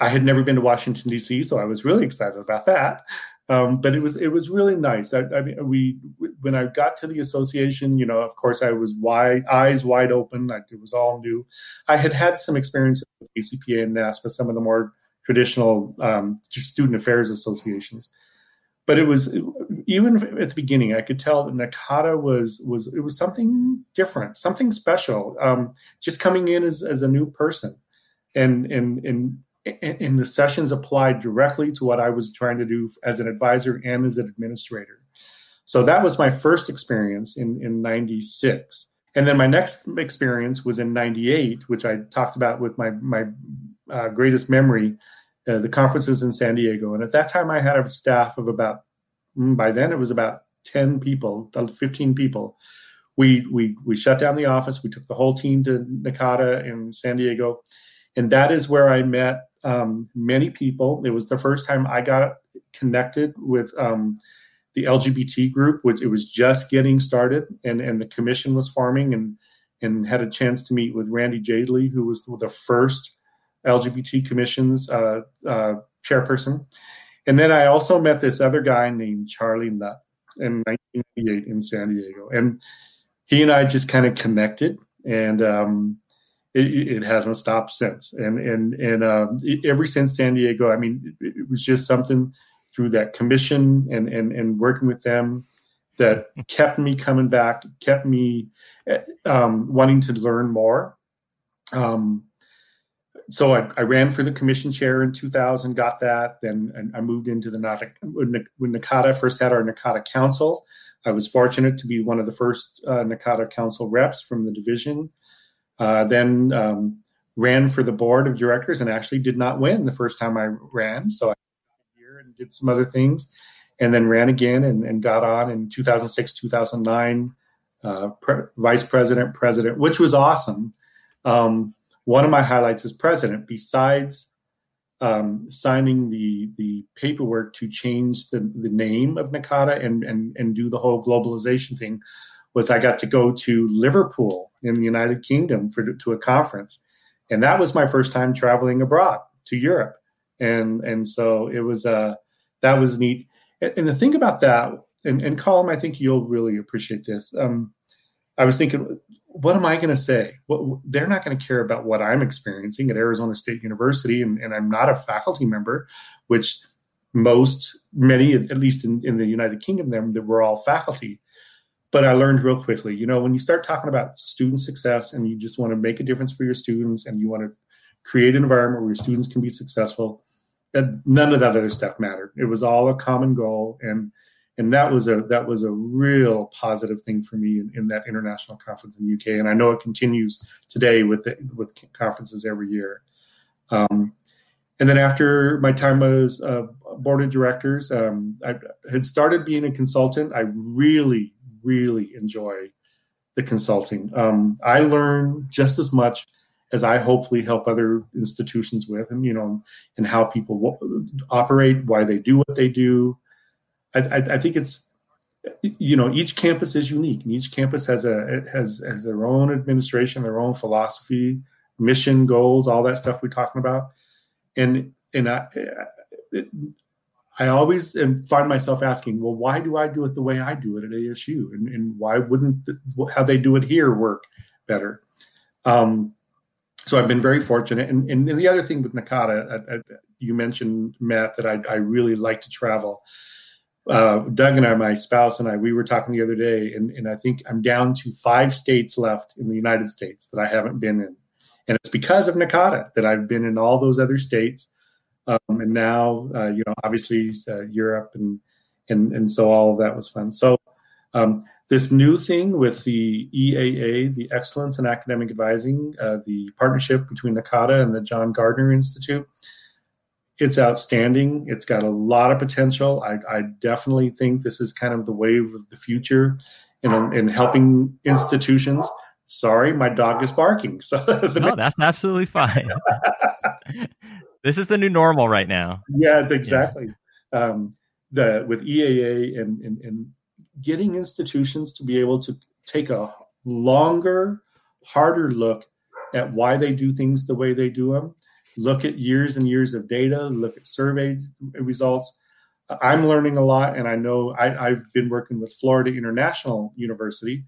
[SPEAKER 7] I had never been to Washington D.C., so I was really excited about that. Um, but it was it was really nice. I, I, mean, we when I got to the association, you know, of course, I was wide eyes wide open. Like it was all new. I had had some experience with ACPA and NASPA, some of the more traditional um, student affairs associations but it was even at the beginning i could tell that NACADA was was it was something different something special um, just coming in as, as a new person and and and and the sessions applied directly to what i was trying to do as an advisor and as an administrator so that was my first experience in in 96 and then my next experience was in 98 which i talked about with my my uh, greatest memory uh, the conferences in San Diego. And at that time, I had a staff of about, mm, by then it was about 10 people, 15 people. We, we, we shut down the office. We took the whole team to NACADA in San Diego. And that is where I met um, many people. It was the first time I got connected with um, the LGBT group, which it was just getting started, and, and the commission was forming, and and had a chance to meet with Randy Jadley, who was the first LGBT Commission's uh, uh, chairperson. And then I also met this other guy named Charlie Nutt in 1998 in San Diego. And he and I just kind of connected, and um, it, it, hasn't stopped since. And and and uh, ever since San Diego, I mean, it, it, was just something through that commission and and and working with them that kept me coming back, kept me eh, um, wanting to learn more. Um, so I, I, ran for the commission chair in 2000, got that. Then and I moved into the when, when NACADA first had our NACADA council. I was fortunate to be one of the first uh, NACADA council reps from the division. Uh, then um, ran for the board of directors and actually did not win the first time I ran. So I here and did some other things. and then ran again and, and got on in 2006, 2009, uh, pre- vice president, president, which was awesome. Um, one of my highlights as president, besides um, signing the the paperwork to change the, the name of NACADA and, and and do the whole globalization thing, was I got to go to Liverpool in the United Kingdom for to a conference, and that was my first time traveling abroad to Europe, and and so it was uh that was neat. And, and the thing about that, and, and Colum, I think you'll really appreciate this. Um, I was thinking, what am I going to say? What, they're not going to care about what I'm experiencing at Arizona State University, and, and, I'm not a faculty member, which most, many, at least in, in the United Kingdom, them that were all faculty. But I learned real quickly, you know, when you start talking about student success and you just want to make a difference for your students and you want to create an environment where your students can be successful, that none of that other stuff mattered. It was all a common goal, and and that was a that was a real positive thing for me in, in that international conference in the UK. And I know it continues today with the, with conferences every year. Um, and then after my time as uh, board of directors, um, I had started being a consultant. I really, really enjoy the consulting. Um, I learn just as much as I hopefully help other institutions with, and you know, and how people operate, why they do what they do. I, I, I, think it's, you know, each campus is unique, and each campus has a has has their own administration, their own philosophy, mission, goals, all that stuff we're talking about, and and I. It, I always find myself asking, well, why do I do it the way I do it at ASU, and, and why wouldn't the, how they do it here work better? Um, so I've been very fortunate. And, and, and the other thing with NACADA, I, I, you mentioned Matt that I, I really like to travel. Uh, Doug and I, my spouse and I, we were talking the other day, and, and I think I'm down to five states left in the United States that I haven't been in, and it's because of NACADA that I've been in all those other states, um, and now uh, you know obviously uh, Europe and and and so all of that was fun. So um, this new thing with the EAA, the Excellence in Academic Advising, uh, the partnership between NACADA and the John Gardner Institute, it's outstanding. It's got a lot of potential. I, I definitely think this is kind of the wave of the future in, in helping institutions. Sorry, my dog is barking. So
[SPEAKER 1] no, that's absolutely fine. this is the new normal right now.
[SPEAKER 7] Yeah, exactly. Yeah. Um, the with EAA and, and, and getting institutions to be able to take a longer, harder look at why they do things the way they do them, look at years and years of data, look at survey results. I'm learning a lot, and I know I, have been working with Florida International University.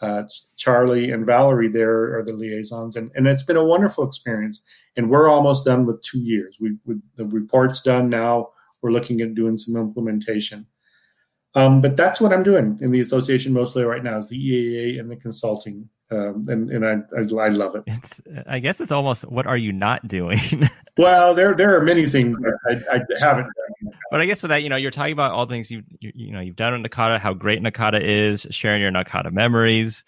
[SPEAKER 7] Uh, Charlie and Valerie there are the liaisons, and, and it's been a wonderful experience. And we're almost done with two years. We, we the report's done now. We're looking at doing some implementation. Um, but that's what I'm doing in the association mostly right now is the EAA and the consulting. Um, and and I, I, I love it.
[SPEAKER 1] It's I guess it's almost what are you not doing?
[SPEAKER 7] well, there there are many things that I, I haven't done.
[SPEAKER 1] But I guess with that, you know, you're talking about all the things you you, you know you've done in NACADA, how great NACADA is, sharing your NACADA memories.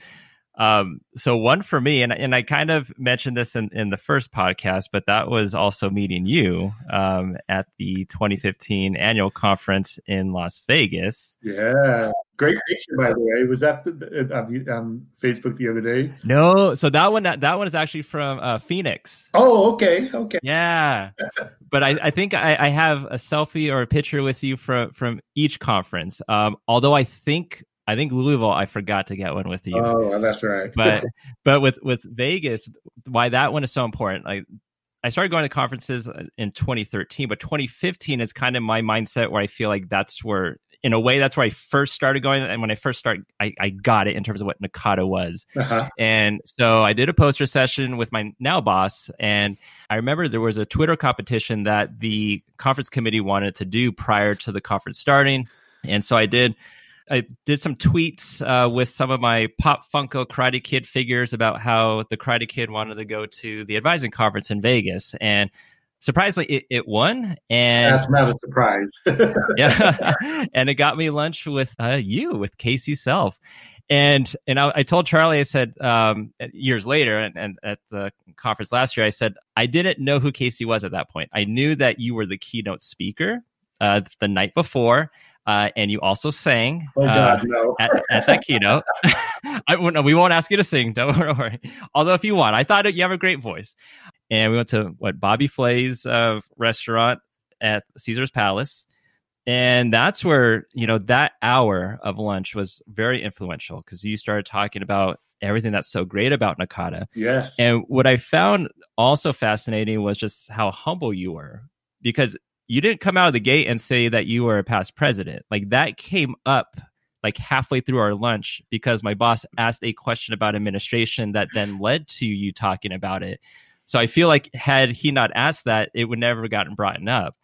[SPEAKER 1] Um, so one for me, and and I kind of mentioned this in, in the first podcast, but that was also meeting you um, at the 2015 annual conference in Las Vegas.
[SPEAKER 7] Yeah, great picture by the way. Was that the, the, on um, Facebook the other day?
[SPEAKER 1] No, so that one that, that one is actually from uh, Phoenix.
[SPEAKER 7] Oh, okay, okay.
[SPEAKER 1] Yeah, but I, I think I, I, have a selfie or a picture with you from from each conference. Um, although I think I think Louisville, I forgot to get one with you.
[SPEAKER 7] Oh, that's right.
[SPEAKER 1] but but with with Vegas, why that one is so important. Like I started going to conferences in 2013, but 2015 is kind of my mindset where I feel like that's where, in a way, that's where I first started going. And when I first started, I, I got it in terms of what NACADA was. Uh-huh. And so I did a poster session with my now boss, and I remember there was a Twitter competition that the conference committee wanted to do prior to the conference starting, and so I did I did some tweets uh, with some of my Pop Funko Karate Kid figures about how the Karate Kid wanted to go to the advising conference in Vegas, and surprisingly, it, it won. And
[SPEAKER 7] that's not a surprise.
[SPEAKER 1] yeah, and it got me lunch with uh, you, with Casey Self. And and I, I told Charlie, I said um, years later, and, and at the conference last year, I said I didn't know who Casey was at that point. I knew that you were the keynote speaker uh, the night before. Uh, and you also sang
[SPEAKER 7] Oh
[SPEAKER 1] uh,
[SPEAKER 7] no.
[SPEAKER 1] at, at that keynote. I, no, we won't ask you to sing. Don't worry. Although if you want, I thought you have a great voice. And we went to what Bobby Flay's uh, restaurant at Caesar's Palace, and that's where you know that hour of lunch was very influential because you started talking about everything that's so great about NACADA.
[SPEAKER 7] yes.
[SPEAKER 1] And what I found also fascinating was just how humble you were because you didn't come out of the gate and say that you were a past president. Like that came up like halfway through our lunch because my boss asked a question about administration that then led to you talking about it. So I feel like had he not asked that, it would never have gotten brought up.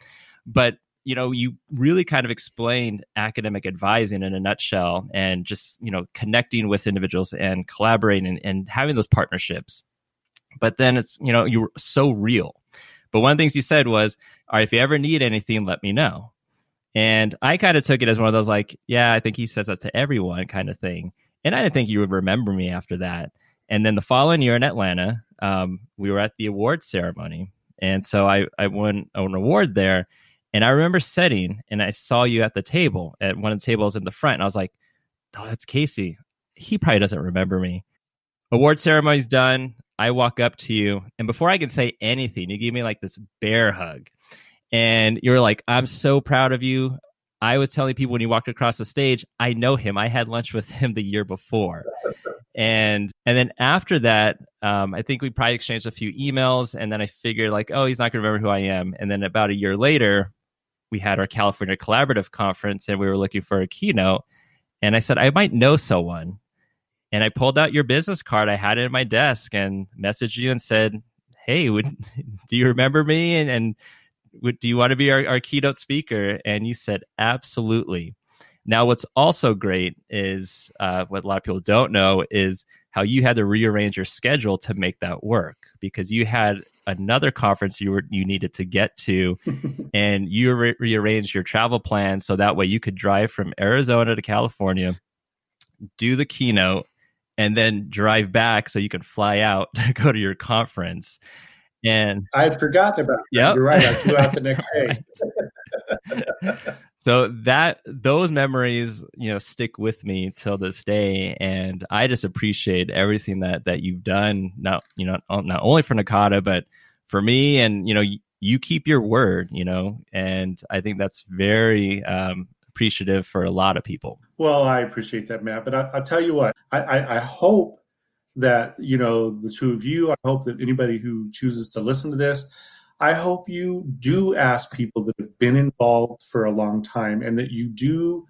[SPEAKER 1] But you know, you really kind of explained academic advising in a nutshell and just, you know, connecting with individuals and collaborating and, and having those partnerships. But then it's, you know, you were so real. But one of the things he said was, all right, if you ever need anything, let me know. And I kind of took it as one of those, like, yeah, I think he says that to everyone kind of thing. And I didn't think you would remember me after that. And then the following year in Atlanta, um, we were at the award ceremony. And so I, I won an award there. And I remember sitting and I saw you at the table at one of the tables in the front. And I was like, oh, that's Casey. He probably doesn't remember me. Award ceremony's done. I walk up to you. And before I can say anything, you give me like this bear hug. And you're like, I'm so proud of you. I was telling people when you walked across the stage, I know him. I had lunch with him the year before. And and then after that, um, I think we probably exchanged a few emails, and then I figured like, oh, he's not going to remember who I am. And then about a year later, we had our California Collaborative Conference, and we were looking for a keynote. And I said I might know someone, and I pulled out your business card. I had it in my desk and messaged you and said, "Hey, would, do you remember me?" And, and would, do you want to be our, our keynote speaker? And you said, absolutely. Now, what's also great is uh, what a lot of people don't know is how you had to rearrange your schedule to make that work because you had another conference you were you needed to get to, and you re- rearranged your travel plan so that way you could drive from Arizona to California, do the keynote, and then drive back so you could fly out to go to your conference. And
[SPEAKER 7] I had forgotten about.
[SPEAKER 1] Yep.
[SPEAKER 7] You're right. I flew out the next day.
[SPEAKER 1] so that those memories you know stick with me till this day and i just appreciate everything that that you've done not you know not only for NACADA but for me and you know you, you keep your word you know and i think that's very um appreciative for a lot of people
[SPEAKER 7] Well, I appreciate that, Matt. But I, I'll tell you what. I, I, I hope that you know the two of you. I hope that anybody who chooses to listen to this, I hope you do ask people that have been involved for a long time, and that you do,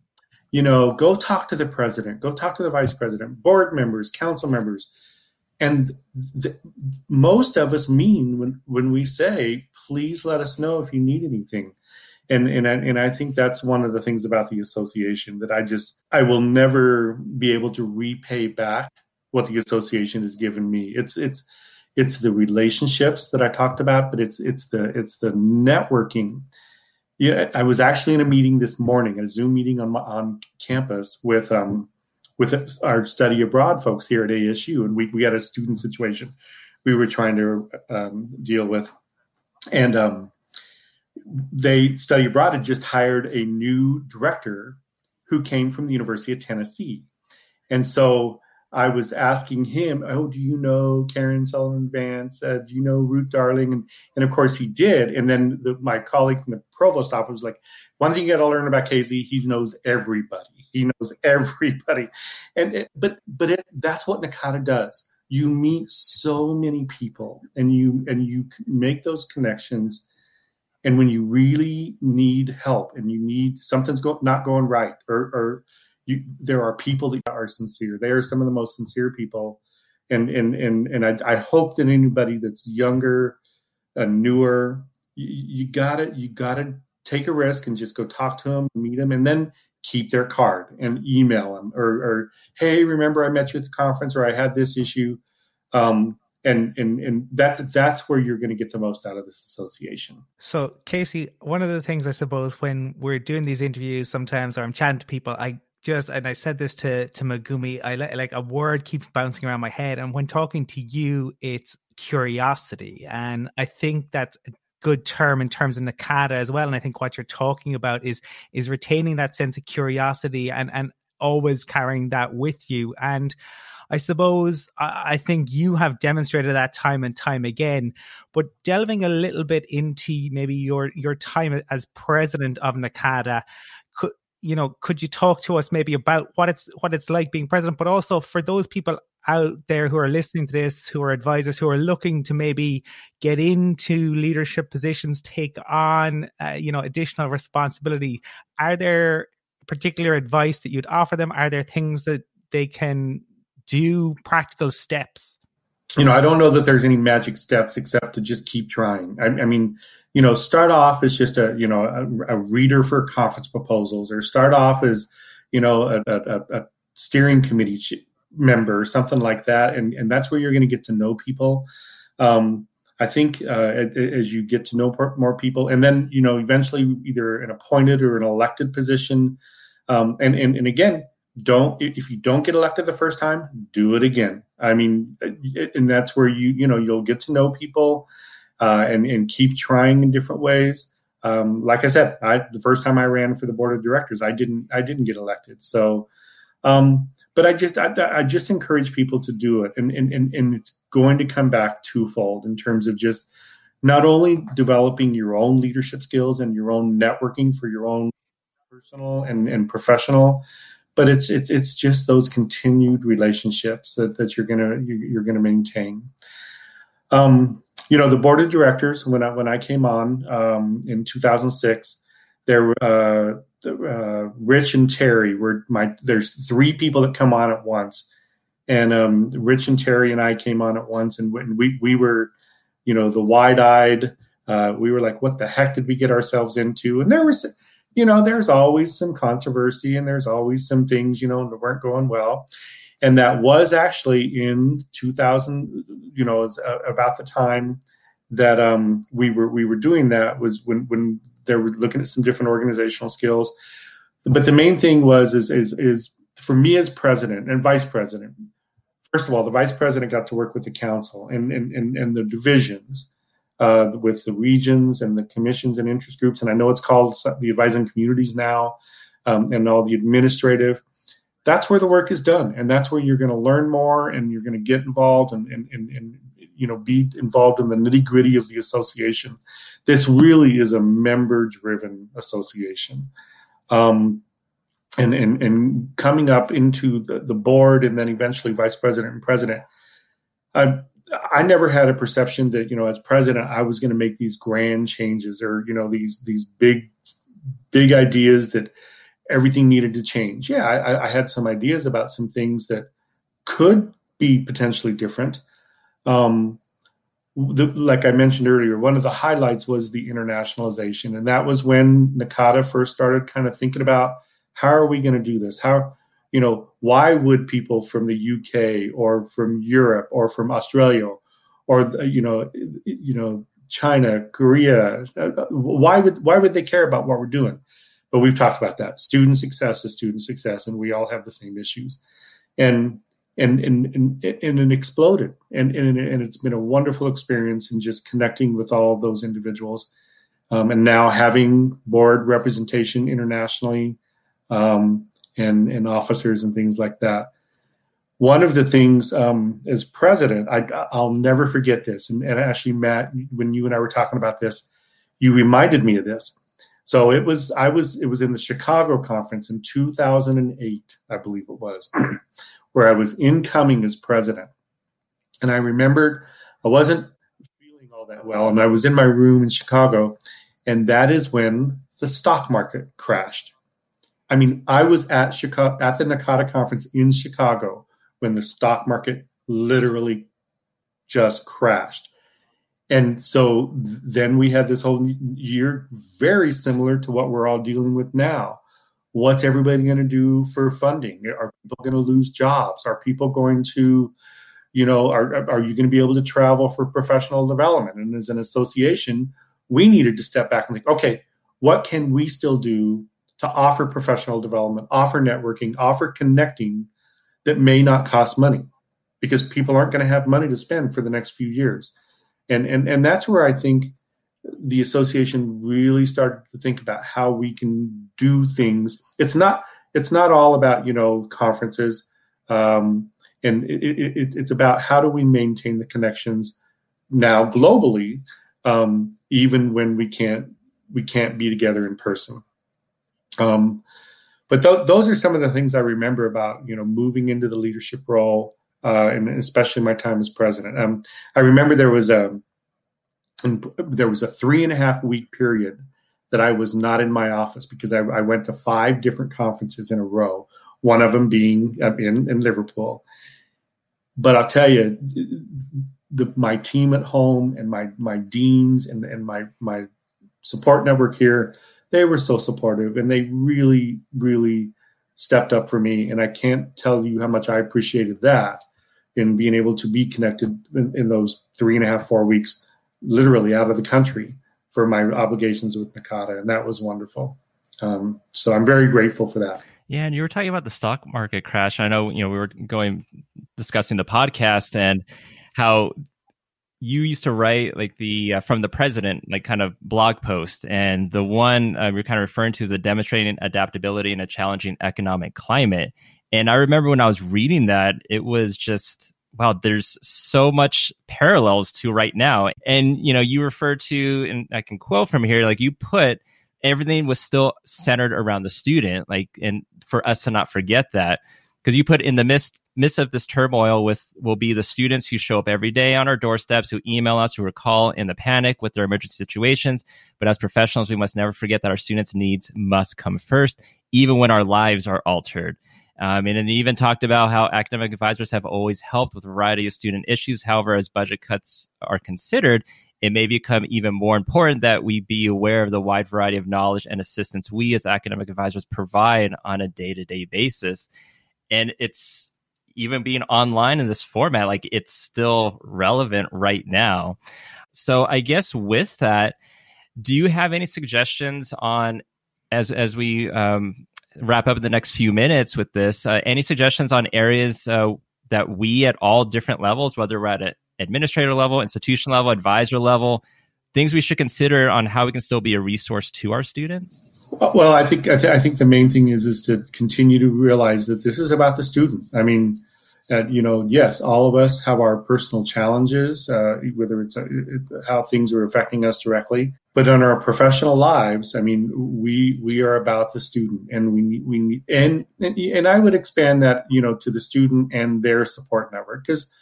[SPEAKER 7] you know, go talk to the president, go talk to the vice president, board members, council members, and th- most of us mean when when we say, please let us know if you need anything and and I, and I think that's one of the things about the association that I just I will never be able to repay back what the association has given me. It's it's it's the relationships that I talked about, but it's it's the it's the networking. Yeah, I was actually in a meeting this morning, a Zoom meeting on my, on campus with um with our study abroad folks here at ASU, and we we had a student situation we were trying to um, deal with, and um, they study abroad had just hired a new director who came from the University of Tennessee. And so I was asking him, Oh, do you know Karen Sullivan Vance? Uh, do you know Ruth Darling? And, and of course he did. And then the, my colleague from the provost office was like, One thing you got to learn about Casey, he knows everybody. He knows everybody. And it, but but it, that's what NACADA does. You meet so many people and you and you make those connections and when you really need help and you need something's go, not going right or, or you, there are people that are sincere. They are some of the most sincere people. And and and, and I, I hope that anybody that's younger and newer you, you gotta you gotta take a risk and just go talk to them meet them and then keep their card and email them or, or hey remember i met you at the conference or i had this issue? Um, and and and that's that's where you're going to get the most out of this association.
[SPEAKER 2] So, Casey, one of the things I suppose when we're doing these interviews, sometimes or I'm chatting to people, I just and I said this to to Megumi, I like a word keeps bouncing around my head, and when talking to you, it's curiosity, and I think that's a good term in terms of NACADA as well. And I think what you're talking about is is retaining that sense of curiosity and and always carrying that with you. And I suppose I, think you have demonstrated that time and time again. But delving a little bit into maybe your your time as president of NACADA, could you know could you talk to us maybe about what it's what it's like being president, but also for those people out there who are listening to this, who are advisors, who are looking to maybe get into leadership positions, take on uh, you know additional responsibility. Are there particular advice that you'd offer them? Are there things that they can do practical steps?
[SPEAKER 7] You know, I don't know that there's any magic steps except to just keep trying. I, I mean, you know, start off as just a, you know, a, a, reader for conference proposals or start off as, you know, a, a, a steering committee member, something like that. And, and that's where you're going to get to know people. Um, I think uh, as you get to know more people, and then you know eventually either an appointed or an elected position, um, and, and and again, don't if you don't get elected the first time do it again. I mean and that's where you you know you'll get to know people uh, and and keep trying in different ways. Um, like i said i the first time i ran for the board of directors i didn't i didn't get elected. So um, but i just I, I, just encourage people to do it. And, and and and it's going to come back twofold in terms of just not only developing your own leadership skills and your own networking for your own personal and, and professional but it's it's it's just those continued relationships that, that you're gonna you're gonna maintain. Um, you know, the board of directors when I when I came on um, in 2006, there uh, uh, Rich and Terry were my. There's three people that come on at once, and um, Rich and Terry and I came on at once, and we we were, you know, the wide eyed. Uh, we were like, "What the heck did we get ourselves into?" And there was you know, there's always some controversy and there's always some things, you know, that weren't going well. And that was actually in 2000, you know, was uh, about the time that um, we were we were doing that was when when they were looking at some different organizational skills. But the main thing was is is is for me as president and vice president. First of all, the vice president got to work with the council and and and, and the divisions uh, with the regions and the commissions and interest groups. And I know it's called the advising communities now um, and all the administrative. That's where the work is done. And that's where you're going to learn more and you're going to get involved and, and, and, and you know be involved in the nitty gritty of the association. This really is a member driven association. Um, and, and, and coming up into the, the board and then eventually vice president and president, I, I never had a perception that you know as president I was going to make these grand changes or you know these these big big ideas that everything needed to change. Yeah, I, I had some ideas about some things that could be potentially different. Um, the, like I mentioned earlier, one of the highlights was the internationalization, and that was when NACADA first started kind of thinking about how are we going to do this? How you know, why would people from the UK or from Europe or from Australia or you know, you know, China, Korea, why would why would they care about what we're doing? But we've talked about that. Student success is student success, and we all have the same issues. And and and and, and it exploded, and, and and it's been a wonderful experience in just connecting with all of those individuals, um, and now having board representation internationally. Um, and, and officers and things like that. One of the things um, as president, I, will never forget this. And, and actually, Matt, when you and I were talking about this, you reminded me of this. So it was I was it was in the Chicago conference in 2008, I believe it was, where I was incoming as president. And I remembered I wasn't feeling all that well, and I was in my room in Chicago, and that is when the stock market crashed. I mean, I was at Chicago at the NACADA conference in Chicago when the stock market literally just crashed. And so then we had this whole year very similar to what we're all dealing with now. What's everybody going to do for funding? Are people going to lose jobs? Are people going to, you know, are, are you going to be able to travel for professional development? And as an association, we needed to step back and think, okay, what can we still do to offer professional development, offer networking, offer connecting that may not cost money because people aren't going to have money to spend for the next few years. And, and, and that's where I think the association really started to think about how we can do things. It's not it's not all about you know conferences, um, and it, it, it's about how do we maintain the connections now globally, um, even when we can't we can't be together in person. Um, but th- those are some of the things I remember about you know moving into the leadership role, uh, and especially my time as president. Um, I remember there was a there was a three and a half week period that I was not in my office because I, I went to five different conferences in a row. One of them being in, in Liverpool. But I'll tell you, the, my team at home and my my deans and, and my my support network here, they were so supportive and they really really stepped up for me. And I can't tell you how much I appreciated that in being able to be connected in, in those three and a half four weeks, literally out of the country for my obligations with NACADA. and that was wonderful. Um, so I'm very grateful for that.
[SPEAKER 1] Yeah, and you were talking about the stock market crash. I know you know we were going discussing the podcast and how you used to write like the uh, from the president like kind of blog post and the one uh, you're kind of referring to is a demonstrating adaptability in a challenging economic climate. And i remember when i was reading that it was just wow there's so much parallels to right now. And you know you refer to and i can quote from here like you put everything was still centered around the student like and for us to not forget that because you put in the midst midst of this turmoil with will be the students who show up every day on our doorsteps who email us who recall in the panic with their emergency situations. But as professionals we must never forget that our students needs must come first even when our lives are altered. Um, and, and even talked about how academic advisors have always helped with a variety of student issues. However as budget cuts are considered it may become even more important that we be aware of the wide variety of knowledge and assistance we as academic advisors provide on a day-to-day basis and it's even being online in this format like it's still relevant right now. So i guess with that do you have any suggestions on as as we um, wrap up in the next few minutes with this uh, any suggestions on areas uh, that we at all different levels whether we're at an administrator level institution level advisor level things we should consider on how we can still be a resource to our students
[SPEAKER 7] well, I think I, th- I, think the main thing is is to continue to realize that this is about the student. I mean, uh, you know, yes, all of us have our personal challenges, uh, whether it's uh, how things are affecting us directly, but in our professional lives, I mean, we we are about the student, and we we and and, and I would expand that, you know, to the student and their support network because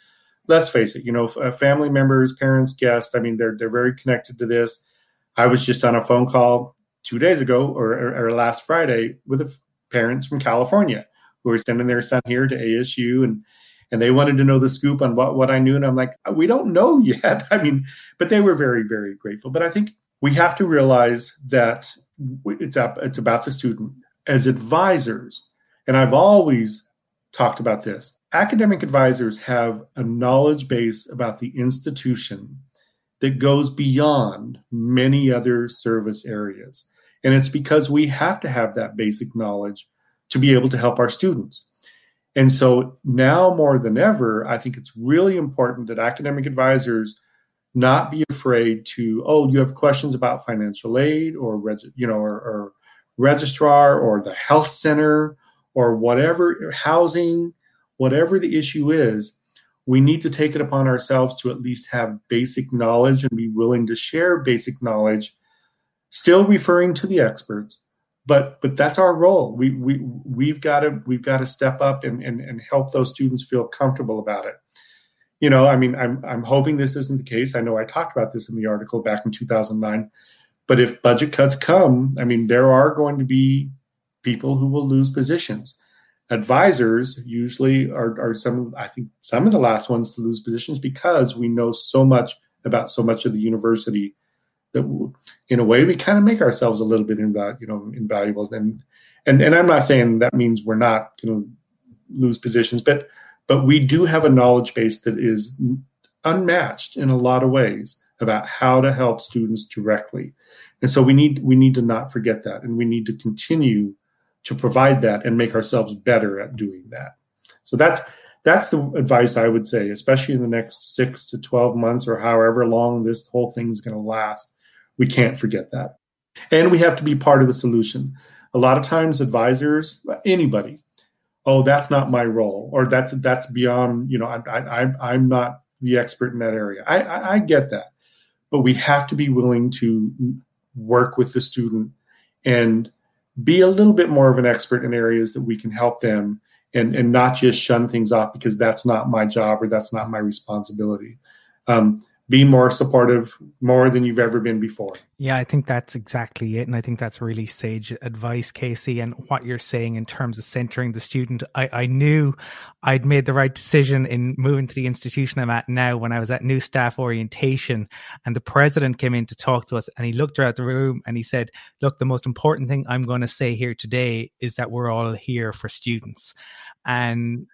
[SPEAKER 7] let's face it, you know, family members, parents, guests, I mean, they're they're very connected to this. I was just on a phone call two days ago or, or, last Friday with parents from California who were sending their son here to ASU and and they wanted to know the scoop on what, what I knew. And I'm like, we don't know yet. I mean, but they were very, very grateful. But I think we have to realize that it's up, it's about the student as advisors. And I've always talked about this. Academic advisors have a knowledge base about the institution that goes beyond many other service areas. And it's because we have to have that basic knowledge to be able to help our students. And so now more than ever, I think it's really important that academic advisors not be afraid to, oh, you have questions about financial aid or, you know, or, or registrar or the health center or whatever, housing, whatever the issue is, we need to take it upon ourselves to at least have basic knowledge and be willing to share basic knowledge still referring to the experts, but but that's our role. We we we've got to we've got to step up and, and and help those students feel comfortable about it. You know, I mean, I'm I'm hoping this isn't the case. I know I talked about this in the article back in 2009. But if budget cuts come, I mean, there are going to be people who will lose positions. Advisors usually are, are some, I think, some of the last ones to lose positions because we know so much about so much of the university that in a way we kind of make ourselves a little bit invaluable, you know, invaluable. And and and I'm not saying that means we're not going to lose positions, but but we do have a knowledge base that is unmatched in a lot of ways about how to help students directly. And so we need we need to not forget that, and we need to continue to provide that and make ourselves better at doing that. So that's that's the advice I would say, especially in the next six to twelve months or however long this whole thing's going to last We can't forget that. And we have to be part of the solution. A lot of times, advisors, anybody, oh, that's not my role, or that's that's beyond. You know, I, I, I'm not the expert in that area. I, I, I get that, but we have to be willing to work with the student and be a little bit more of an expert in areas that we can help them and and not just shun things off because that's not my job or that's not my responsibility. Um, be more supportive more than you've ever been before.
[SPEAKER 2] Yeah, I think that's exactly it. And I think that's really sage advice, Casey. And what you're saying in terms of centering the student, I, I knew I'd made the right decision in moving to the institution I'm at now when I was at new staff orientation and the president came in to talk to us and he looked around the room and he said, look, the most important thing I'm going to say here today is that we're all here for students. And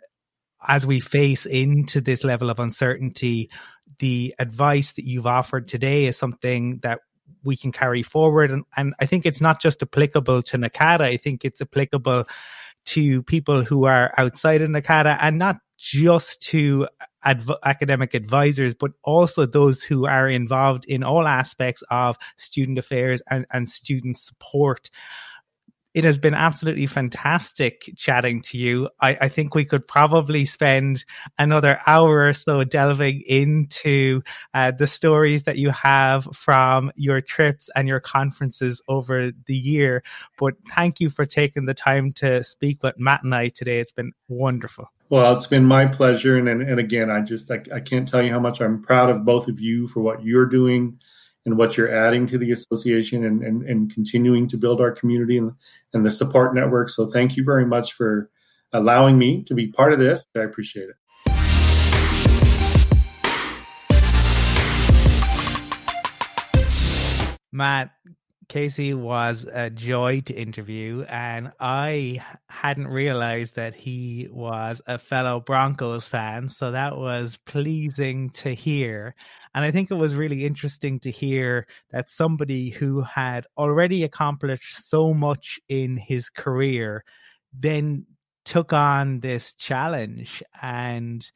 [SPEAKER 2] as we face into this level of uncertainty, the advice that you've offered today is something that we can carry forward. And, and I think it's not just applicable to NACADA, I think it's applicable to people who are outside of NACADA and not just to adv- academic advisors, but also those who are involved in all aspects of student affairs and, and student support it has been absolutely fantastic chatting to you. I, I, think we could probably spend another hour or so delving into uh, the stories that you have from your trips and your conferences over the year. But thank you for taking the time to speak with Matt and I today. It's been wonderful.
[SPEAKER 7] Well, it's been my pleasure. And, and, and again, I just, I, I can't tell you how much I'm proud of both of you for what you're doing and what you're adding to the association and, and, and continuing to build our community and, and the support network. So thank you very much for allowing me to be part of this. I appreciate it.
[SPEAKER 2] Matt, Casey was a joy to interview, and I hadn't realized that he was a fellow Broncos fan. So that was pleasing to hear. And I think it was really interesting to hear that somebody who had already accomplished so much in his career then took on this challenge. And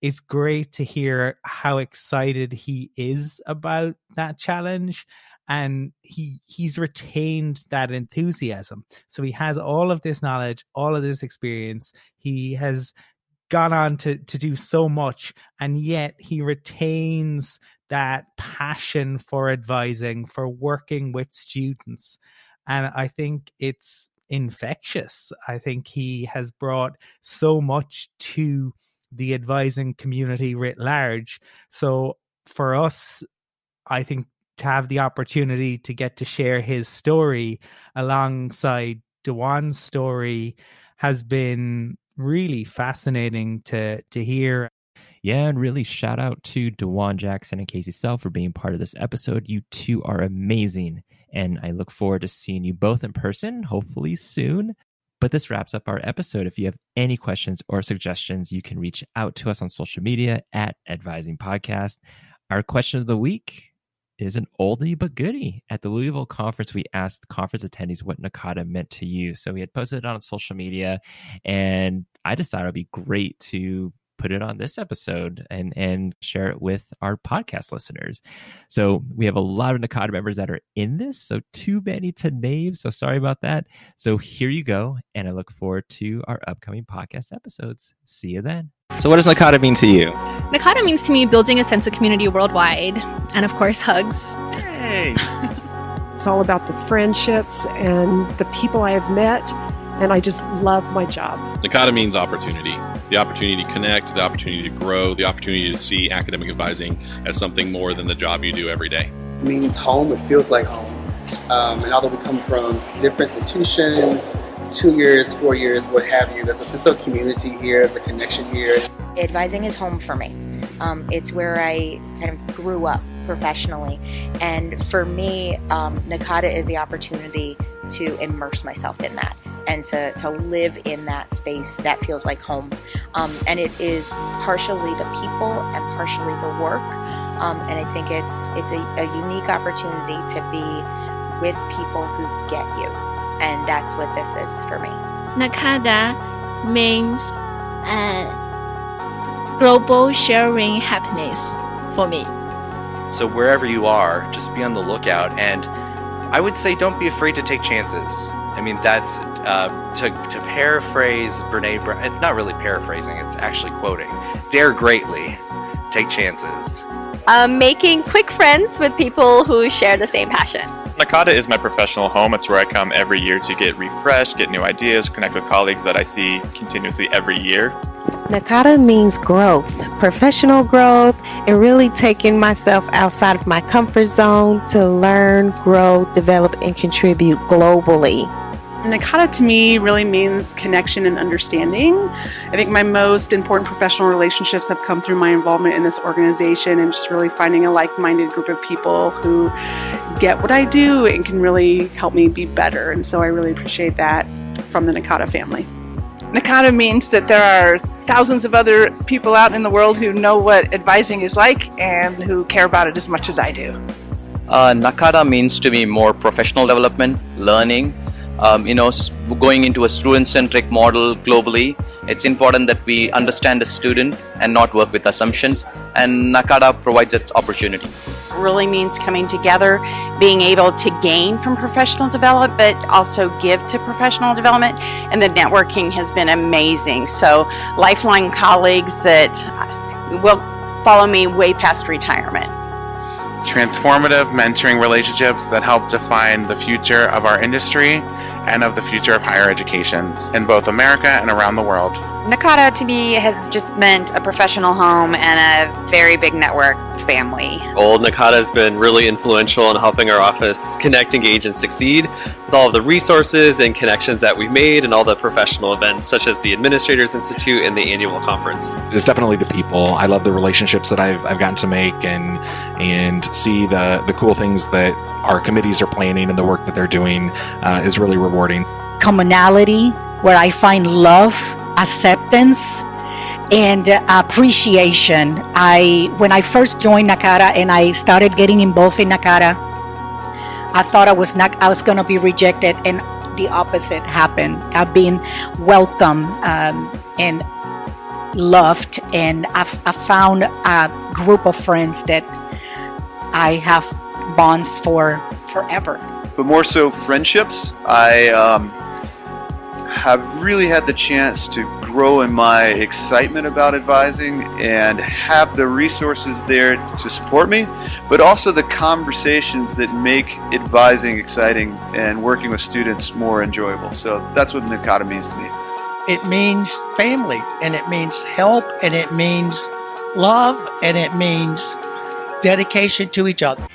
[SPEAKER 2] it's great to hear how excited he is about that challenge and he he's retained that enthusiasm. So he has all of this knowledge all of this experience. He has gone on to to do so much and yet he retains that passion for advising for working with students. And i think it's infectious. I think he has brought so much to the advising community writ large. So for us i think to have the opportunity to get to share his story alongside Dwan's story has been really fascinating to to hear.
[SPEAKER 1] Yeah, and really shout out to Dwan Jackson and Casey Self for being part of this episode. You two are amazing. And I look forward to seeing you both in person, hopefully soon. But this wraps up our episode. If you have any questions or suggestions, you can reach out to us on social media at Advising Podcast. Our question of the week is an oldie but goodie. At the Louisville conference, we asked conference attendees what NACADA meant to you. So we had posted it on social media, and I just thought it would be great to put it on this episode and and share it with our podcast listeners. So we have a lot of NACADA members that are in this, so too many to name. So sorry about that. So here you go, and I look forward to our upcoming podcast episodes. See you then.
[SPEAKER 8] So what does NACADA mean to you?
[SPEAKER 9] NACADA means to me building a sense of community worldwide, and of course hugs.
[SPEAKER 8] Hey.
[SPEAKER 10] it's all about the friendships and the people I have met and I just love my job.
[SPEAKER 11] NACADA means opportunity the opportunity to connect, the opportunity to grow, the opportunity to see academic advising as something more than the job you do every day.
[SPEAKER 12] It means home, it feels like home. Um, and although we come from different institutions, two years, four years, what have you, there's a sense of community here, there's a connection here.
[SPEAKER 13] Advising is home for me. Um, it's where I kind of grew up professionally. And for me, um, NACADA is the opportunity to immerse myself in that and to, to live in that space that feels like home. Um, and it is partially the people and partially the work. Um, and I think it's it's a, a unique opportunity to be with people who get you. And that's what this is for me.
[SPEAKER 14] NACADA means uh, global sharing happiness for me.
[SPEAKER 15] So wherever you are, just be on the lookout. And I would say don't be afraid to take chances. I mean, that's uh, to, to paraphrase Brene Brown. It's not really paraphrasing, it's actually quoting. Dare greatly, take chances.
[SPEAKER 16] Um, making quick friends with people who share the same passion.
[SPEAKER 17] NACADA is my professional home. It's where I come every year to get refreshed, get new ideas, connect with colleagues that I see continuously every year.
[SPEAKER 18] NACADA means growth, professional growth, and really taking myself outside of my comfort zone to learn, grow, develop, and contribute globally.
[SPEAKER 19] NACADA to me really means connection and understanding. I think my most important professional relationships have come through my involvement in this organization and just really finding a like minded group of people who get what I do and can really help me be better. And so I really appreciate that from the NACADA family.
[SPEAKER 20] NACADA means that there are thousands of other people out in the world who know what advising is like and who care about it as much as I do.
[SPEAKER 21] Uh, NACADA means to me more professional development, learning, um, you know, going into a student-centric model globally. It's important that we understand the student and not work with assumptions. And NACADA provides that opportunity.
[SPEAKER 22] Really means coming together, being able to gain from professional development, but also give to professional development. And the networking has been amazing. So, lifelong colleagues that will follow me way past retirement
[SPEAKER 23] transformative mentoring relationships that help define the future of our industry and of the future of higher education in both America and around the world.
[SPEAKER 24] NACADA to me has just meant a professional home and a very big network family.
[SPEAKER 25] Old NACADA has been really influential in helping our office connect, engage, and succeed with all of the resources and connections that we've made and all the professional events such as the Administrators Institute and the annual conference.
[SPEAKER 26] It's definitely the people. I love the relationships that I've, I've gotten to make and and see the, the cool things that our committees are planning and the work that they're doing uh, is really rewarding.
[SPEAKER 27] Commonality, where I find love, acceptance, and appreciation. I when I first joined NACADA and I started getting involved in NACADA, I thought I was not I was going to be rejected, and the opposite happened. I've been welcomed um, and loved, and I've, I found a group of friends that I have bonds for forever.
[SPEAKER 28] But more so, friendships. I um, have really had the chance to grow in my excitement about advising and have the resources there to support me, but also the conversations that make advising exciting and working with students more enjoyable. So that's what NACADA means to me.
[SPEAKER 29] It means family, and it means help, and it means love, and it means dedication to each other.